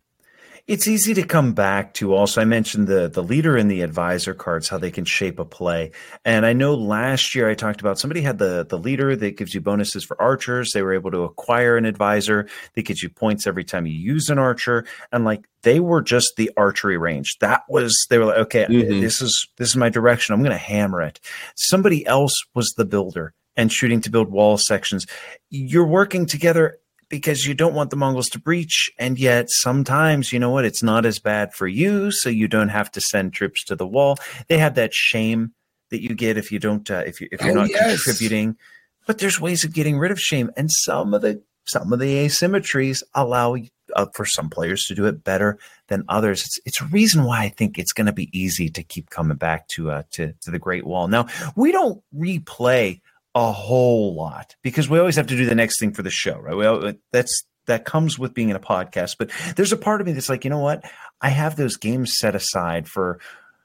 It's easy to come back to. Also, I mentioned the the leader and the advisor cards, how they can shape a play. And I know last year I talked about somebody had the the leader that gives you bonuses for archers. They were able to acquire an advisor that gives you points every time you use an archer. And like they were just the archery range. That was they were like, okay, Mhm. this is this is my direction. I'm going to hammer it. Somebody else was the builder and shooting to build wall sections. You're working together because you don't want the Mongols to breach, and yet sometimes you know what, it's not as bad for you, so you don't have to send troops to the wall. They have that shame that you get if you don't uh, if you if you're Oh, not yes. contributing. But there's ways of getting rid of shame, and some of the some of the asymmetries allow uh, for some players to do it better than others. It's it's a reason why I think it's going to be easy to keep coming back to uh, to to the Great Wall. Now we don't replay a whole lot because we always have to do the next thing for the show, right? Well, uh, that's that comes with being in a podcast. But there's a part of me that's like, you know what? I have those games set aside for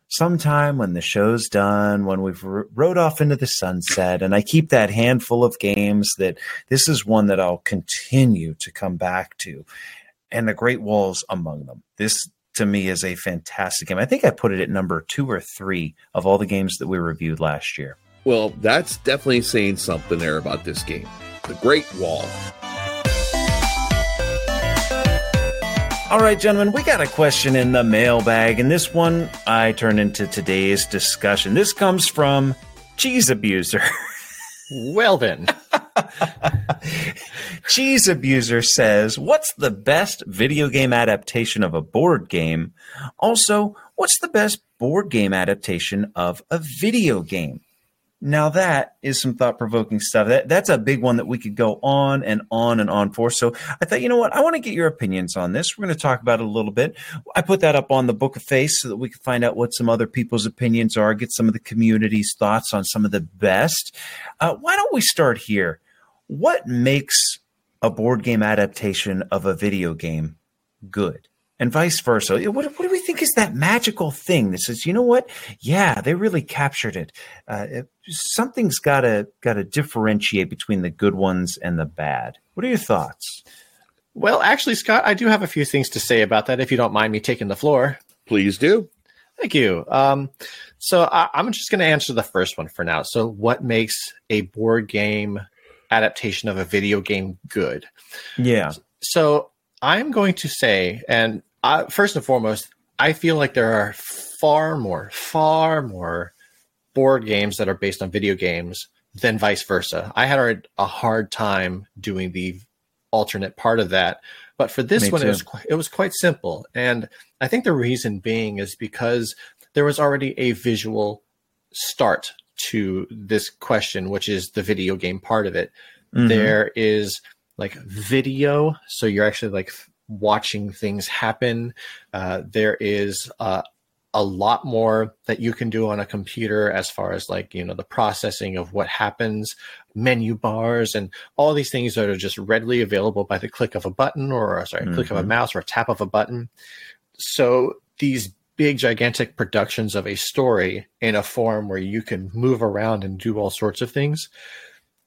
sometime when the show's done, when we've rode off into the sunset, and I keep that handful of games that this is one that I'll continue to come back to, and the Great Walls among them. This to me is a fantastic game. I think I put it at number two or three of all the games that we reviewed last year. Well, that's definitely saying something there about this game. The Great Wall. All right, gentlemen, we got a question in the mailbag, and this one I turn into today's discussion. This comes from Cheese Abuser. <laughs> Well then, <laughs> Cheese Abuser says, What's the best video game adaptation of a board game? Also, what's the best board game adaptation of a video game? Now that is some thought provoking stuff. That that's a big one that we could go on and on and on for. So I thought, you know what? I want to get your opinions on this. We're going to talk about it a little bit. I put that up on the Book of Face so that we can find out what some other people's opinions are, get some of the community's thoughts on some of the best. Uh, why don't we start here? What makes a board game adaptation of a video game good? And vice versa. What, what do we think is that magical thing that says, you know what? Yeah, they really captured it. Uh, it something's got to got to differentiate between the good ones and the bad. What are your thoughts? well, actually, Scott, I do have a few things to say about that. If you don't mind me taking the floor. Please do. Thank you. Um, so I, I'm just going to answer the first one for now. So, what makes a board game adaptation of a video game good? Yeah, So, I'm going to say, and I, first and foremost, I feel like there are far more, far more board games that are based on video games than vice versa. I had a, hard time doing the alternate part of that, but for this Me one, it was it was quite simple, and I think the reason being is because there was already a visual start to this question, which is the video game part of it. Mhm. There is like video, so you're actually like f- watching things happen. Uh, there is uh, a lot more that you can do on a computer as far as like you know the processing of what happens, menu bars, and all these things that are just readily available by the click of a button or uh, sorry, click of a Mhm. mouse or a tap of a button. So these big gigantic productions of a story in a form where you can move around and do all sorts of things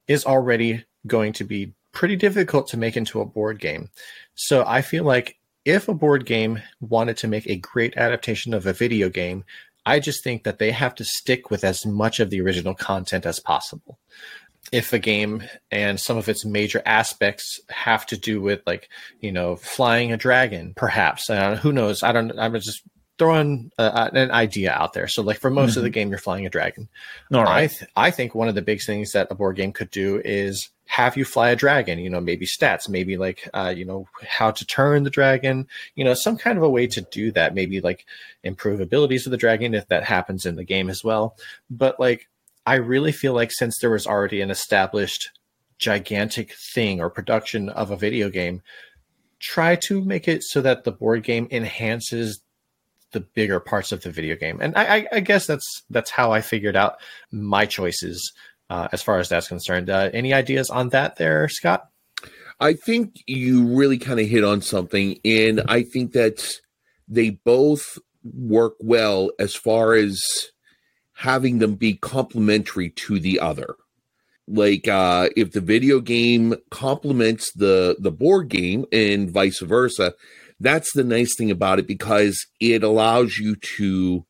is already going to be pretty difficult to make into a board game. So I feel like if a board game wanted to make a great adaptation of a video game, I just think that they have to stick with as much of the original content as possible. If a game and some of its major aspects have to do with like, you know, flying a dragon, perhaps, uh, who knows? I don't, I'm just throwing uh, an idea out there. So, like for most mm-hmm. of the game, you're flying a dragon. All right. I, th- I think one of the big things that a board game could do is have you fly a dragon. You know, maybe stats, maybe like uh, you know how to turn the dragon. You know, some kind of a way to do that. Maybe like improve abilities of the dragon if that happens in the game as well. But like, I really feel like since there was already an established gigantic thing or production of a video game, try to make it so that the board game enhances the bigger parts of the video game. And I, I guess that's that's how I figured out my choices uh, as far as that's concerned. Uh, any ideas on that, there, Scott? I think you really kind of hit on something, and I think that they both work well as far as having them be complementary to the other. Like uh, if the video game complements the the board game and vice versa, that's the nice thing about it because it allows you to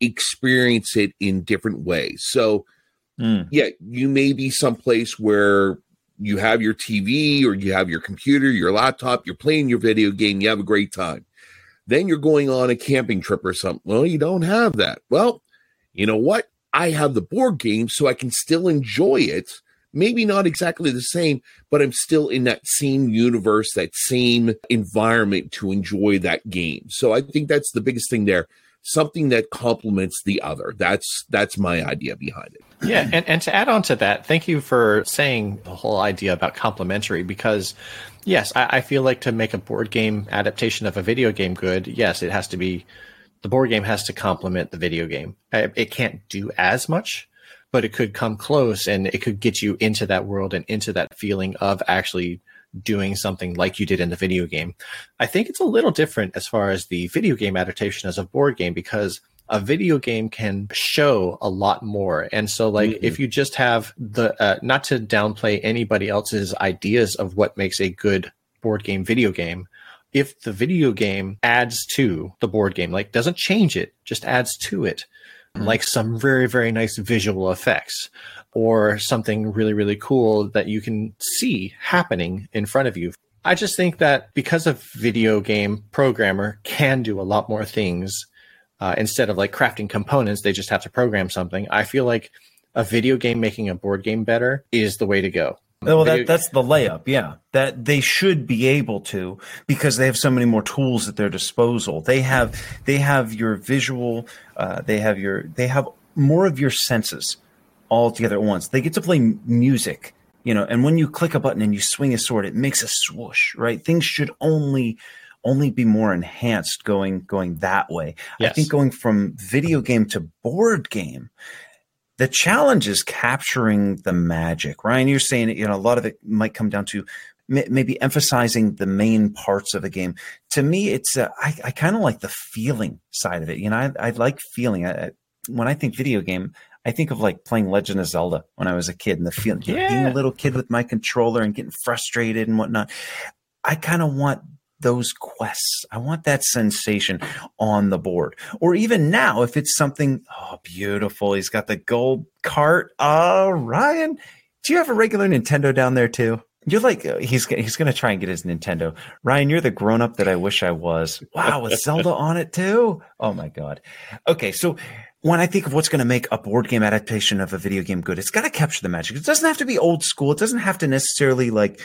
experience it in different ways. So, mm. yeah, you may be someplace where you have your TV or you have your computer, your laptop, you're playing your video game, you have a great time. Then you're going on a camping trip or something. Well, you don't have that. Well, you know what? I have the board game so I can still enjoy it maybe not exactly the same, but I'm still in that same universe, that same environment to enjoy that game. So I think that's the biggest thing there. Something that complements the other. That's that's my idea behind it. Yeah, and, and to add on to that, thank you for saying the whole idea about complementary because yes, I, I feel like to make a board game adaptation of a video game good, yes, it has to be the board game has to complement the video game. It can't do as much, but it could come close and it could get you into that world and into that feeling of actually doing something like you did in the video game. I think it's a little different as far as the video game adaptation as a board game because a video game can show a lot more. And so like mm-hmm. if you just have the uh, not to downplay anybody else's ideas of what makes a good board game video game, if the video game adds to the board game, like doesn't change it, just adds to it. Like some very, very nice visual effects or something really, really cool that you can see happening in front of you. I just think that because a video game programmer can do a lot more things uh, instead of like crafting components, they just have to program something. I feel like a video game making a board game better is the way to go. Well, that, that's the layup. Yeah, that they should be able to because they have so many more tools at their disposal. They have they have your visual. Uh, they have your they have more of your senses all together at once. They get to play music, you know, and when you click a button and you swing a sword, it makes a swoosh. Right? Things should only only be more enhanced going going that way. Yes. I think going from video game to board game the challenge is capturing the magic. Ryan, you're saying you know a lot of it might come down to maybe emphasizing the main parts of a game. To me, it's uh, I, I kind of like the feeling side of it. You know, I, I like feeling. I, when I think video game, I think of like playing Legend of Zelda when I was a kid and the feeling, yeah. being a little kid with my controller and getting frustrated and whatnot. I kind of want those quests. I want that sensation on the board. Or even now, if it's something, oh, beautiful. He's got the gold cart. Uh, Ryan, do you have a regular Nintendo down there too? You're like uh, he's he's gonna try and get his Nintendo. Ryan, you're the grown up that I wish I was. Wow, with Zelda on it too. Oh my god. Okay, so when I think of what's going to make a board game adaptation of a video game good, it's got to capture the magic. It doesn't have to be old school. It doesn't have to necessarily like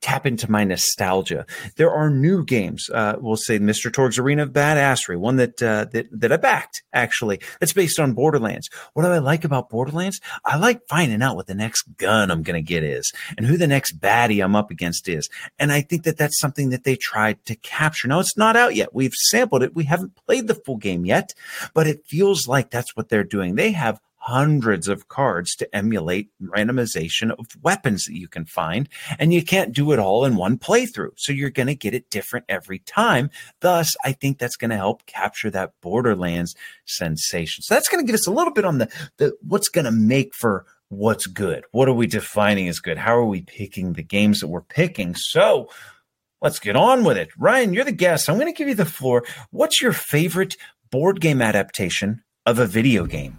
tap into my nostalgia. There are new games. Uh, we'll say Mr. Torgue's Arena of Badassery, one that, uh, that, that I backed actually. That's based on Borderlands. What do I like about Borderlands? I like finding out what the next gun I'm going to get is and who the next baddie I'm up against is. And I think that that's something that they tried to capture. Now it's not out yet. We've sampled it. We haven't played the full game yet, but it feels like that's what they're doing. They have hundreds of cards to emulate randomization of weapons that you can find. And you can't do it all in one playthrough. So you're going to get it different every time. Thus, I think that's going to help capture that Borderlands sensation. So that's going to give us a little bit on the, the what's going to make for what's good. What are we defining as good? How are we picking the games that we're picking? So let's get on with it. Ryan, you're the guest. I'm going to give you the floor. What's your favorite board game adaptation of a video game?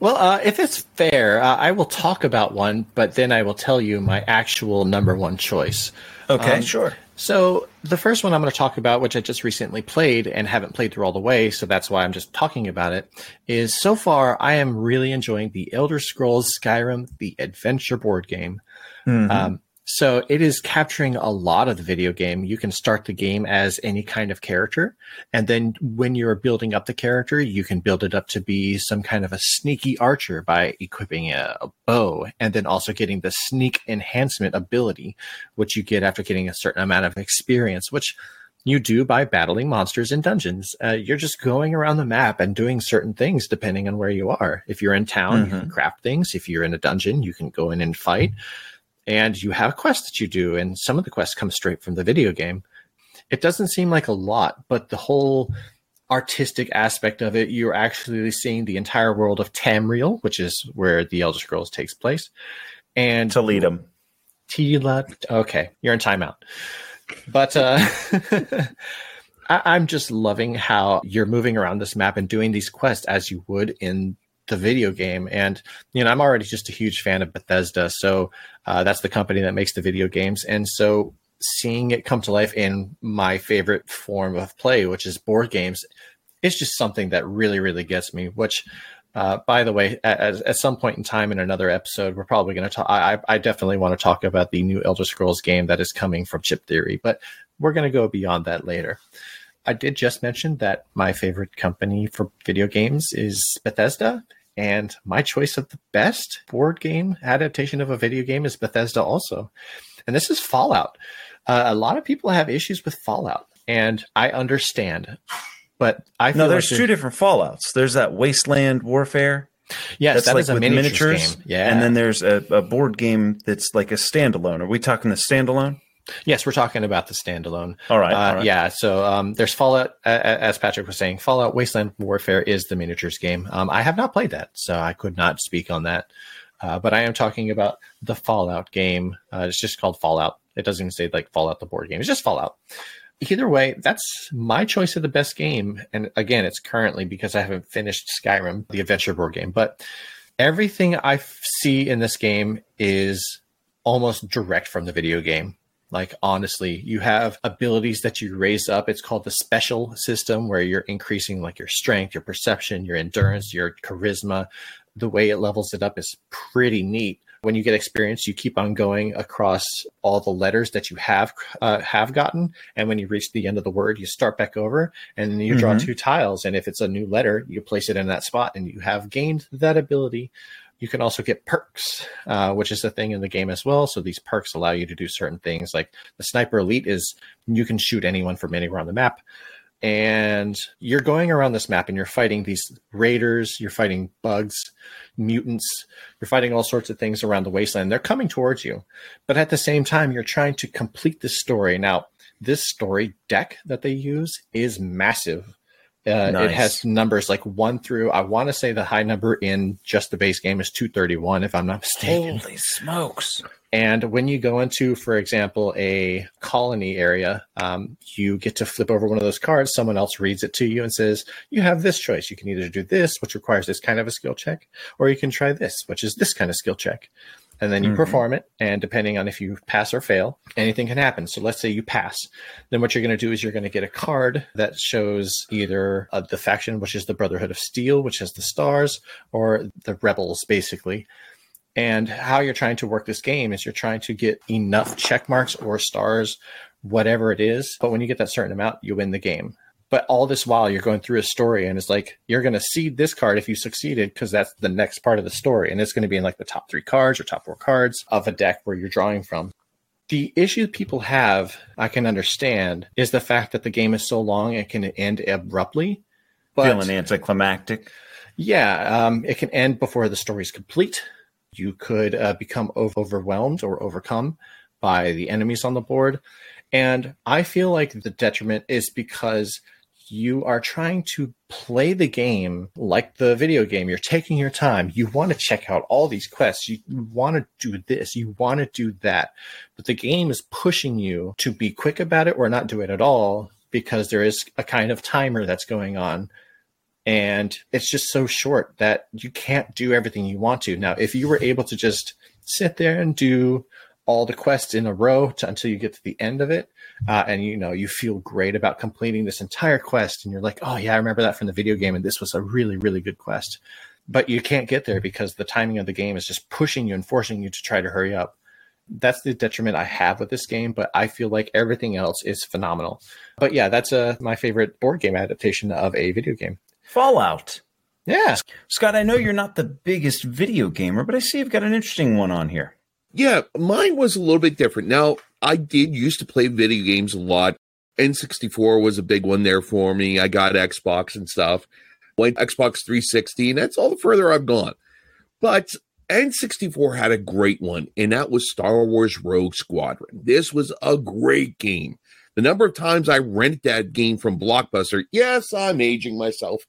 Well, uh, if it's fair, uh, I will talk about one, but then I will tell you my actual number one choice. Okay, um, sure. So The first one I'm going to talk about, which I just recently played and haven't played through all the way, so that's why I'm just talking about it, is so far I am really enjoying the Elder Scrolls Skyrim, the adventure board game. Mhm. Um, so it is capturing a lot of the video game. You can start the game as any kind of character. And then when you're building up the character, you can build it up to be some kind of a sneaky archer by equipping a, a bow and then also getting the sneak enhancement ability, which you get after getting a certain amount of experience, which you do by battling monsters in dungeons. Uh, you're just going around the map and doing certain things depending on where you are. If you're in town, you can craft things. If you're in a dungeon, you can go in and fight and you have quests that you do, and some of the quests come straight from the video game. It doesn't seem like a lot, but the whole artistic aspect of it, you're actually seeing the entire world of Tamriel, which is where the Elder Scrolls takes place. And to lead them. Tila. Okay, you're in timeout. But uh, <laughs> I, I'm just loving how you're moving around this map and doing these quests as you would in the video game. And you know, I'm already just a huge fan of Bethesda, so uh, that's the company that makes the video games. And so seeing it come to life in my favorite form of play, which is board games, it's just something that really, really gets me. Which uh, by the way, at, at some point in time in another episode, we're probably going to talk. I, I definitely want to talk about the new Elder Scrolls game that is coming from Chip Theory, but we're going to go beyond that later. I did just mention that my favorite company for video games is Bethesda, and my choice of the best board game adaptation of a video game is Bethesda also. And this is Fallout. Uh, a lot of people have issues with Fallout, and I understand. But I No, there's like two different Fallout's. There's that Wasteland Warfare. Yes, that is a with miniatures, game. Yeah, And then there's a, a board game that's like a standalone. Are we talking the standalone? Yes, we're talking about the standalone. All right. Uh, all right. Yeah, so um, there's Fallout, a- as Patrick was saying, Fallout Wasteland Warfare is the miniatures game. Um, I have not played that, so I could not speak on that. Uh, but I am talking about the Fallout game. Uh, it's just called Fallout. It doesn't even say like Fallout the board game. It's just Fallout. Either way, that's my choice of the best game. And again, it's currently because I haven't finished Skyrim, the adventure board game. But everything I f- see in this game is almost direct from the video game. Like honestly, you have abilities that you raise up. It's called the special system where you're increasing like your strength, your perception, your endurance, your charisma. The way it levels it up is pretty neat. When you get experience, you keep on going across all the letters that you have uh, have gotten, and when you reach the end of the word, you start back over, and you draw Mhm. two tiles. And if it's a new letter, you place it in that spot, and you have gained that ability. You can also get perks, uh, which is a thing in the game as well. So these perks allow you to do certain things. Like the sniper elite is you can shoot anyone from anywhere on the map. And you're going around this map and you're fighting these raiders, you're fighting bugs, mutants, you're fighting all sorts of things around the wasteland. They're coming towards you. But at the same time, you're trying to complete this story. Now, this story deck that they use is massive. Uh, It has numbers like one through, I want to say the high number in just the base game is 231, if I'm not mistaken. Holy smokes. And when you go into, for example, a colony area, um, you get to flip over one of those cards. Someone else reads it to you and says, You have this choice. You can either do this, which requires this kind of a skill check, or you can try this, which is this kind of skill check. And then you Mhm. perform it. And depending on if you pass or fail, anything can happen. So let's say you pass. Then what you're going to do is you're going to get a card that shows either uh, the faction, which is the Brotherhood of Steel, which has the stars, or the Rebels, basically. And how you're trying to work this game is you're trying to get enough check marks or stars, whatever it is. But when you get that certain amount, you win the game. But all this while you're going through a story and it's like you're going to seed this card if you succeeded because that's the next part of the story. And it's going to be in like the top three cards or top four cards of a deck where you're drawing from. The issue people have, I can understand, is the fact that the game is so long it can end abruptly. But Feeling anticlimactic. yeah, um, it can end before the story is complete. You could uh, become overwhelmed or overcome by the enemies on the board. And I feel like the detriment is because you are trying to play the game like the video game. You're taking your time. You want to check out all these quests. You want to do this. You want to do that. But the game is pushing you to be quick about it or not do it at all because there is a kind of timer that's going on and it's just so short that you can't do everything you want to. Now, if you were able to just sit there and do all the quests in a row to, until you get to the end of it, uh, and you know you feel great about completing this entire quest, and you're like, oh yeah, I remember that from the video game, and this was a really really good quest. But you can't get there because the timing of the game is just pushing you and forcing you to try to hurry up. That's the detriment I have with this game, but I feel like everything else is phenomenal. But yeah, that's uh, my favorite board game adaptation of a video game. Fallout. Yeah. Scott, I know you're not the biggest video gamer, but I see you've got an interesting one on here. Yeah, mine was a little bit different. Now, I did used to play video games a lot. N64 was a big one there for me. I got Xbox and stuff. Went Xbox 360, and that's all the further I've gone. But N64 had a great one, and that was Star Wars Rogue Squadron. This was a great game. The number of times I rented that game from Blockbuster, yes, I'm aging myself.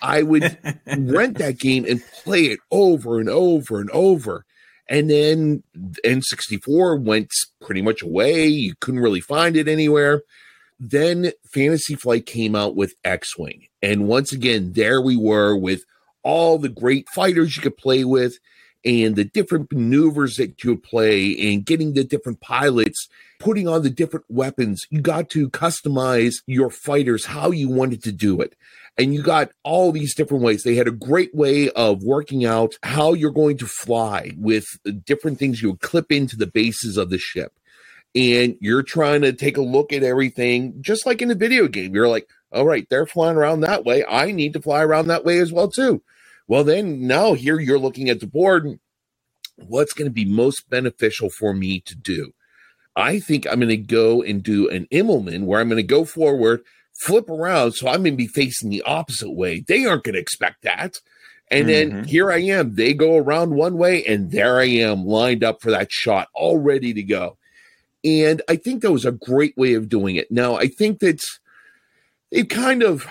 I would <laughs> rent that game and play it over and over and over. And then N64 went pretty much away. You couldn't really find it anywhere. Then Fantasy Flight came out with X Wing. And once again, there we were with all the great fighters you could play with and the different maneuvers that you play and getting the different pilots, putting on the different weapons. You got to customize your fighters how you wanted to do it. And you got all these different ways. They had a great way of working out how you're going to fly with different things you would clip into the bases of the ship. And you're trying to take a look at everything, just like in a video game. You're like, all right, they're flying around that way. I need to fly around that way as well, too. Well, then now here you're looking at the board. What's going to be most beneficial for me to do? I think I'm going to go and do an Immelmann where I'm going to go forward, flip around. So I'm going to be facing the opposite way. They aren't going to expect that. And mm-hmm. then here I am. They go around one way, and there I am lined up for that shot, all ready to go. And I think that was a great way of doing it. Now, I think that they've kind of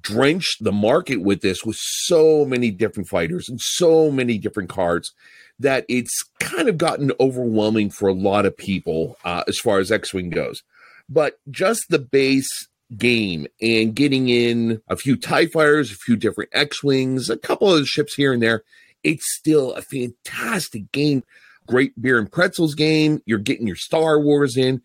drenched the market with this with so many different fighters and so many different cards that it's kind of gotten overwhelming for a lot of people uh, as far as X Wing goes. But just the base game and getting in a few TIE fighters, a few different X Wings, a couple of ships here and there, it's still a fantastic game. Great beer and pretzels game. You're getting your Star Wars in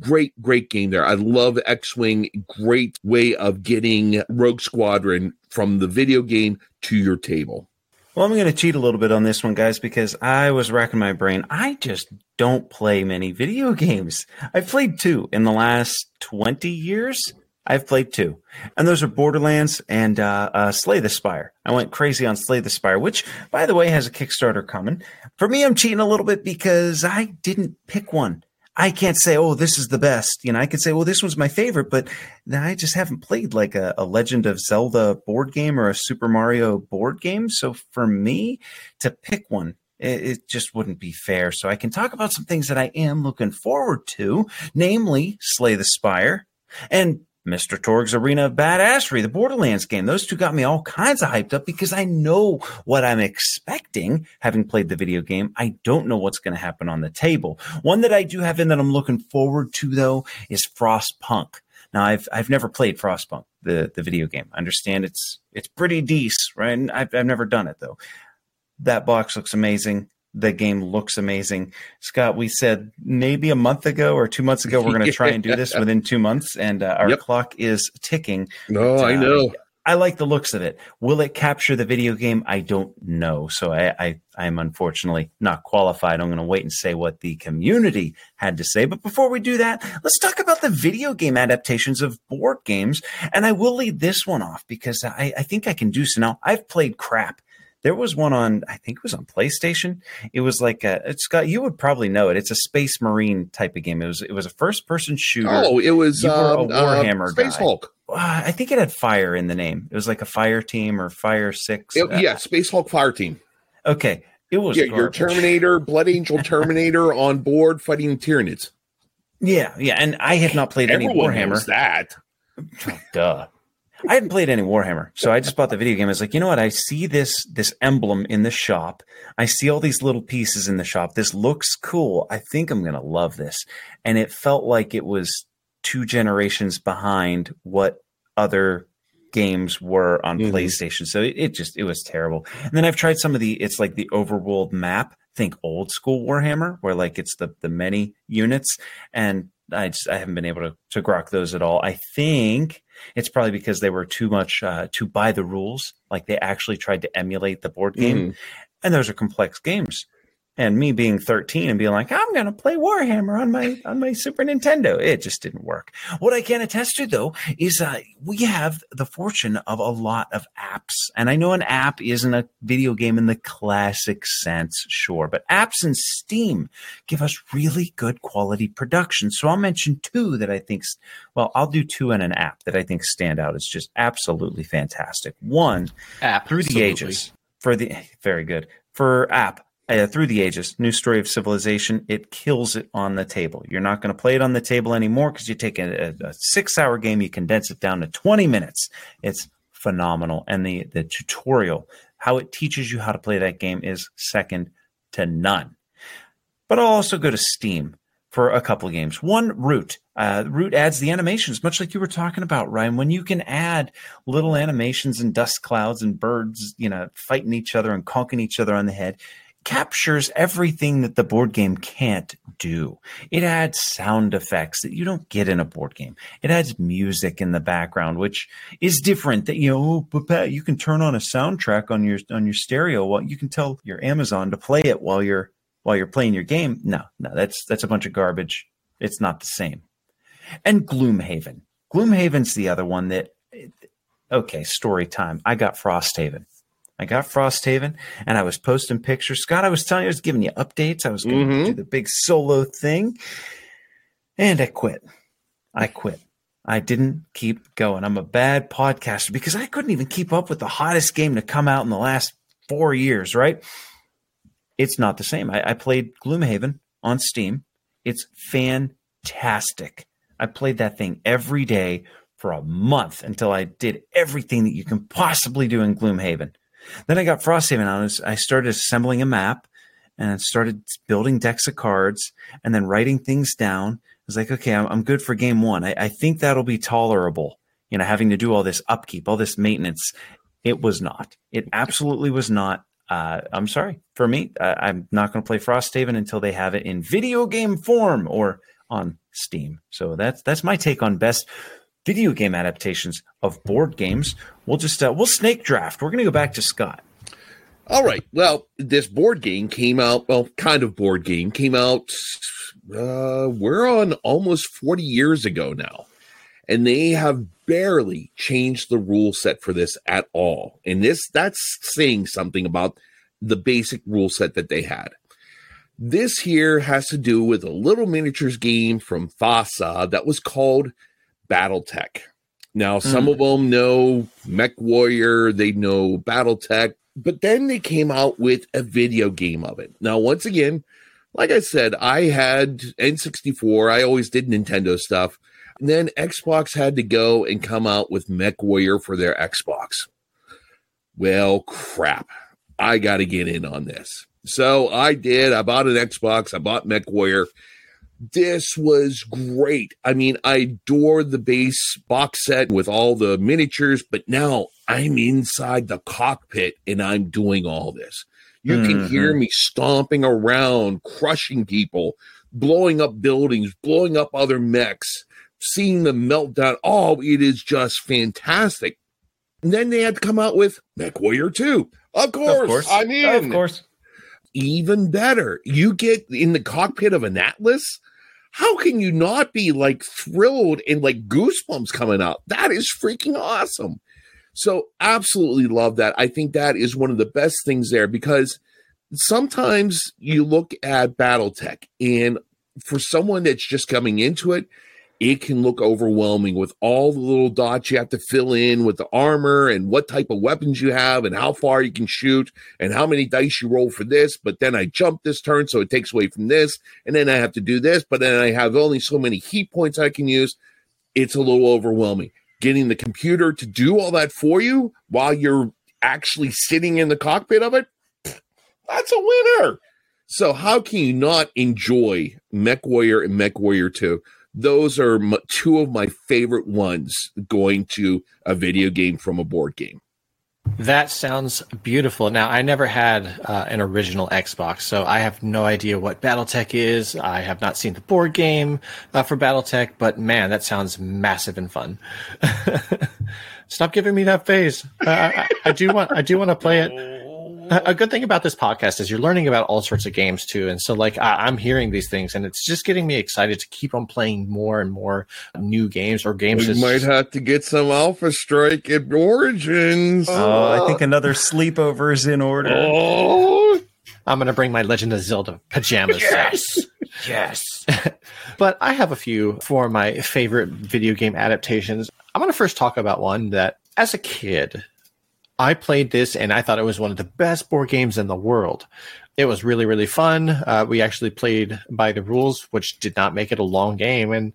great, great game there. I love X Wing. Great way of getting Rogue Squadron from the video game to your table. Well, I'm going to cheat a little bit on this one, guys, because I was racking my brain. I just don't play many video <laughs> games. I've played two in the last 20 years. I've played two, and those are Borderlands and uh, uh, Slay the Spire. I went crazy on Slay the Spire, which, by the way, has a Kickstarter coming. For me, I'm cheating a little bit because I didn't pick one. I can't say, oh, this is the best. You know, I could say, well, this was my favorite, but I just haven't played like a, a, Legend of Zelda board game or a Super Mario board game. So for me to pick one, it, it just wouldn't be fair. So I can talk about some things that I am looking forward to, namely Slay the Spire and Mr. Torgue's Arena of Badassery, the Borderlands game. Those two got me all kinds of hyped up because I know what I'm expecting having played the video game. I don't know what's going to happen on the table. One that I do have in that I'm looking forward to though is Frostpunk. Now I've I've never played Frostpunk, the the video game. I understand it's it's pretty decent, right? I've I've never done it though. That box looks amazing the game looks amazing. Scott, we said maybe a month ago or two months ago we're going to try and do <laughs> this within two months, and uh, our yep. clock is ticking. No, but, uh, I know. I like the looks of it. Will it capture the video game? I don't know. So I, I I'm unfortunately not qualified. I'm going to wait and say what the community had to say. But before we do that, let's talk about the video game adaptations of board games. And I will lead this one off because I, I think I can do so. Now I've played crap there was one on, I think it was on PlayStation. It was like a, it's got, you would probably know it. It's a Space Marine type of game. It was, it was a first person shooter. Oh, it was um, a uh, Warhammer uh, Space guy. Hulk. Uh, I think it had fire in the name. It was like a fire team or fire six. It, uh, yeah, Space Hulk Fire Team. Okay. It was yeah, your Terminator, Blood <laughs> Angel Terminator on board fighting Tyranids. Yeah, yeah, and I have not played Everyone any Warhammer. Knows that. Duh. I hadn't played any Warhammer, so I just bought the video game. I was like, you know what? I see this this emblem in the shop. I see all these little pieces in the shop. This looks cool. I think I'm gonna love this. And it felt like it was two generations behind what other games were on mm-hmm. PlayStation. So it, it, just it was terrible. And then I've tried some of the it's like the overworld map think old school Warhammer, where like it's the the many units, and I just I haven't been able to to grok those at all. I think it's probably because they were too much uh, to buy the rules, like they actually tried to emulate the board game, Mhm. and those are complex games. And me being 13 and being like, I'm gonna play Warhammer on my on my Super Nintendo, it just didn't work. What I can attest to though is uh, we have the fortune of a lot of apps, and I know an app isn't a video game in the classic sense, sure, but apps in Steam give us really good quality production. So I'll mention two that I think, well, I'll do two and an app that I think stand out as just absolutely fantastic. One, App through the ages for the <laughs> very good for app uh, through the ages new story of civilization it kills it on the table. You're not going to play it on the table anymore because you take a, a, six hour game you condense it down to 20 minutes. It's phenomenal. And the the tutorial how it teaches you how to play that game is second to none. But i'll also go to steam for a couple of games. One root. Uh, root adds the animations much like you were talking about ryan. When you can add little animations and dust clouds and birds, you know, fighting each other and conking each other on the head, captures everything that the board game can't do. It adds sound effects that you don't get in a board game. It adds music in the background, which is different. That you know, oh, you can turn on a soundtrack on your on your stereo. Well, you can tell your Amazon to play it while you're while you're playing your game. No, no, that's that's a bunch of garbage. It's not the same. And Gloomhaven. Gloomhaven's the other one that okay, story time. I got Frosthaven. I got Frosthaven and I was posting pictures. Scott, I was telling you, I was giving you updates. I was going to Mhm. do the big solo thing. And I quit. I quit. I didn't keep going. I'm a bad podcaster because I couldn't even keep up with the hottest game to come out in the last four years, right? It's not the same. I, I played Gloomhaven on Steam. It's fantastic. I played that thing every day for a month until I did everything that you can possibly do in Gloomhaven. Then I got Frosthaven. I was I started assembling a map and started building decks of cards and then writing things down. I was like, okay, I'm, I'm good for game one. I, I think that'll be tolerable. You know, having to do all this upkeep, all this maintenance. It was not. It absolutely was not. Uh, I'm sorry for me. I, I'm not going to play Frosthaven until they have it in video game form or on Steam. So that's that's my take on best video game adaptations of board games. We'll just uh, we'll snake draft. We're going to go back to Scott. All right. Well, this board game came out. Well, kind of board game came out. Uh, we're on almost forty years ago now, and they have barely changed the rule set for this at all. And this that's saying something about the basic rule set that they had. This here has to do with a little miniatures game from FASA that was called BattleTech. Now, some mm. of them know Mech Warrior, they know BattleTech, but then they came out with a video game of it. Now, once again, like I said, I had N64, I always did Nintendo stuff. And then Xbox had to go and come out with Mech Warrior for their Xbox. Well, crap. I got to get in on this. So I did. I bought an Xbox, I bought Mech Warrior this was great. I mean, I adore the base box set with all the miniatures, but now I'm inside the cockpit and I'm doing all this. You can mm-hmm. hear me stomping around, crushing people, blowing up buildings, blowing up other mechs, seeing them melt down. Oh, it is just fantastic. And then they had to come out with Mech Warrior 2. Of course, of course, I'm in Of course. even better. You get in the cockpit of an Atlas. How can you not be like thrilled and like goosebumps coming up? That is freaking awesome. So, absolutely love that. I think that is one of the best things there because sometimes you look at Battletech, and for someone that's just coming into it, it can look overwhelming with all the little dots you have to fill in with the armor and what type of weapons you have and how far you can shoot and how many dice you roll for this. But then I jump this turn, so it takes away from this. And then I have to do this, but then I have only so many heat points I can use. It's a little overwhelming. Getting the computer to do all that for you while you're actually sitting in the cockpit of it, <sniffs> that's a winner. So, how can you not enjoy Mech Warrior and Mech Warrior 2? Those are m- two of my favorite ones going to a video game from a board game. That sounds beautiful. Now, I never had uh, an original Xbox, so I have no idea what BattleTech is. I have not seen the board game uh, for BattleTech, but man, that sounds massive and fun. <laughs> Stop giving me that face. I, I do want. I do want to play it a good thing about this podcast is you're learning about all sorts of games too. And so, like, I, am hearing these things, and it's just getting me excited to keep on playing more and more new games or games. We might have to get some Alpha Strike at Origins. Oh, I think another sleepover is in order. Oh. I'm going to bring my Legend of Zelda pajamas. Yes. <laughs> yes. but I have a few for my favorite video game adaptations. I'm going to first talk about one that, as a kid, I played this and I thought it was one of the best board games in the world. It was really, really fun. Uh, we actually played by the rules, which did not make it a long game. And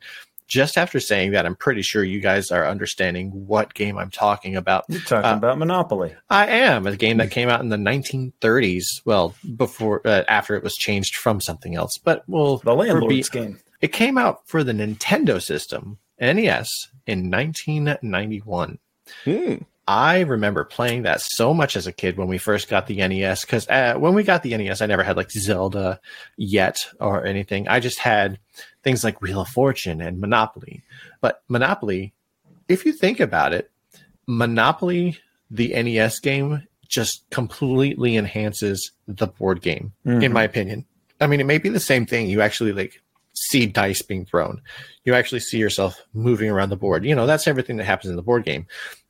just after saying that, I'm pretty sure you guys are understanding what game I'm talking about. You're talking uh, about Monopoly. I am a game that came out in the 1930s. Well, before uh, after it was changed from something else, but well, the landlord's be, game. It came out for the Nintendo system NES in 1991. Hmm. I remember playing that so much as a kid when we first got the NES. Because uh, when we got the NES, I never had like Zelda yet or anything. I just had things like Wheel of Fortune and Monopoly. But Monopoly, if you think about it, Monopoly, the NES game, just completely enhances the board game, mm-hmm. in my opinion. I mean, it may be the same thing. You actually like see dice being thrown. You actually see yourself moving around the board. You know, that's everything that happens in the board game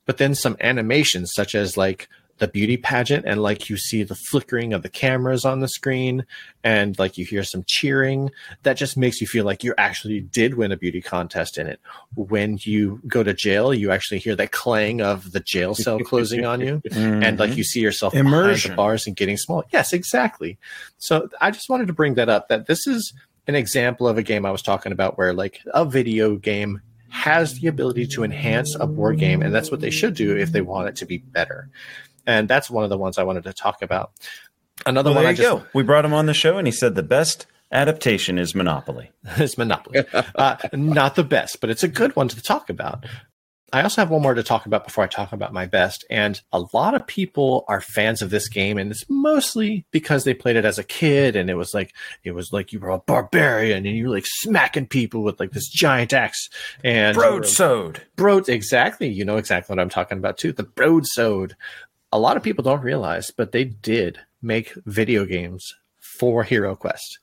but then some animations such as like the beauty pageant and like you see the flickering of the cameras on the screen and like you hear some cheering that just makes you feel like you actually did win a beauty contest in it when you go to jail you actually hear that clang of the jail cell closing on you mm-hmm. and like you see yourself Immersion. behind the bars and getting small yes exactly so i just wanted to bring that up that this is an example of a game i was talking about where like a video game has the ability to enhance a board game, and that's what they should do if they want it to be better. And that's one of the ones I wanted to talk about. Another well, one I just go. we brought him on the show, and he said the best adaptation is Monopoly. <laughs> it's Monopoly, uh, not the best, but it's a good one to talk about. I also have one more to talk about before I talk about my best. And a lot of people are fans of this game, and it's mostly because they played it as a kid, and it was like it was like you were a barbarian and you were like smacking people with like this giant axe and broadsword. Broad, exactly. You know exactly what I'm talking about too. The broadsword. A lot of people don't realize, but they did make video games for Hero Quest.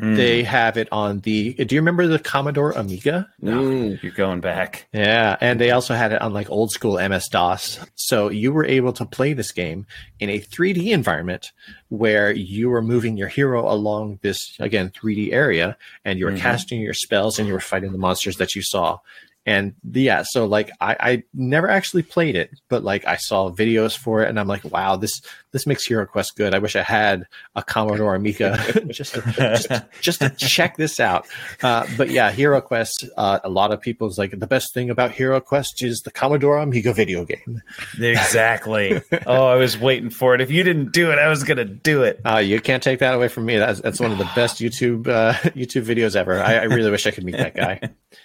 Mm. They have it on the. Do you remember the Commodore Amiga? No, mm. you're going back. Yeah, and they also had it on like old school MS DOS. So you were able to play this game in a 3D environment where you were moving your hero along this again 3D area, and you were mm-hmm. casting your spells and you were fighting the monsters that you saw and yeah so like I, I never actually played it but like i saw videos for it and i'm like wow this this makes hero quest good. I wish i had a commodore amiga <laughs> just, to, just, just to check this out. Uh, but yeah hero quest uh, a lot of people's like the best thing about hero quest is the commodore amiga video game. Exactly. Oh i was waiting for it. If you didn't do it i was gonna do it. Uh, you can't take that away from me. That's, that's one of the best youtube uh, <laughs> youtube videos ever. I, I really wish i could meet that guy <laughs>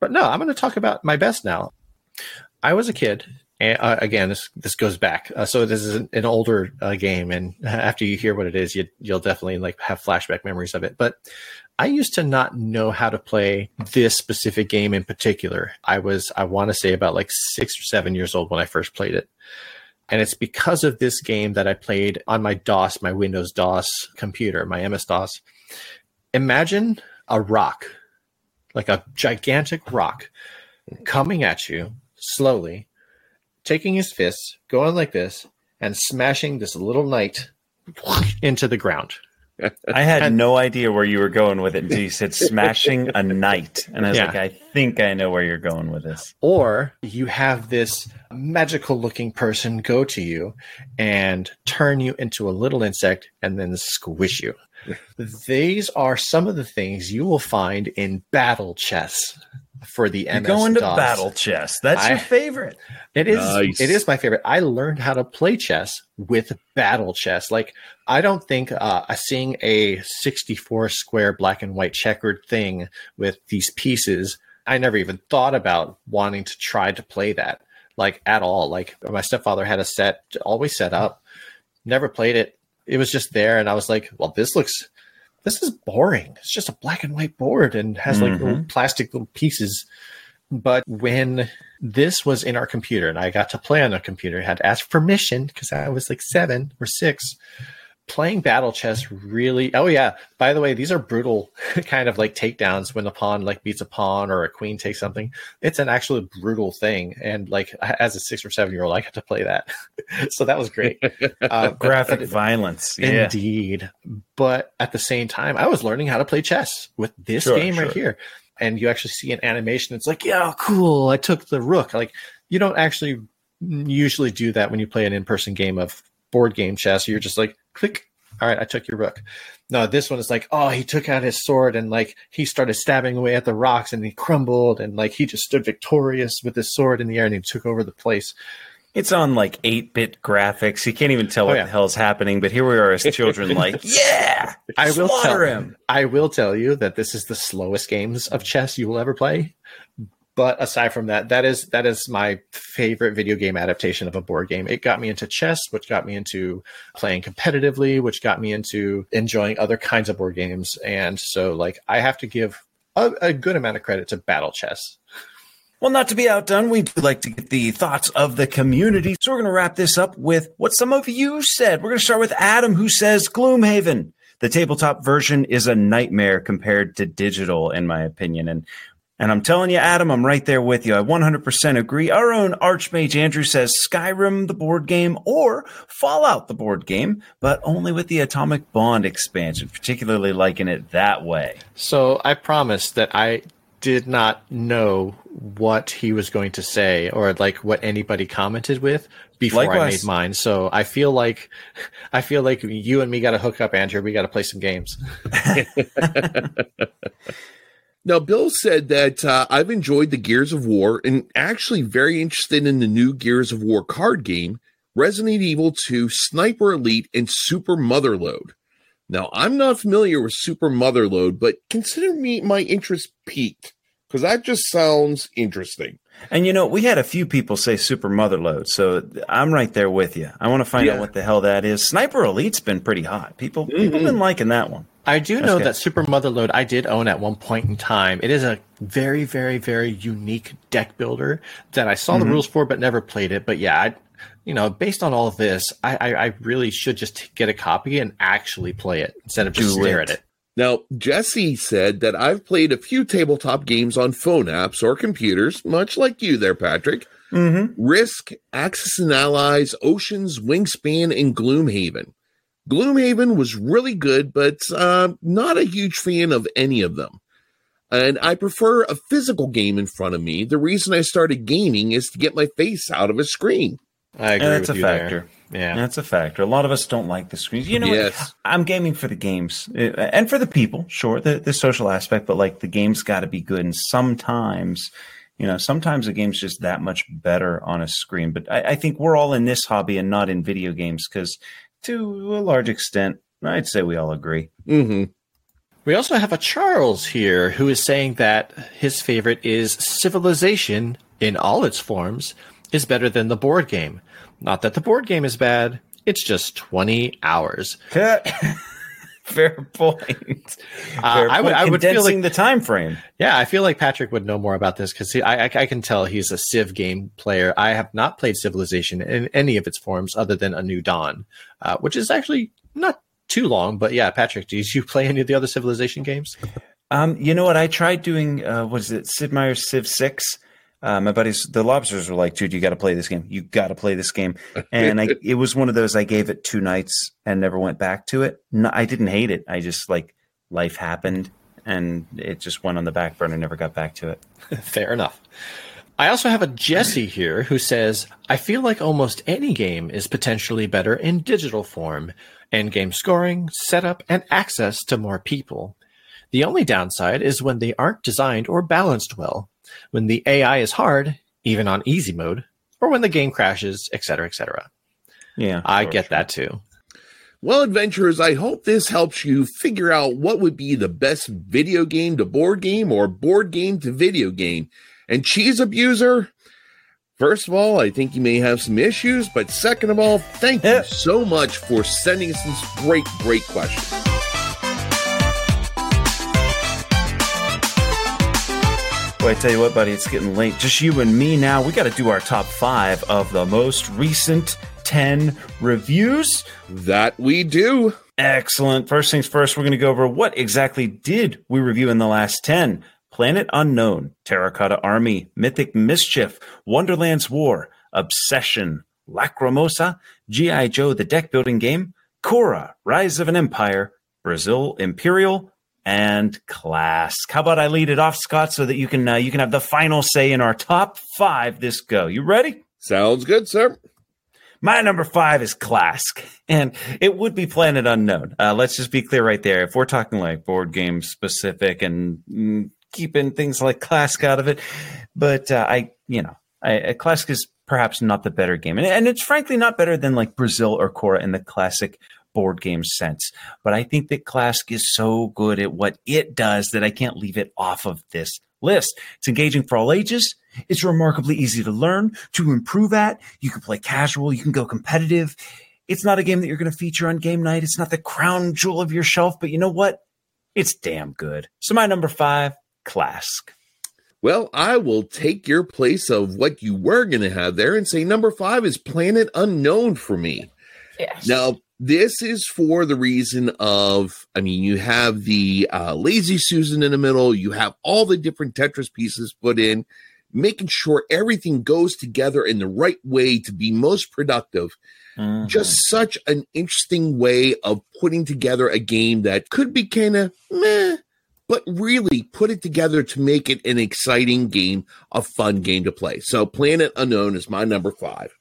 but no, I'm going to talk about my best now. I was a kid. And, uh, again, this this goes back. Uh, so this is an, an older uh, game, and <laughs> after you hear what it is, you, you'll definitely like have flashback memories of it. But I used to not know how to play this specific game in particular. I was, I want to say, about like six or seven years old when I first played it. And it's because of this game that I played on my DOS, my Windows DOS computer, my MS DOS. Imagine a rock like a gigantic rock coming at you slowly, taking his fists, going like this, and smashing this little knight into the ground. I had and, no idea where you were going with it until you said smashing a knight. And I was yeah. like, I think I know where you're going with this. Or you have this magical looking person go to you and turn you into a little insect and then squish you. These are some of the things you will find in battle chess for the You're MS going to battle chess. That's I, your favorite. It is. Nice. It is my favorite. I learned how to play chess with battle chess. Like I don't think uh, seeing a 64 square black and white checkered thing with these pieces. I never even thought about wanting to try to play that. like at all. Like my stepfather had a set always set up, never played it. It was just there, and I was like, well, this looks this is boring. It's just a black and white board and has like little mm-hmm. plastic little pieces. But when this was in our computer and I got to play on a computer, I had to ask permission because I was like seven or six. Playing battle chess really oh yeah. By the way, these are brutal <laughs> kind of like takedowns when a pawn like beats a pawn or a queen takes something. It's an actually brutal thing. And like as a six or seven year old, I got to play that. <laughs> so that was great. <laughs> Uh, Graphic but- violence. Yeah. Indeed. But at the same time, I was learning how to play chess with this Sure, game right here. And you actually see an animation. It's like, yeah, cool. I took the rook. Like, you don't actually usually do that when you play an in person game of board game chess. You're just like, click. All right, I took your rook. No, this one is like, oh, he took out his sword and like he started stabbing away at the rocks and he crumbled and like he just stood victorious with his sword in the air and he took over the place. It's on like 8 bit graphics. You can't even tell oh, what yeah. the hell's happening, but here we are as <laughs> children, like, yeah, I will tell him. I will tell you that this is the slowest games of chess you will ever play. But aside from that, that is that is my favorite video game adaptation of a board game. It got me into chess, which got me into playing competitively, which got me into enjoying other kinds of board games. And so, like, I have to give a, a good amount of credit to Battle Chess. Well, not to be outdone, we do like to get the thoughts of the community. So we're going to wrap this up with what some of you said. We're going to start with Adam, who says Gloomhaven. The tabletop version is a nightmare compared to digital, in my opinion. And and I'm telling you, Adam, I'm right there with you. I 100% agree. Our own Archmage Andrew says Skyrim, the board game, or Fallout, the board game, but only with the Atomic Bond expansion, particularly liking it that way. So I promised that I did not know what he was going to say or like what anybody commented with before I made mine. So I feel like <laughs> I feel like you and me got to hook up, Andrew. We got to play some games. <laughs> Now, Bill said that uh, I've enjoyed the Gears of War and actually very interested in the new Gears of War card game, Resident Evil 2 Sniper Elite and Super Motherload. Now, I'm not familiar with Super Motherload, but consider me my interest peaked because that just sounds interesting. And you know, we had a few people say Super Motherload, so I'm right there with you. I want to find out what the hell that is. Sniper Elite's been pretty hot. People people been liking that one. I do know Okay. that Super Motherload I did own at one point in time. It is a very, very, very unique deck builder that I saw the rules for but never played it. But yeah, I, you know, based on all of this, I, I, I really should just get a copy and actually play it instead of just Do stare it. at it. Now, Jesse said that I've played a few tabletop games on phone apps or computers, much like you there, Patrick. Mm-hmm. Risk, Axis and Allies, Oceans, Wingspan, and Gloomhaven. Gloomhaven was really good, but uh, not a huge fan of any of them. And I prefer a physical game in front of me. The reason I started gaming is to get my face out of a screen. I agree That's with a you factor. there. Yeah. That's a factor. A lot of us don't like the screens. You know, what? Yes. I'm gaming for the games uh, and for the people, sure, the, the social aspect, but like the game's got to be good. And sometimes, you know, sometimes the game's just that much better on a screen. But I, I think we're all in this hobby and not in video games because, to a large extent, I'd say we all agree. hmm We also have a Charles here who is saying that his favorite is Civilization in all its forms is better than the board game. Not that the board game is bad, it's just 20 hours. <laughs> Fair point. <laughs> Uh, Fair I would- point. I would feel Condensing like- the time frame. Yeah, I feel like Patrick would know more about this because I, I, I can tell he's a Civ game player. I have not played Civilization in any of its forms other than A New Dawn, uh, which is actually not too long. But yeah, Patrick, did you play any of the other Civilization games? Um, you know what? I tried doing. Uh, was it Sid Meier's Civ Six? Uh, my buddies, the lobsters, were like, "Dude, you got to play this game. You got to play this game." And I, <laughs> it was one of those. I gave it two nights and never went back to it. No, I didn't hate it. I just like life happened, and it just went on the back burner. Never got back to it. <laughs> Fair enough. I also have a Jesse here who says, I feel like almost any game is potentially better in digital form, end game scoring, setup, and access to more people. The only downside is when they aren't designed or balanced well, when the AI is hard, even on easy mode, or when the game crashes, etc., etc. Yeah, I get sure. that too. Well, adventurers, I hope this helps you figure out what would be the best video game to board game or board game to video game. And cheese abuser, First of all, I think you may have some issues, but second of all, thank you <laughs> so much for sending us this great, great question. I tell you what, buddy, it's getting late. Just you and me now. We got to do our top five of the most recent 10 reviews. That we do. Excellent. First things first, we're going to go over what exactly did we review in the last 10. Planet Unknown, Terracotta Army, Mythic Mischief, Wonderland's War, Obsession, Lacrimosa, G.I. Joe the deck building game, Khôra, Rise of an Empire, Brazil Imperial, and Klask. How about I lead it off, Scott, so that you can uh, you can have the final say in our top five this go. You ready? Sounds good, sir. My number five is Klask, and it would be Planet Unknown. Uh, let's just be clear right there. If we're talking like board game specific and mm, keeping things like Klask out of it, but uh, I, you know, I, Klask is perhaps not the better game, and, and it's frankly not better than like Brazil or Khôra in the classic board game sense. But I think that Klask is so good at what it does that I can't leave it off of this list. It's engaging for all ages. It's remarkably easy to learn, to improve at. You can play casual, you can go competitive. It's not a game that you're going to feature on game night. It's not the crown jewel of your shelf, but you know what? It's damn good. So my number five, Klask. Well, I will take your place of what you were going to have there and say number five is Planet Unknown for me. Yes. Now, this is for the reason of, I mean, you have the uh, Lazy Susan in the middle, you have all the different Tetris pieces put in, making sure everything goes together in the right way to be most productive. Mhm. Just such an interesting way of putting together a game that could be kind of meh, but really put it together to make it an exciting game, a fun game to play. So, Planet Unknown is my number five.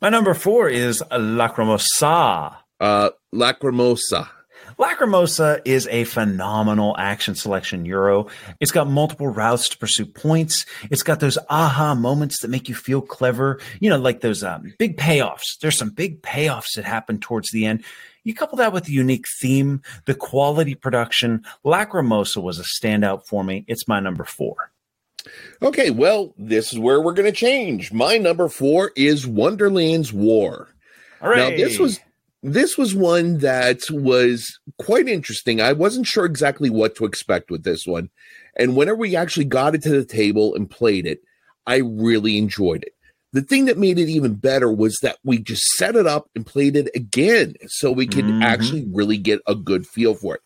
My number four is Lacrimosa. Uh, Lacrimosa. Lacrimosa is a phenomenal action selection Euro. It's got multiple routes to pursue points. It's got those aha moments that make you feel clever. You know, like those um, big payoffs. There's some big payoffs that happen towards the end. You couple that with the unique theme, the quality production. Lacrimosa was a standout for me. It's my number four. Okay, well, this is where we're going to change. My number four is Wonderland's War. All right. Now, this was this was one that was quite interesting. I wasn't sure exactly what to expect with this one, and whenever we actually got it to the table and played it, I really enjoyed it. The thing that made it even better was that we just set it up and played it again, so we could Mhm. actually really get a good feel for it.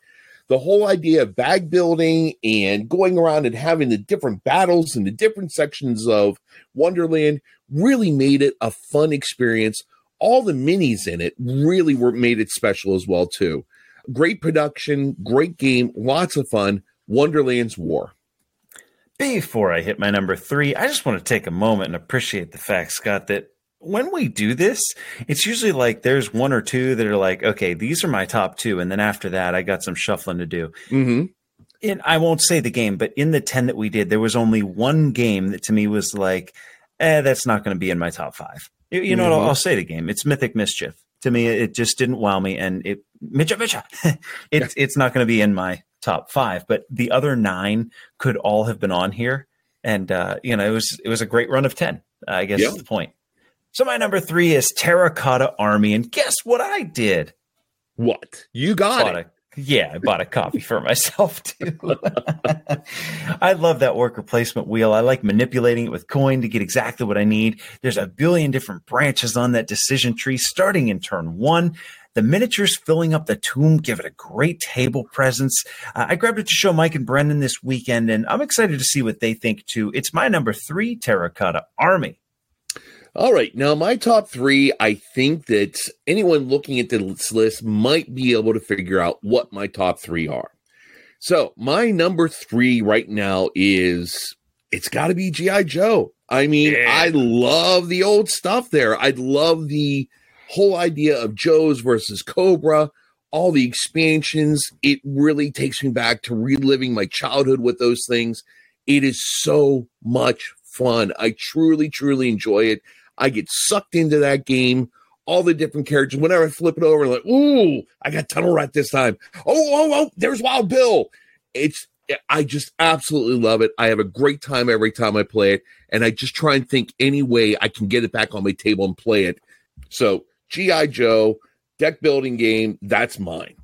The whole idea of bag building and going around and having the different battles in the different sections of Wonderland really made it a fun experience all the minis in it really were made it special as well too. Great production, great game, lots of fun. Wonderland's War. Before I hit my number three, I just want to take a moment and appreciate the fact, Scott, that when we do this, it's usually like there's one or two that are like, okay, these are my top two. And then after that, I got some shuffling to do. Mm-hmm. And I won't say the game, but in the 10 that we did, there was only one game that to me was like, eh, that's not going to be in my top five. You, you know what? I'll. I'll say the game. It's Mythic Mischief. To me, it just didn't wow me. And it, Mitcha, Mitcha, <laughs> it's, it's not going to be in my top five, but the other nine could all have been on here. And, uh, you know, it was, it was a great run of 10, I guess Yeah. is the point. So my number three is Terracotta Army. And guess what I did? What? You got bought it. a yeah, I bought a copy for myself <laughs> too. I love that worker placement wheel. I like manipulating it with coin to get exactly what I need. There's a billion different branches on that decision tree starting in turn one. The miniatures filling up the tomb give it a great table presence. Uh, I grabbed it to show Mike and Brendan this weekend, and I'm excited to see what they think too. It's my number three Terracotta Army. All right. Now, my top three, I think that anyone looking at this list might be able to figure out what my top three are. So, my number three right now is it's got to be G.I. Joe. I mean, Yeah. I love the old stuff there. I love the whole idea of Joe's versus Cobra, all the expansions. It really takes me back to reliving my childhood with those things. It is so much fun. I truly, truly enjoy it. I get sucked into that game. All the different characters. Whenever I flip it over, like, ooh, I got Tunnel Rat this time. Oh, oh, oh, there's Wild Bill. It's I just absolutely love it. I have a great time every time I play it, and I just try and think any way I can get it back on my table and play it. So, G.I. Joe, deck building game, that's mine.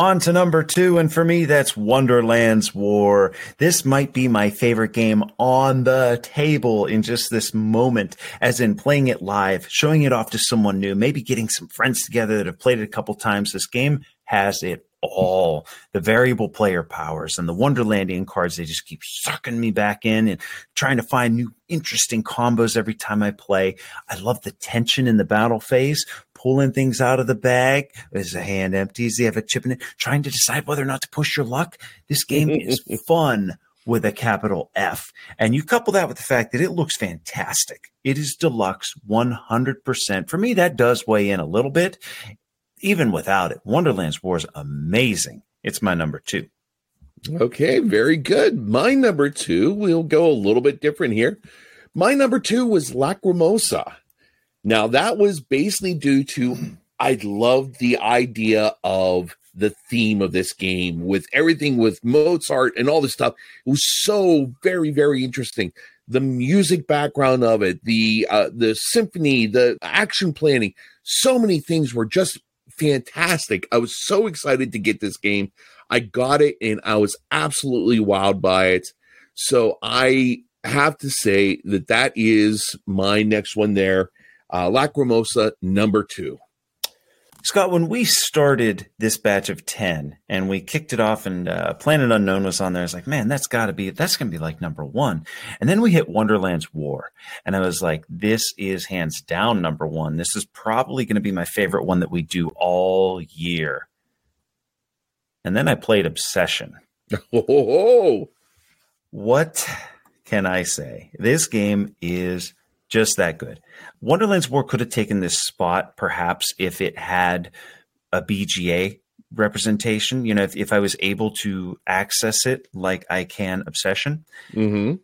On to number two, and for me, that's Wonderland's War. This might be my favorite game on the table in just this moment, as in playing it live, showing it off to someone new, maybe getting some friends together that have played it a couple times. This game has it all the variable player powers and the Wonderlandian cards. They just keep sucking me back in and trying to find new interesting combos every time I play. I love the tension in the battle phase, pulling things out of the bag. Is a hand empty? Does he have a chip in it? Trying to decide whether or not to push your luck. This game is <laughs> fun with a capital F. And you couple that with the fact that it looks fantastic. It is deluxe 100%. For me, that does weigh in a little bit even without it, Wonderland's War is amazing. It's my number two. Okay, very good. My number two, we'll go a little bit different here. My number two was Lacrimosa. Now, that was basically due to <clears throat> I loved the idea of the theme of this game with everything with Mozart and all this stuff. It was so very, very interesting. The music background of it, the uh, the symphony, the action planning, so many things were just fantastic. I was so excited to get this game. I got it and I was absolutely wowed by it. So I have to say that that is my next one there. Uh, Lacrimosa number two. Scott, when we started this batch of 10 and we kicked it off and uh, Planet Unknown was on there, I was like, man, that's got to be, that's going to be like number one. And then we hit Wonderland's War. And I was like, this is hands down number one. This is probably going to be my favorite one that we do all year. And then I played Obsession. <laughs> Oh, what can I say? This game is just that good. Wonderland's War could have taken this spot perhaps if it had a BGA representation. You know, if, if I was able to access it like I can Obsession. Mm-hmm.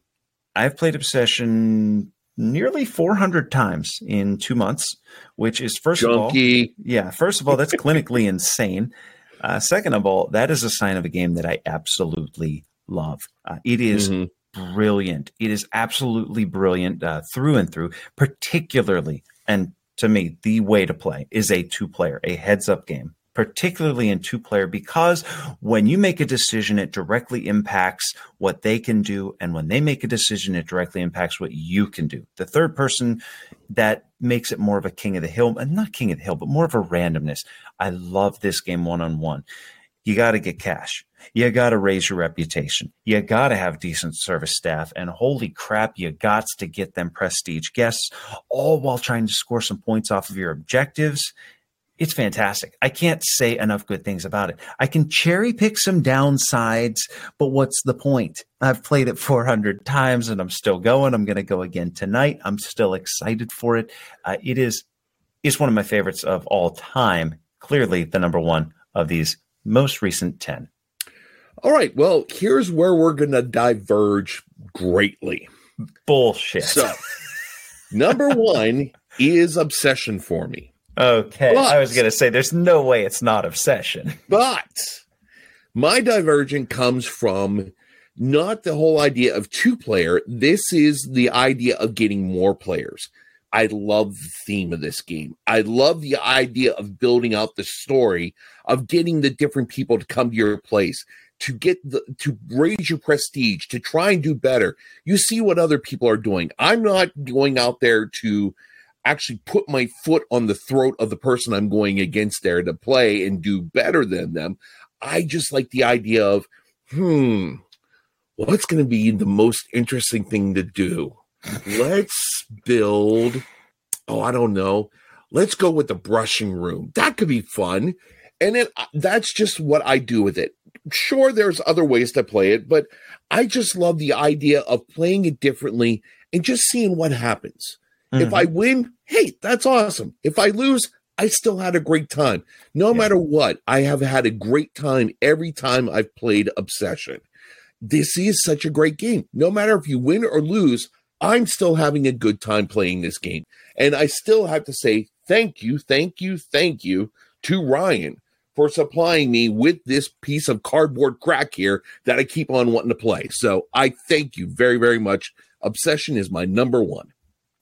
I've played Obsession nearly 400 times in two months, which is first Junkie. of all, yeah, first of all, that's clinically <laughs> insane. Uh, second of all, that is a sign of a game that I absolutely love. Uh, it is Mhm brilliant. It is absolutely brilliant uh, through and through, particularly, and to me, the way to play is a two player, a heads up game, particularly in two player, because when you make a decision, it directly impacts what they can do. And when they make a decision, it directly impacts what you can do. The third person that makes it more of a king of the hill, and not king of the hill, but more of a randomness. I love this game one on one. You got to get cash you got to raise your reputation. You got to have decent service staff. And holy crap, you got to get them prestige guests, all while trying to score some points off of your objectives. It's fantastic. I can't say enough good things about it. I can cherry pick some downsides, but what's the point? I've played it 400 times and I'm still going. I'm going to go again tonight. I'm still excited for it. Uh, it is it's one of my favorites of all time. Clearly the number one of these most recent 10. All right. Well, here's where we're going to diverge greatly. Bullshit. So, number <laughs> one is obsession for me. Okay. But, I was going to say, there's no way it's not obsession. <laughs> But my divergent comes from not the whole idea of two player. This is the idea of getting more players. I love the theme of this game. I love the idea of building out the story, of getting the different people to come to your place to get the to raise your prestige to try and do better. You see what other people are doing. I'm not going out there to actually put my foot on the throat of the person i'm going against there to play and do better than them. I just like the idea of hmm what's going to be the most interesting thing to do let's build oh i don't know let's go with the brushing room that could be fun and then uh, that's just what I do with it. Sure, there's other ways to play it, but I just love the idea of playing it differently and just seeing what happens. Mm-hmm. If I win, hey, that's awesome. If I lose, I still had a great time. No yeah. matter what, I have had a great time every time I've played Obsession. This is such a great game. No matter if you win or lose, I'm still having a good time playing this game. And I still have to say thank you, thank you, thank you to Ryan for supplying me with this piece of cardboard crack here that I keep on wanting to play. So I thank you very, very much. Obsession is my number one.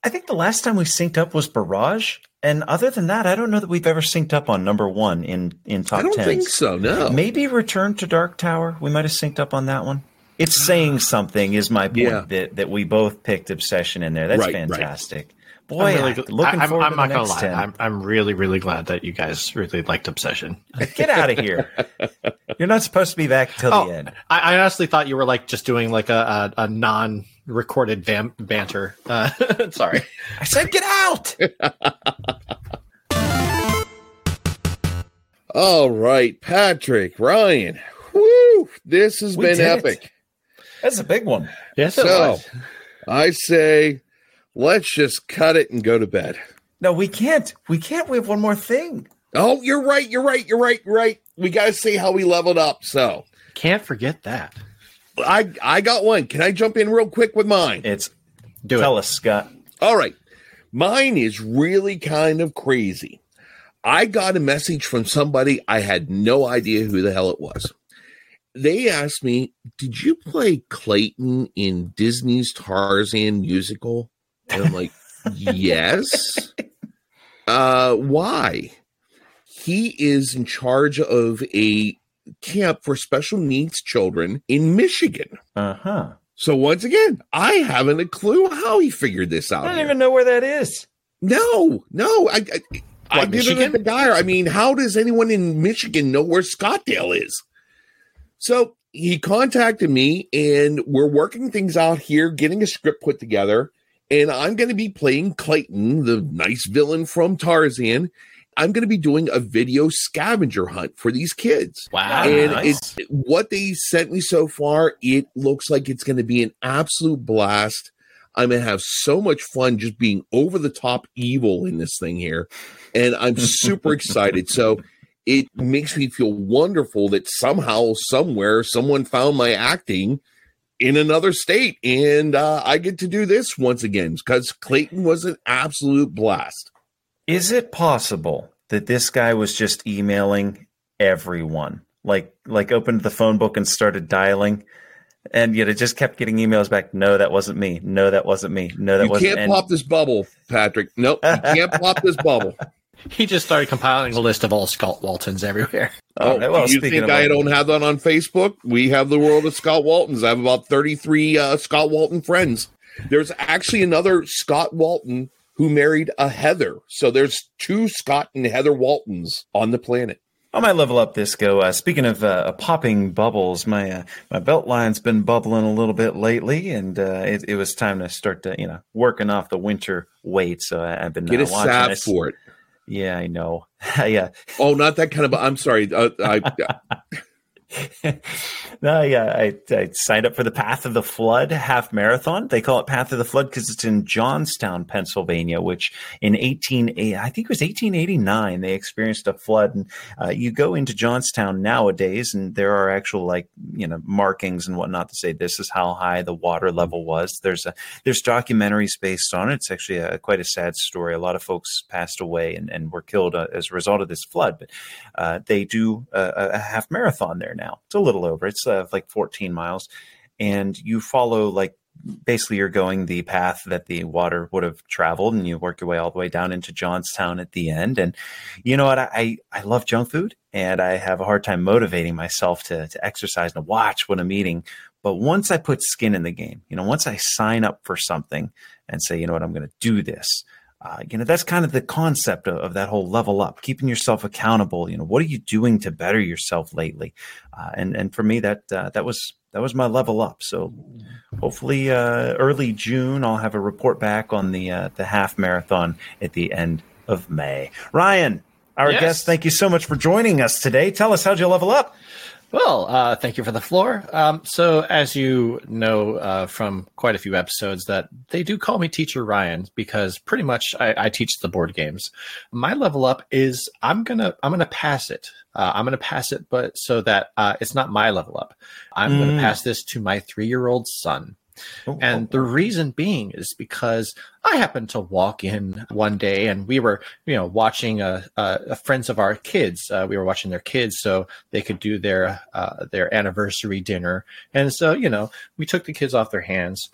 I think the last time we synced up was Barrage, and other than that, I don't know that we've ever synced up on number one in in top ten. I don't 10s. think so. No. Maybe Return to Dark Tower. We might have synced up on that one. It's saying something is my point Yeah. that, that we both picked Obsession in there. That's Right, right. fantastic. Boy, I'm really I- looking I, am forward I'm to not the gonna next lie. 10. I'm, I'm really, really glad that you guys really liked Obsession. <laughs> Get out of here. You're not supposed to be back till Oh, the end. I, I honestly thought you were like just doing like a, a, a non-recorded bam- banter. Uh, <laughs> sorry. I said get out. <laughs> All right, Patrick, Ryan. Woo! This has We been epic. it. Epic. That's a big one. Yes, it So was. I say let's just cut it and go to bed. No, we can't. We can't. We have one more thing. Oh, you're right, you're right, you're right, you're right. We gotta see how we leveled up. So Can't forget that. I I got one. Can I jump in real quick with mine? It's Do tell it. us, Scott. All right. Mine is really kind of crazy. I got a message from somebody I had no idea who the hell it was. They asked me, Did you play Clayton in Disney's Tarzan musical? And I'm like, Yes. <laughs> Uh, why? He is in charge of a camp for special needs children in Michigan. Uh huh. So once again, I haven't a clue how he figured this out. I don't here. even know where that is. No, no, I, I, I What, did it Michigan? at the Dyer. I mean, how does anyone in Michigan know where Scottsdale is? So he contacted me, and we're working things out here, getting a script put together. And I'm going to be playing Clayton, the nice villain from Tarzan. I'm going to be doing a video scavenger hunt for these kids. Wow. and nice. it's what they sent me so far. It looks like it's going to be an absolute blast. I'm going to have so much fun just being over the top evil in this thing here. And I'm super <laughs> excited. So it makes me feel wonderful that somehow, somewhere, someone found my acting in another state. And uh, I get to do this once again because Clayton was an absolute blast. Is it possible that this guy was just emailing everyone? Like, like opened the phone book and started dialing, and yet it just kept getting emails back. No, that wasn't me. No, that wasn't me. No, that you wasn't. You can't and- pop this bubble, Patrick. Nope, you can't <laughs> pop this bubble. He just started compiling a list of all Scott Waltons everywhere. <laughs> All right, well, you think I don't have that on Facebook? We have the world of Scott Waltons. I have about 33 uh, Scott Walton friends. There's actually another Scott Walton who married a Heather. So there's two Scott and Heather Waltons on the planet. I might level up this go. Uh, speaking of uh, popping bubbles, my uh, my belt line's been bubbling a little bit lately, and uh, it, it was time to start to you know working off the winter weight. So I, I've been Get uh, a watching salve this. for it. Yeah, I know. <laughs> yeah, Oh, not that kind of. I'm sorry. Uh, I, <laughs> <laughs> no, yeah, I, I signed up for the Path of the Flood half marathon. They call it Path of the Flood because it's in Johnstown, Pennsylvania, which in 18, I think it was 1889, they experienced a flood. And uh, you go into Johnstown nowadays, and there are actual like you know markings and whatnot to say this is how high the water level was. There's a there's documentaries based on it. It's actually a, quite a sad story. A lot of folks passed away and, and were killed uh, as a result of this flood, but uh, they do a, a half marathon there now. It's a little over. It's uh, like 14 miles, and you follow like basically you're going the path that the water would have traveled, and you work your way all the way down into Johnstown at the end. And you know what? I I love junk food, and I have a hard time motivating myself to to exercise and to watch when I'm eating. But once I put skin in the game, you know, once I sign up for something and say, you know what, I'm going to do this. Uh, you know, that's kind of the concept of, of that whole level up, keeping yourself accountable. You know, what are you doing to better yourself lately? Uh, and and for me, that uh, that was that was my level up. So hopefully, uh, early June, I'll have a report back on the uh, the half marathon at the end of May. Ryan, our Yes. guest, thank you so much for joining us today. Tell us how'd you level up? Well, uh, thank you for the floor. Um, so, as you know uh, from quite a few episodes, that they do call me Teacher Ryan because pretty much I, I teach the board games. My level up is I'm gonna I'm gonna pass it. Uh, I'm gonna pass it, but so that uh, it's not my level up. I'm Mm. gonna pass this to my three year old son. Oh, And the reason being is because I happened to walk in one day and we were, you know, watching a, a, a friends of our kids. Uh, we were watching their kids so they could do their uh, their anniversary dinner. And so, you know, we took the kids off their hands.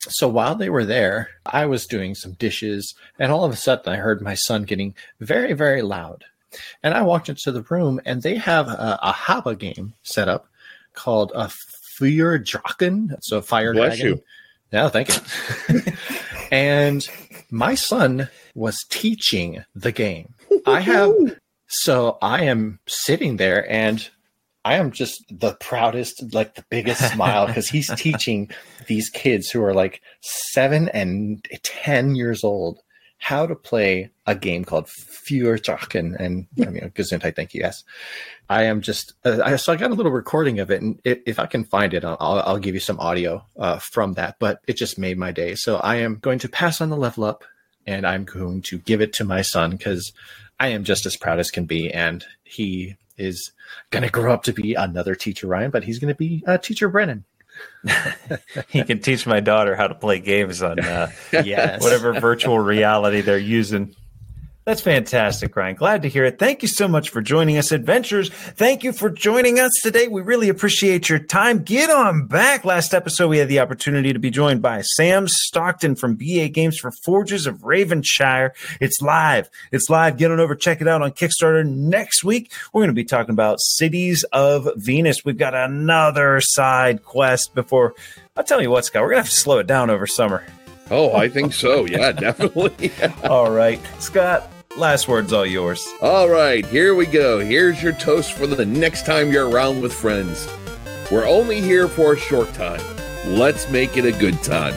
So while they were there, I was doing some dishes, and all of a sudden I heard my son getting very, very loud. And I walked into the room, and they have a, a Haba game set up called a Fire Drachen. That's a fire Bless dragon. you. Yeah, thank you. <laughs> and my son was teaching the game. I have so I am sitting there and I am just the proudest, like the biggest smile because he's <laughs> teaching these kids who are like seven and 10 years old how to play a game called Fürdrachen. And I mean, Gesundheit, thank you, yes. I am just, uh, I, so I got a little recording of it. And if, if I can find it, I'll, I'll I'll give you some audio uh, from that. But it just made my day. So I am going to pass on the level up and I'm going to give it to my son because I am just as proud as can be. And he is going to grow up to be another teacher, Ryan, but he's going to be uh, teacher Brennan. <laughs> he can teach my daughter how to play games on uh, <laughs> Yes. whatever virtual reality they're using. That's fantastic, Ryan. Glad to hear it. Thank you so much for joining us, adventures. Thank you for joining us today. We really appreciate your time. Get on back. Last episode, we had the opportunity to be joined by Sam Stockton from BA Games for Forges of Ravenshire. It's live. It's live. Get on over, check it out on Kickstarter. Next week, we're going to be talking about Cities of Venus. We've got another side quest before. I'll tell you what, Scott, we're going to have to slow it down over summer. Oh, I think so. Yeah, <laughs> definitely. All right. Scott, last word's all yours. All right, here we go. Here's your toast for the next time you're around with friends. We're only here for a short time. Let's make it a good time.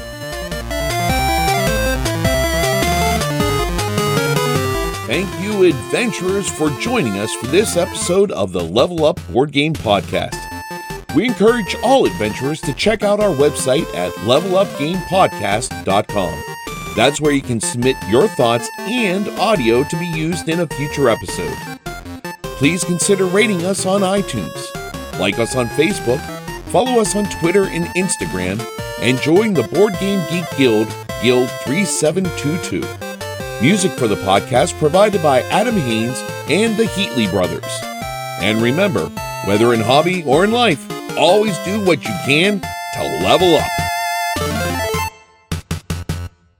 Thank you, adventurers, for joining us for this episode of the Level Up Board Game Podcast. We encourage all adventurers to check out our website at levelupgamepodcast.com. That's where you can submit your thoughts and audio to be used in a future episode. Please consider rating us on iTunes, like us on Facebook, follow us on Twitter and Instagram, and join the Board Game Geek Guild, Guild 3722. Music for the podcast provided by Adam Haynes and the Heatley Brothers. And remember, whether in hobby or in life, always do what you can to level up.